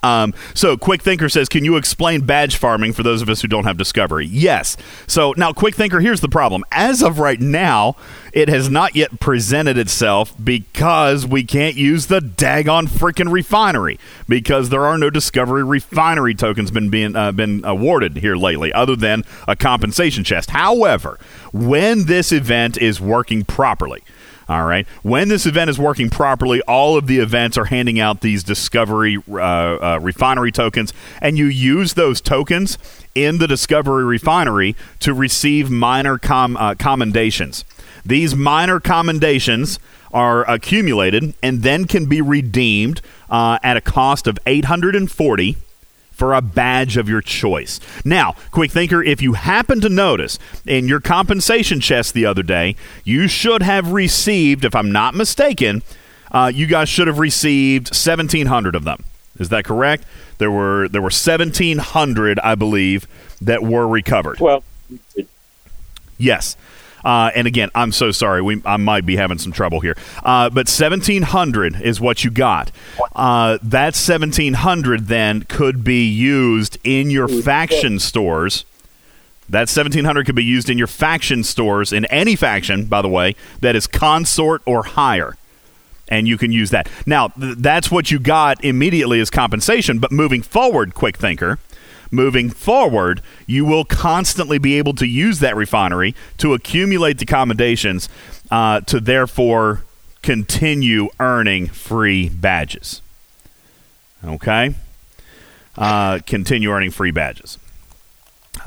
Um, so, Quick Thinker says, Can you explain badge farming for those of us who don't have Discovery? Yes. So, now, Quick Thinker, here's the problem. As of right now, it has not yet presented itself because we can't use the daggone freaking refinery because there are no Discovery refinery tokens been being uh, been awarded here lately, other than a compensation chest. However, when this event is working properly, all right. When this event is working properly, all of the events are handing out these Discovery uh, uh, refinery tokens, and you use those tokens in the Discovery refinery to receive minor com- uh, commendations. These minor commendations are accumulated and then can be redeemed uh, at a cost of 840 for a badge of your choice. Now, quick thinker, if you happen to notice in your compensation chest the other day, you should have received, if I'm not mistaken, uh, you guys should have received 1,700 of them. Is that correct? There were there were 1,700, I believe, that were recovered. Well, Yes. Uh, and again, I'm so sorry. We I might be having some trouble here. Uh, but 1700 is what you got. Uh, that 1700 then could be used in your faction stores. That 1700 could be used in your faction stores in any faction, by the way, that is consort or higher. And you can use that. Now, th- that's what you got immediately as compensation, but moving forward, quick thinker, moving forward, you will constantly be able to use that refinery to accumulate the commendations uh, to therefore continue earning free badges. Okay? Uh, continue earning free badges.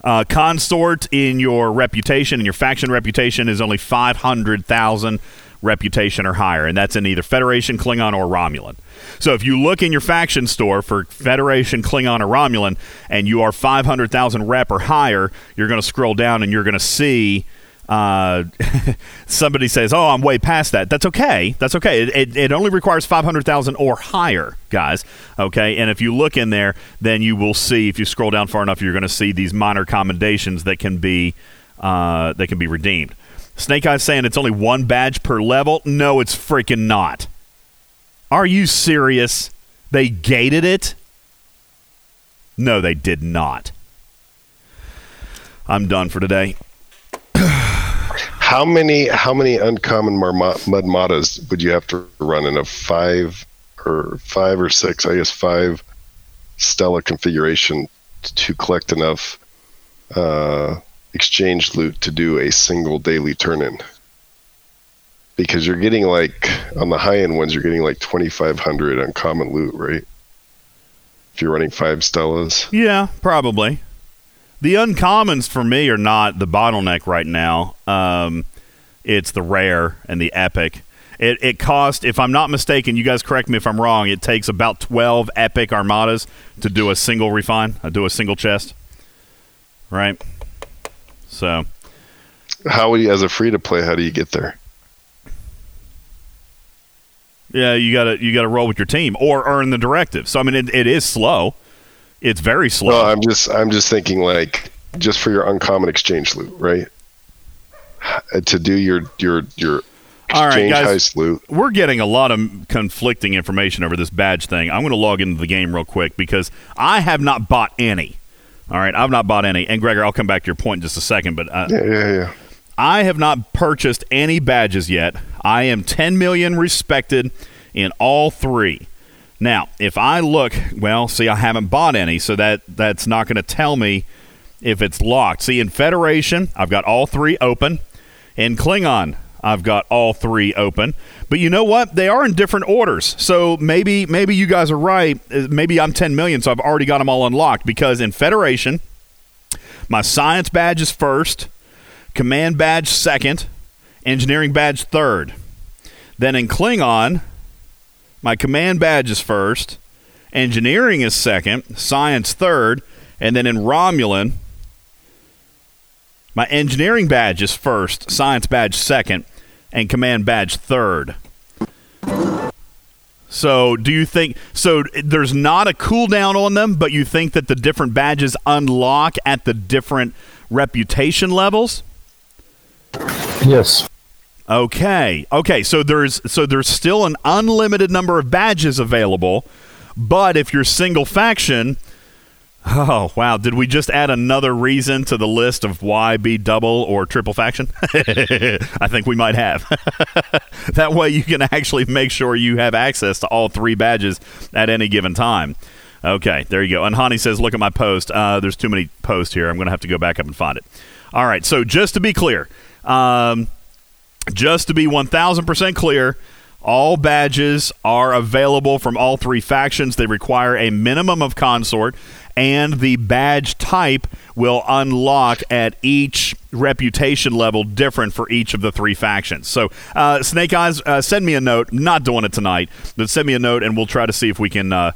Uh, consort in your reputation, in your faction reputation, is only 500,000 reputation or higher, and that's in either Federation, Klingon, or Romulan. So if you look in your faction store for Federation, Klingon, or Romulan, and you are 500,000 rep or higher, you're going to scroll down and you're going to see uh, somebody says, "Oh, I'm way past that." That's okay. That's okay. It, it, it only requires five hundred thousand or higher, guys. Okay, and if you look in there, then you will see. If you scroll down far enough, you're going to see these minor commendations that can be uh, that can be redeemed. Snake Eyes saying it's only one badge per level. No, it's freaking not. Are you serious? They gated it? No, they did not. I'm done for today. How many how many uncommon armadas would you have to run in a five or five or six? I guess five Stella configuration to collect enough uh, exchange loot to do a single daily turn in. Because you're getting like on the high end ones, you're getting like 2,500 uncommon loot, right? If you're running five Stellas. Yeah, probably. The uncommons for me are not the bottleneck right now. Um, it's the rare and the epic. It, it cost, if I'm not mistaken, you guys correct me if I'm wrong, it takes about 12 epic armadas to do a single refine, uh, do a single chest. Right? So. How would you, as a free to play, how do you get there? Yeah, you gotta you gotta roll with your team or earn the directive. So I mean, it, it is slow. It's very slow. No, I'm just I'm just thinking like just for your uncommon exchange loot, right? Uh, To do your your your All right, exchange guys. heist loot. We're getting a lot of conflicting information over this badge thing. I'm going to log into the game real quick because I have not bought any. All right, I've not bought any. And Gregor, I'll come back to your point in just a second, but uh, Yeah, yeah, yeah. I have not purchased any badges yet. I am 10 million respected in all three. Now, if I look, well, see, I haven't bought any, so that that's not going to tell me if it's locked. See, in Federation, I've got all three open. In Klingon, I've got all three open. But you know what? They are in different orders. So maybe maybe you guys are right. Uh, Maybe I'm 10 million, so I've already got them all unlocked because in Federation, my science badge is first, command badge second, engineering badge third. Then in Klingon, my command badge is first, engineering is second, science third, and then in Romulan, my engineering badge is first, science badge second, and command badge third. So, do you think so? There's not a cooldown on them, but you think that the different badges unlock at the different reputation levels? Yes. Okay. Okay. So there's so there's still an unlimited number of badges available, but if you're single faction, oh wow, did we just add another reason to the list of why be double or triple faction? I think we might have. that way you can actually make sure you have access to all three badges at any given time. Okay, there you go. And Hani says, "Look at my post. Uh, there's too many posts here. I'm going to have to go back up and find it." All right. So just to be clear, um, just to be 1000% clear, all badges are available from all three factions. They require a minimum of consort, and the badge type will unlock at each reputation level different for each of the three factions. So, uh, Snake Eyes, uh, send me a note. Not doing it tonight, but send me a note, and we'll try to see if we can uh,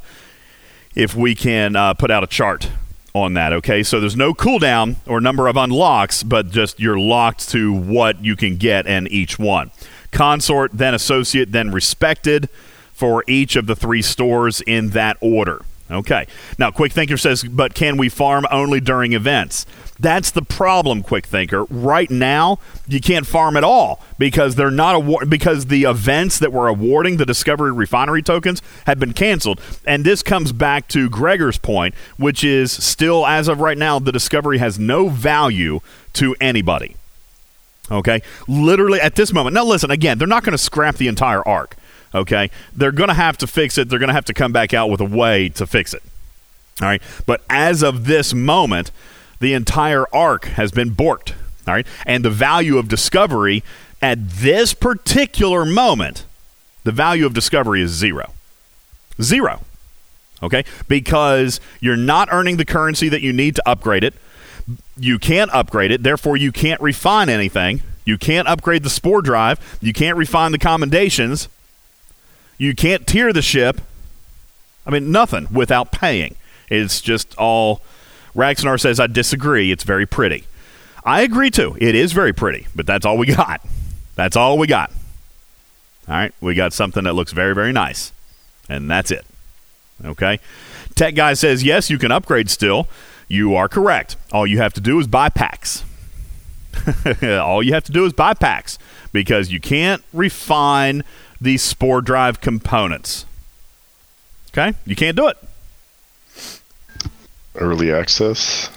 if we can uh, put out a chart on that. Okay, so there's no cooldown or number of unlocks, but just you're locked to what you can get in each one. Consort, then associate, then respected for each of the three stores in that order. Okay. Now, Quick Thinker says, but can we farm only during events? That's the problem, Quick Thinker. Right now, you can't farm at all because they're not award because the events that were awarding the Discovery Refinery tokens have been canceled. And this comes back to Gregor's point, which is still as of right now, the Discovery has no value to anybody. Okay, literally at this moment. Now, listen again. They're not going to scrap the entire arc. Okay, they're going to have to fix it. They're going to have to come back out with a way to fix it. All right, but as of this moment, the entire arc has been borked. All right, and the value of discovery at this particular moment, the value of discovery is zero. Zero. Okay, because you're not earning the currency that you need to upgrade it you can't upgrade it, therefore you can't refine anything. You can't upgrade the spore drive. You can't refine the commendations. You can't tier the ship. I mean, nothing without paying. It's just all. Raxnar says, I disagree. It's very pretty. I agree too. It is very pretty, but that's all we got. That's all we got. All right, we got something that looks very, very nice, and that's it. Okay. Tech guy says, yes, you can upgrade still. You are correct. All you have to do is buy packs. All you have to do is buy packs because you can't refine the spore drive components. Okay? You can't do it. Early access.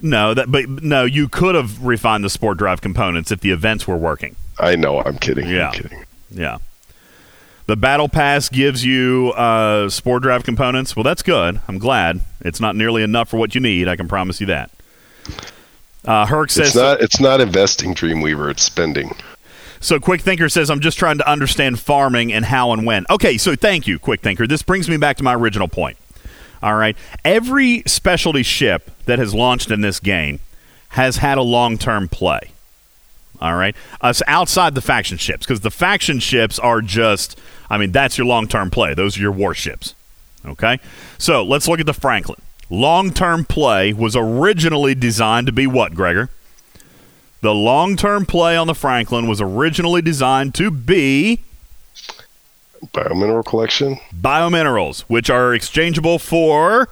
No, that but no, you could have refined the spore drive components if the events were working. I know. I'm kidding. Yeah. I'm kidding. Yeah. The battle pass gives you uh, spore drive components. Well, that's good. I'm glad. It's not nearly enough for what you need. I can promise you that. Uh, Herc says It's not. It's not investing, Dreamweaver. It's spending. So Quick Thinker says, I'm just trying to understand farming and how and when. Okay, so thank you, Quick Thinker. This brings me back to my original point. All right. Every specialty ship that has launched in this game has had a long term play. All right. Us outside the faction ships, because the faction ships are just, I mean, that's your long term play. Those are your warships. Okay. So let's look at the Franklin. Long term play was originally designed to be what, Gregor? The long term play on the Franklin was originally designed to be Biomineral collection, biominerals, which are exchangeable for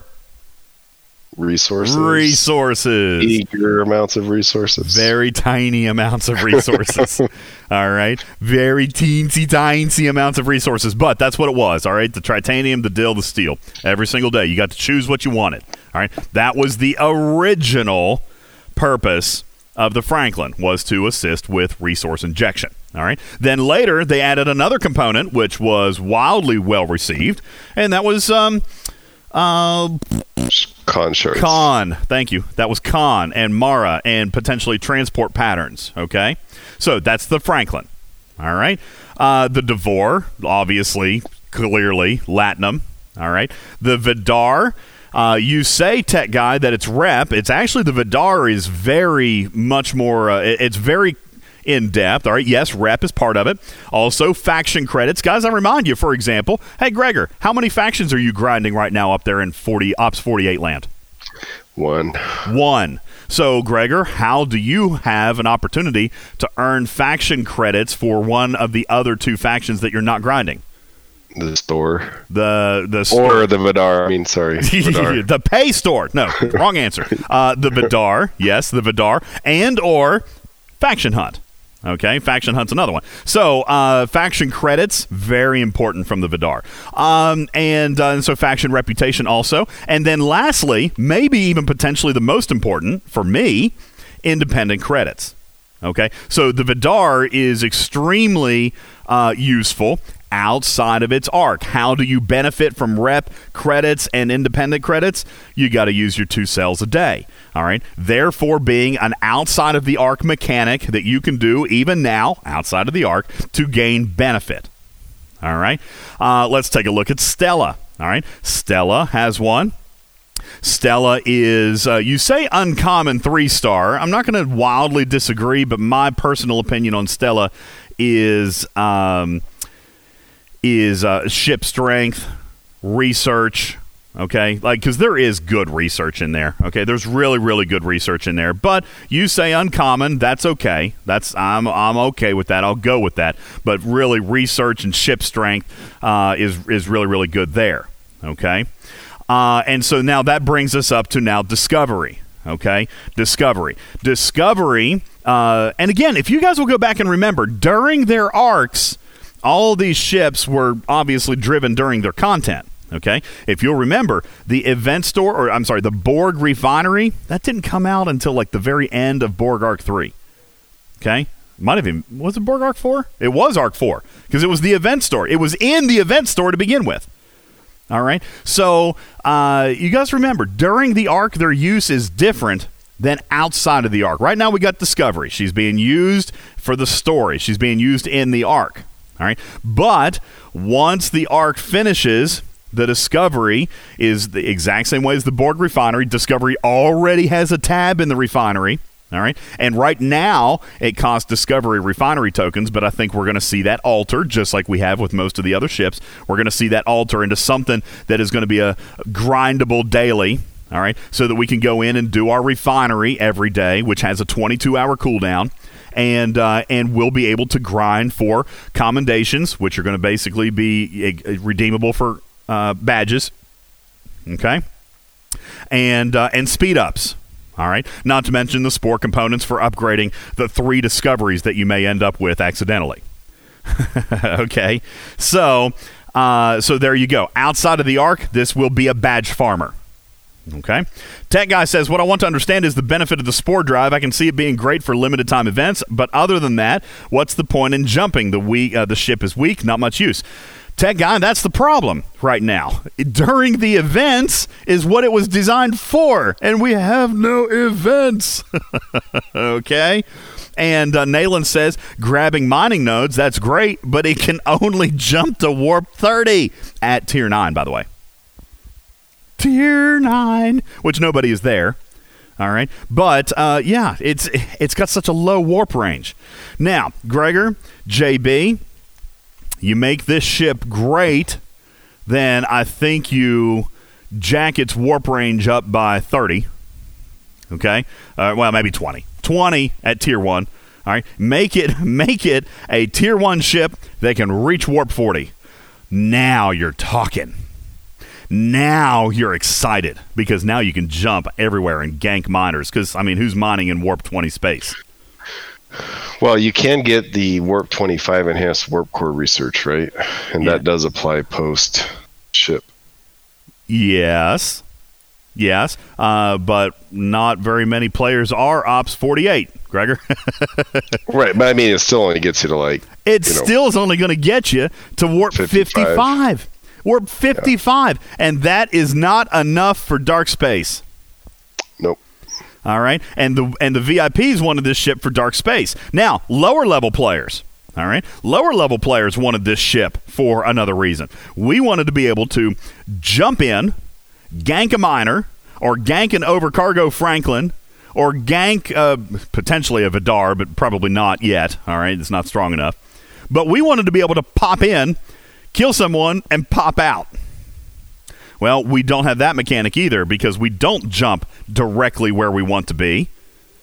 resources, resources. eager amounts of resources. Very tiny amounts of resources. all right. Very teensy tiny amounts of resources. But that's what it was. All right. The titanium, the dill, the steel. Every single day. You got to choose what you wanted. All right. That was the original purpose of the Franklin was to assist with resource injection. All right. Then later they added another component which was wildly well received, and that was um uh con shards. Con. Thank you. That was con and Mara and potentially transport patterns. Okay. So that's the Franklin. All right. Uh, the D'Vor, obviously, clearly, Latinum. All right. The Vidar. Uh, you say, tech guy, that it's rep. It's actually the Vidar is very much more. Uh, it- it's very in depth. All right. Yes, rep is part of it. Also, faction credits, guys. I remind you, for example, hey Gregor, how many factions are you grinding right now up there in forty Ops forty eight land? One. One. So, Gregor, how do you have an opportunity to earn faction credits for one of the other two factions that you're not grinding? The store. The the Or the Vidar. I mean, sorry. The pay store. No, wrong answer. Uh, the Vidar, yes, the Vidar, and or faction hunt. Okay, faction hunt's another one. So, uh, faction credits very important from the Vidar, um, and, uh, and so faction reputation also, and then lastly, maybe even potentially the most important for me, independent credits. Okay, so the Vidar is extremely uh, useful outside of its arc. How do you benefit from rep credits and independent credits? You got to use your two cells a day. All right, therefore, being an outside of the arc mechanic that you can do even now outside of the arc to gain benefit. All right, uh, let's take a look at Stella. All right, Stella has one. Stella is, uh, you say uncommon three star. I'm not going to wildly disagree, but my personal opinion on Stella is um, is uh, ship strength, research. Okay, like because there is good research in there. Okay, there's really really good research in there. But you say uncommon, that's okay. That's I'm I'm okay with that. I'll go with that. But really, research and ship strength uh, is is really really good there. Okay. Uh, and so now that brings us up to now Discovery. Okay, Discovery. Discovery. Uh, and again, if you guys will go back and remember, during their arcs, all these ships were obviously driven during their content. Okay, if you'll remember, the event store, or I'm sorry, the Borg refinery, that didn't come out until like the very end of Borg Arc 3. Okay, might have even, was it Borg Arc 4? It was Arc 4, because it was the event store. It was in the event store to begin with. All right, so uh, you guys remember, during the arc, their use is different than outside of the arc. Right now, we got Discovery. She's being used for the story, she's being used in the arc. All right, but once the arc finishes, the Discovery is the exact same way as the Borg refinery. Discovery already has a tab in the refinery. All right. And right now, it costs Discovery refinery tokens, but I think we're going to see that alter, just like we have with most of the other ships. We're going to see that alter into something that is going to be a grindable daily. All right. So that we can go in and do our refinery every day, which has a 22 hour cooldown. And, uh, and we'll be able to grind for commendations, which are going to basically be uh, redeemable for uh, badges. Okay. And, uh, and speed ups. All right. Not to mention the spore components for upgrading the three discoveries that you may end up with accidentally. okay. So, uh, so there you go. Outside of the arc, this will be a badge farmer. Okay. Tech Guy says, What I want to understand is the benefit of the Spore Drive. I can see it being great for limited time events, but other than that, what's the point in jumping? The, weak, uh, the ship is weak, not much use. Tech Guy, that's the problem right now. During the events is what it was designed for, and we have no events. okay? And uh, Nayland says, grabbing mining nodes, that's great, but it can only jump to warp 30 at tier 9, by the way. Tier 9, which nobody is there. All right, but uh, yeah, it's it's got such a low warp range. Now, Gregor, JB, you make this ship great, then I think you jack its warp range up by 30. Okay? Uh, well, maybe 20. 20 at tier 1. All right? Make it make it a tier 1 ship that can reach warp 40. Now you're talking. Now you're excited because now you can jump everywhere and gank miners cuz I mean, who's mining in warp 20 space? Well, you can get the Warp 25 enhanced warp core research, right? And yeah. that does apply post ship. Yes. Yes. Uh, but not very many players are Ops 48, Gregor. right. But I mean, it still only gets you to like. It still know, is only going to get you to Warp 55. 55. Warp 55. Yeah. And that is not enough for Dark Space. Nope. All right, and the and the VIPs wanted this ship for dark space. Now, lower level players. All right. Lower level players wanted this ship for another reason. We wanted to be able to jump in, gank a miner, or gank an overcargo Franklin, or gank uh, potentially a Vidar, but probably not yet. All right. It's not strong enough. But we wanted to be able to pop in, kill someone, and pop out. Well, we don't have that mechanic either because we don't jump directly where we want to be.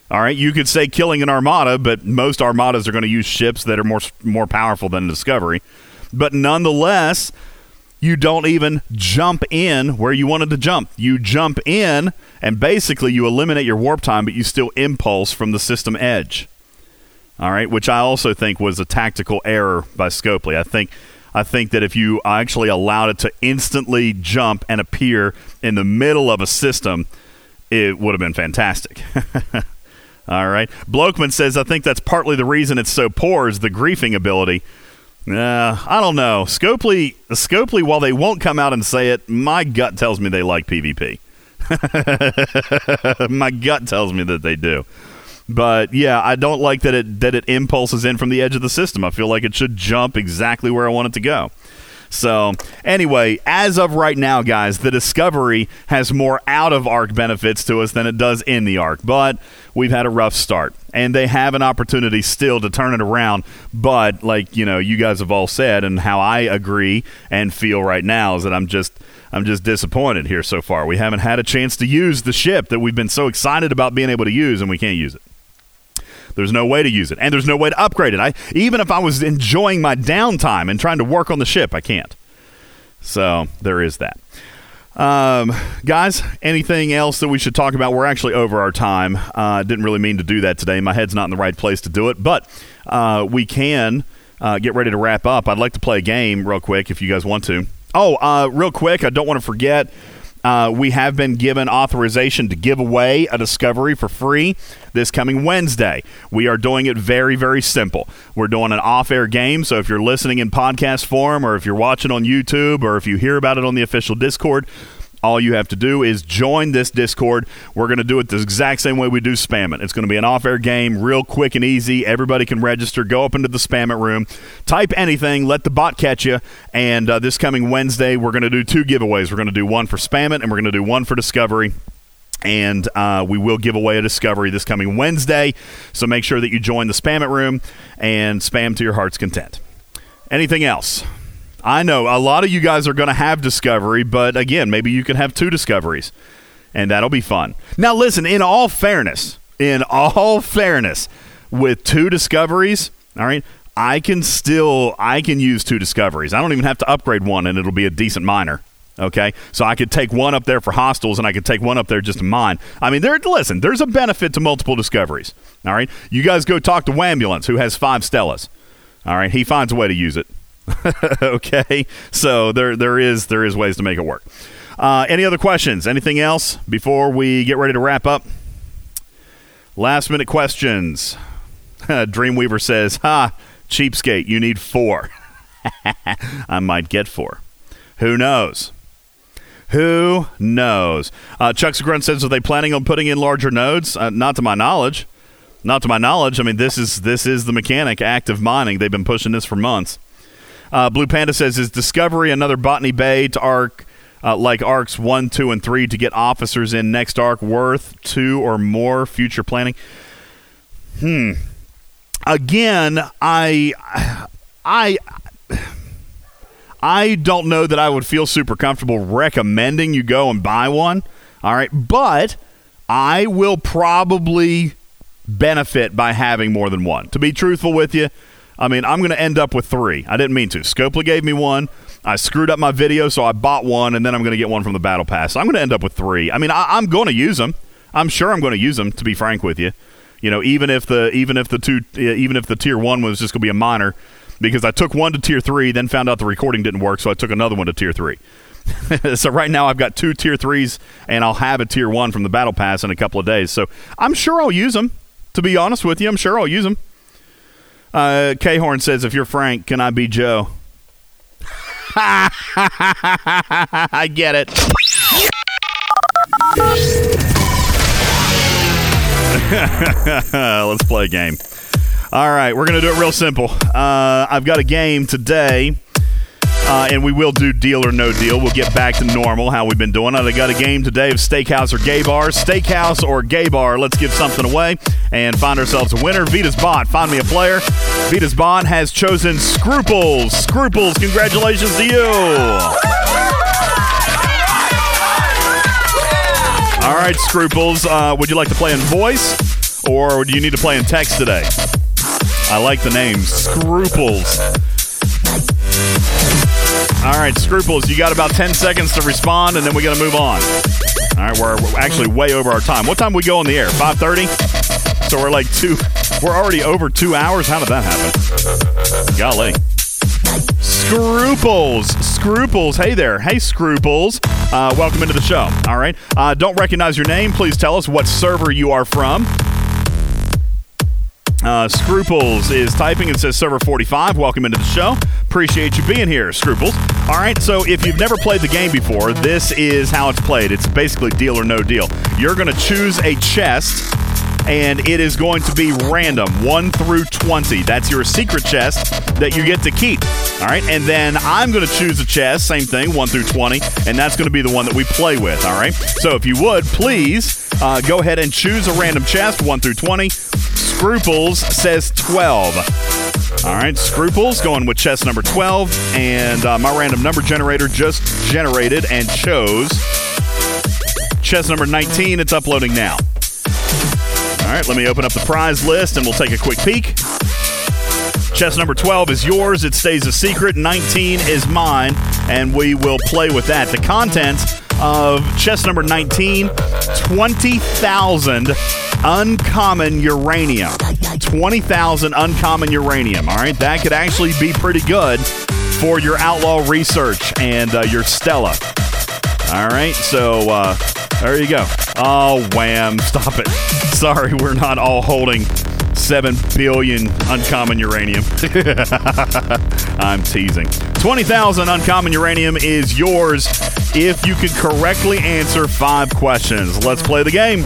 All right, you could say killing an armada, but most armadas are going to use ships that are more more powerful than Discovery. But nonetheless, you don't even jump in where you wanted to jump. You jump in and basically you eliminate your warp time, but you still impulse from the system edge. All right, which I also think was a tactical error by Scopely. I think I think that if you actually allowed it to instantly jump and appear in the middle of a system, it would have been fantastic. All right. Blokeman says, I think that's partly the reason it's so poor is the griefing ability. Uh, I don't know. Scopely, Scopely, while they won't come out and say it, my gut tells me they like PvP. my gut tells me that they do. But yeah, I don't like that it that it impulses in from the edge of the system. I feel like it should jump exactly where I want it to go. So, anyway, as of right now, guys, the Discovery has more out of arc benefits to us than it does in the arc. But we've had a rough start, and they have an opportunity still to turn it around. But, like, you know, you guys have all said, and how I agree and feel right now is that I'm just. I'm just disappointed here so far. We haven't had a chance to use the ship that we've been so excited about being able to use, and we can't use it. There's no way to use it, and there's no way to upgrade it. I even if I was enjoying my downtime and trying to work on the ship, I can't. So there is that. Um, guys, anything else that we should talk about? We're actually over our time. Uh, didn't really mean to do that today. My head's not in the right place to do it, but uh, we can uh, get ready to wrap up. I'd like to play a game real quick if you guys want to. Oh, uh, real quick, I don't want to forget. Uh, we have been given authorization to give away a discovery for free this coming Wednesday. We are doing it very, very simple. We're doing an off air game, so if you're listening in podcast form, or if you're watching on YouTube, or if you hear about it on the official Discord, all you have to do is join this Discord. We're going to do it the exact same way we do Spam It. It's going to be an off air game, real quick and easy. Everybody can register. Go up into the Spam It room, type anything, let the bot catch you. And uh, this coming Wednesday, we're going to do two giveaways. We're going to do one for Spam It, and we're going to do one for Discovery and uh, we will give away a discovery this coming Wednesday. So make sure that you join the Spam It room and spam to your heart's content. Anything else? I know a lot of you guys are going to have discovery, but again, maybe you can have two discoveries, and that'll be fun. Now, listen, in all fairness, in all fairness, with two discoveries, all right, I can still I can use two discoveries. I don't even have to upgrade one, and it'll be a decent miner. Okay, so I could take one up there for hostiles, and I could take one up there just to mine. I mean, there. Listen, there's a benefit to multiple discoveries. All right, you guys go talk to Wambulance, who has five Stellas. All right, he finds a way to use it. okay, so there there is there is ways to make it work. Uh, any other questions? Anything else before we get ready to wrap up? Last minute questions. Dreamweaver says, "Ha, cheapskate, you need four. I might get four. Who knows? Who knows? Uh, Chuck Grunt says, "Are they planning on putting in larger nodes?" Uh, not to my knowledge. Not to my knowledge. I mean, this is this is the mechanic, active mining. They've been pushing this for months. Uh, Blue Panda says, "Is Discovery another Botany Bay to arc uh, like arcs one, two, and three to get officers in next arc worth two or more future planning?" Hmm. Again, I, I, I don't know that I would feel super comfortable recommending you go and buy one. All right, but I will probably benefit by having more than one. To be truthful with you, I mean, I'm going to end up with three. I didn't mean to. Scopely gave me one. I screwed up my video, so I bought one, and then I'm going to get one from the Battle Pass. So I'm going to end up with three. I mean, I, am going to use them. I'm sure I'm going to use them. To be frank with you, you know, even if the even if the two even if the tier one was just going to be a miner, because I took one to tier three, then found out the recording didn't work, so I took another one to tier three. so right now I've got two tier threes, and I'll have a tier one from the Battle Pass in a couple of days. So I'm sure I'll use them. To be honest with you, I'm sure I'll use them. Uh, K Horn says, "If you're Frank, can I be Joe?" I get it. Let's play a game. All right, we're to do it real simple. Uh, I've got a game today, uh, and we will do deal or no deal. We'll get back to normal, how we've been doing. I got a game today of steakhouse or gay bar. Steakhouse or gay bar. Let's give something away and find ourselves a winner. Vita's Bond, find me a player. Vita's Bond has chosen Scruples. Scruples, congratulations to you. All right, Scruples, uh, would you like to play in voice or do you need to play in text today? I like the name Scruples. All right, Scruples, you got about 10 seconds to respond, and then we got to move on. All right, we're, actually way over our time. What time we go on the air? 5.30? So we're like two, we're already over two hours? How did that happen? Golly. Scruples. Scruples. Hey there. Hey, Scruples. Uh, welcome into the show. All right. Uh, don't recognize your name. Please tell us what server you are from. Uh, Scruples is typing and says server 45. Welcome into the show. Appreciate you being here, Scruples. All right, so if you've never played the game before, this is how it's played. It's basically deal or no deal. You're going to choose a chest and it is going to be random 1 through 20. That's your secret chest that you get to keep. All right, and then I'm going to choose a chest, same thing, 1 through 20, and that's going to be the one that we play with. All right, so if you would, please uh, go ahead and choose a random chest, 1 through 20. Scruples says 12. All right, Scruples going with chest number 12, and uh, my random number generator just generated and chose chest number 19. It's uploading now. All right, let me open up the prize list and we'll take a quick peek. Chest number 12 is yours. It stays a secret. 19 is mine, and we will play with that. The contents of chest number 19 20,000 uncommon uranium. 20,000 uncommon uranium. All right, that could actually be pretty good for your outlaw research and uh, your Stella. All right, so uh, there you go. Oh, wham. Stop it. Sorry, we're not all holding 7 billion uncommon uranium. I'm teasing. 20,000 uncommon uranium is yours if you can correctly answer five questions. Let's play the game.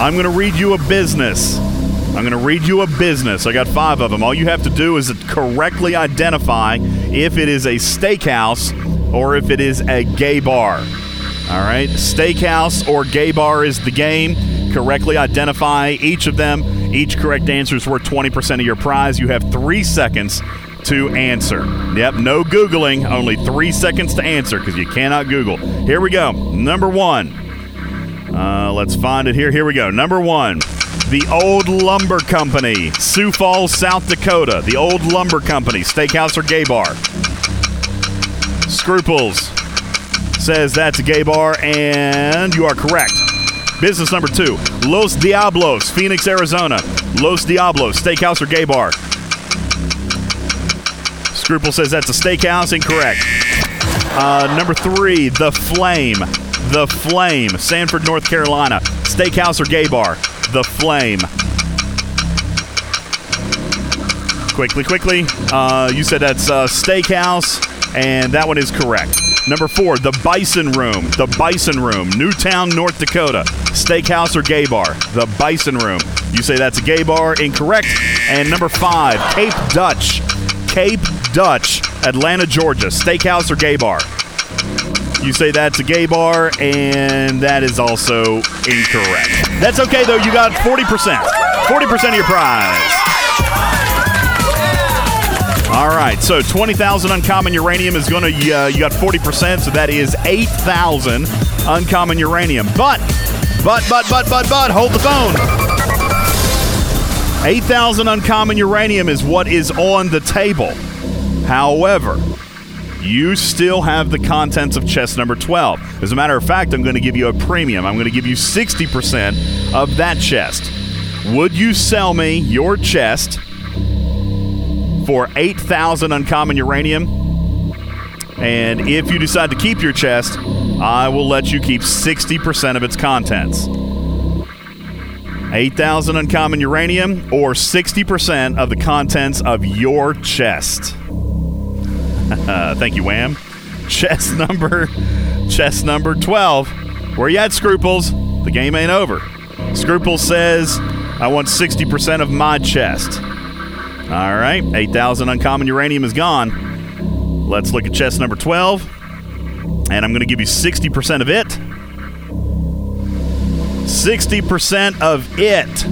I'm going to read you a business. I'm going to read you a business. I got five of them. All you have to do is correctly identify if it is a steakhouse or if it is a gay bar. All right, steakhouse or gay bar is the game. Correctly identify each of them. Each correct answer is worth 20% of your prize. You have three seconds to answer. Yep, no Googling, only three seconds to answer because you cannot Google. Here we go. Number one. Uh, let's find it here. Here we go. Number one. The Old Lumber Company, Sioux Falls, South Dakota. The Old Lumber Company, steakhouse or gay bar? Scruples says that's a gay bar, and you are correct. Business number two Los Diablos, Phoenix, Arizona. Los Diablos, steakhouse or gay bar? Scruple says that's a steakhouse, incorrect. Uh, number three, The Flame. The Flame, Sanford, North Carolina. Steakhouse or gay bar? The Flame. Quickly, quickly. Uh, you said that's uh, steakhouse, and that one is correct. Number four, the Bison Room. The Bison Room, Newtown, North Dakota. Steakhouse or gay bar? The Bison Room. You say that's a gay bar, incorrect. And number five, Cape Dutch. Cape Dutch, Atlanta, Georgia. Steakhouse or gay bar? You say that's a gay bar, and that is also incorrect. That's okay, though. You got 40%. 40% of your prize. All right, so 20,000 uncommon uranium is going to, uh, you got 40%, so that is 8,000 uncommon uranium. But, but, but, but, but, but, hold the phone. 8,000 uncommon uranium is what is on the table. However, you still have the contents of chest number 12. As a matter of fact, I'm going to give you a premium. I'm going to give you 60% of that chest. Would you sell me your chest for 8,000 uncommon uranium? And if you decide to keep your chest, I will let you keep 60% of its contents. 8,000 uncommon uranium or 60% of the contents of your chest. Thank you, Wham. Chest number, chest number 12. Where you at, Scruples? The game ain't over. Scruples says, I want 60% of my chest. All right, 8,000 uncommon uranium is gone. Let's look at chest number 12. And I'm going to give you 60% of it. 60% of it.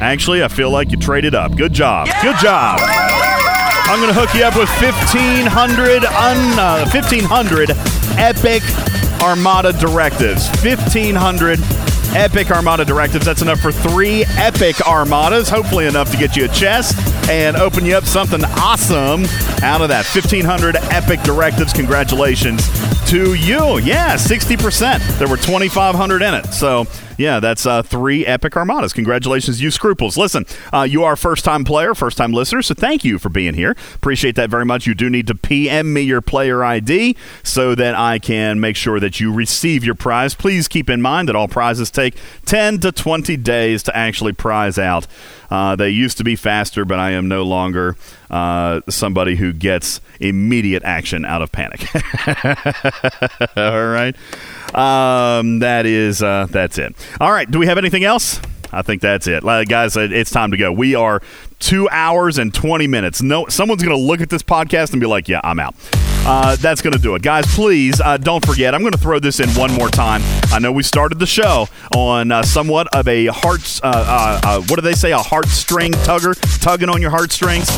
Actually, I feel like you traded up. Good job. Good job. I'm going to hook you up with 1,500, un, uh, 1,500 epic Armada directives. 1,500 epic Armada directives. That's enough for three epic Armadas. Hopefully, enough to get you a chest and open you up something awesome out of that. 1,500 epic directives. Congratulations to you. Yeah, 60%. There were 2,500 in it. So, yeah, that's uh, three epic armadas. Congratulations, you scruples. Listen, uh, you are a first time player, first time listener, so thank you for being here. Appreciate that very much. You do need to PM me your player ID so that I can make sure that you receive your prize. Please keep in mind that all prizes take 10 to 20 days to actually prize out. Uh, they used to be faster, but I am no longer uh, somebody who gets immediate action out of panic. All right. Um, that is uh, that's it. All right. Do we have anything else? I think that's it, uh, guys. It's time to go. We are two hours and twenty minutes. No, someone's going to look at this podcast and be like, "Yeah, I'm out." Uh, that's going to do it, guys. Please uh, don't forget. I'm going to throw this in one more time. I know we started the show on uh, somewhat of a heart. Uh, uh, what do they say? A heartstring tugger, tugging on your heartstrings.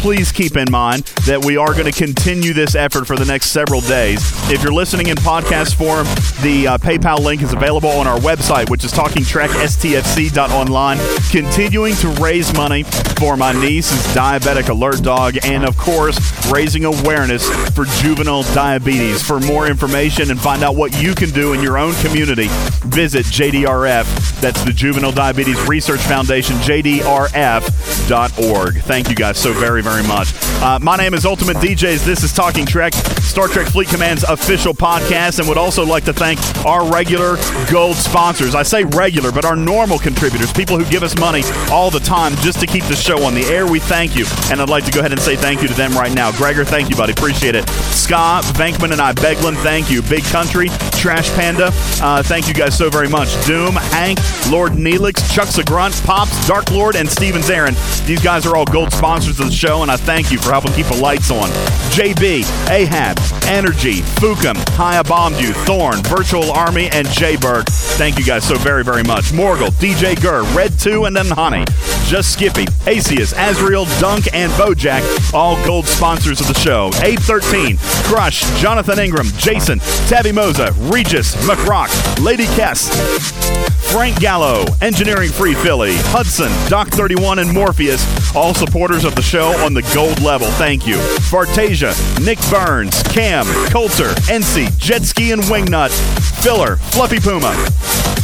please keep in mind that we are going to continue this effort for the next several days. If you're listening in podcast form, the PayPal link is available on our website, which is talkingtrekstfc.online. Continuing to raise money for my niece's diabetic alert dog, and of course, raising awareness for juvenile diabetes. For more information and find out what you can do in your own community, visit JDRF. That's the Juvenile Diabetes Research Foundation, JDRF.org. Thank you guys so very, very much. Uh, my name is Ultimate DJs. This is Talking Trek, Star Trek Fleet Command's official podcast, and would also like to thank our regular gold sponsors. I say regular, but our normal contributors, people who give us money all the time just to keep the show on the air. We thank you, and I'd like to go ahead and say thank you to them right now. Gregor, thank you, buddy. Appreciate it. Scott, Bankman, and I, Beglin, thank you. Big Country, Trash Panda, uh, thank you guys so very much. Doom, Hank, Lord Neelix, Chuck Grunt, Pops, Dark Lord, and Steven Zarin. These guys are all gold sponsors of the show, and I thank you for helping keep the lights on. JB, Ahab, Energy, Fukum, Haya Bombed You, Thorn, Virtual Army, and Jayberg. Thank you guys so very, very much. Morgul, DJ Gurr, Red 2, and then Honey. Just Skippy, Asius, Azriel, Dunk, and Bojack, all gold sponsors of the show. 813, Crush, Jonathan Ingram, Jason, Tabby Moza, Regis, McRock, Lady Kess, Frank Gallo, Engineering Free Philly, Hudson, Doc 31, and Morpheus, all supporters of the show on the gold level. Thank you. Fartasia, Nick Burns, Cam, Coulter, NC, Jetski, and Wingnut, Filler, Fluffy Puma,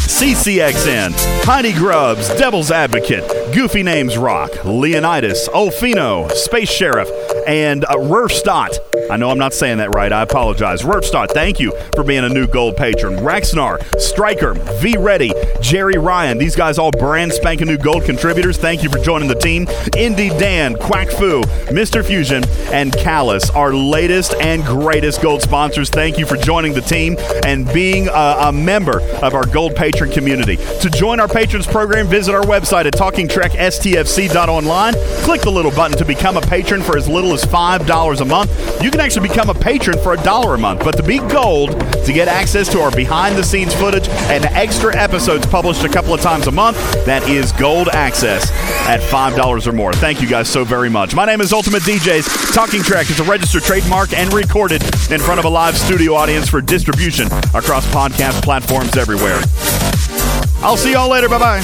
CCXN, Heidi Grubbs, Devil's Advocate, Goofy Names Rock, Leonidas, Olfino, Space Sheriff, and uh, Rurfstott. I know I'm not saying that right. I apologize. Rurfstott, thank you for being a new gold patron. Raxnar, Striker, V Ready, Jerry Ryan. These guys all brand spanking new gold contributors. Thank you for joining the team. Indy Dan, Quack Fu, Mr. Fusion, and Callus, our latest and greatest gold sponsors. Thank you for joining the team and being a, a member of our gold patron community. To join our patrons program, visit our website at talkingtrekstfc.online. Click the little button to become a patron for as little as $5 a month. You can actually become a patron for a dollar a month, but to be gold, to get access to our behind the scenes footage and extra episodes published a couple of times a month, that is gold access at $5 or more. Thank you guys so very much. My name is Ultimate DJs. Talking Trek is a registered trademark and recorded in front of a live studio audience for distribution across podcast platforms everywhere. I'll see y'all later. Bye bye.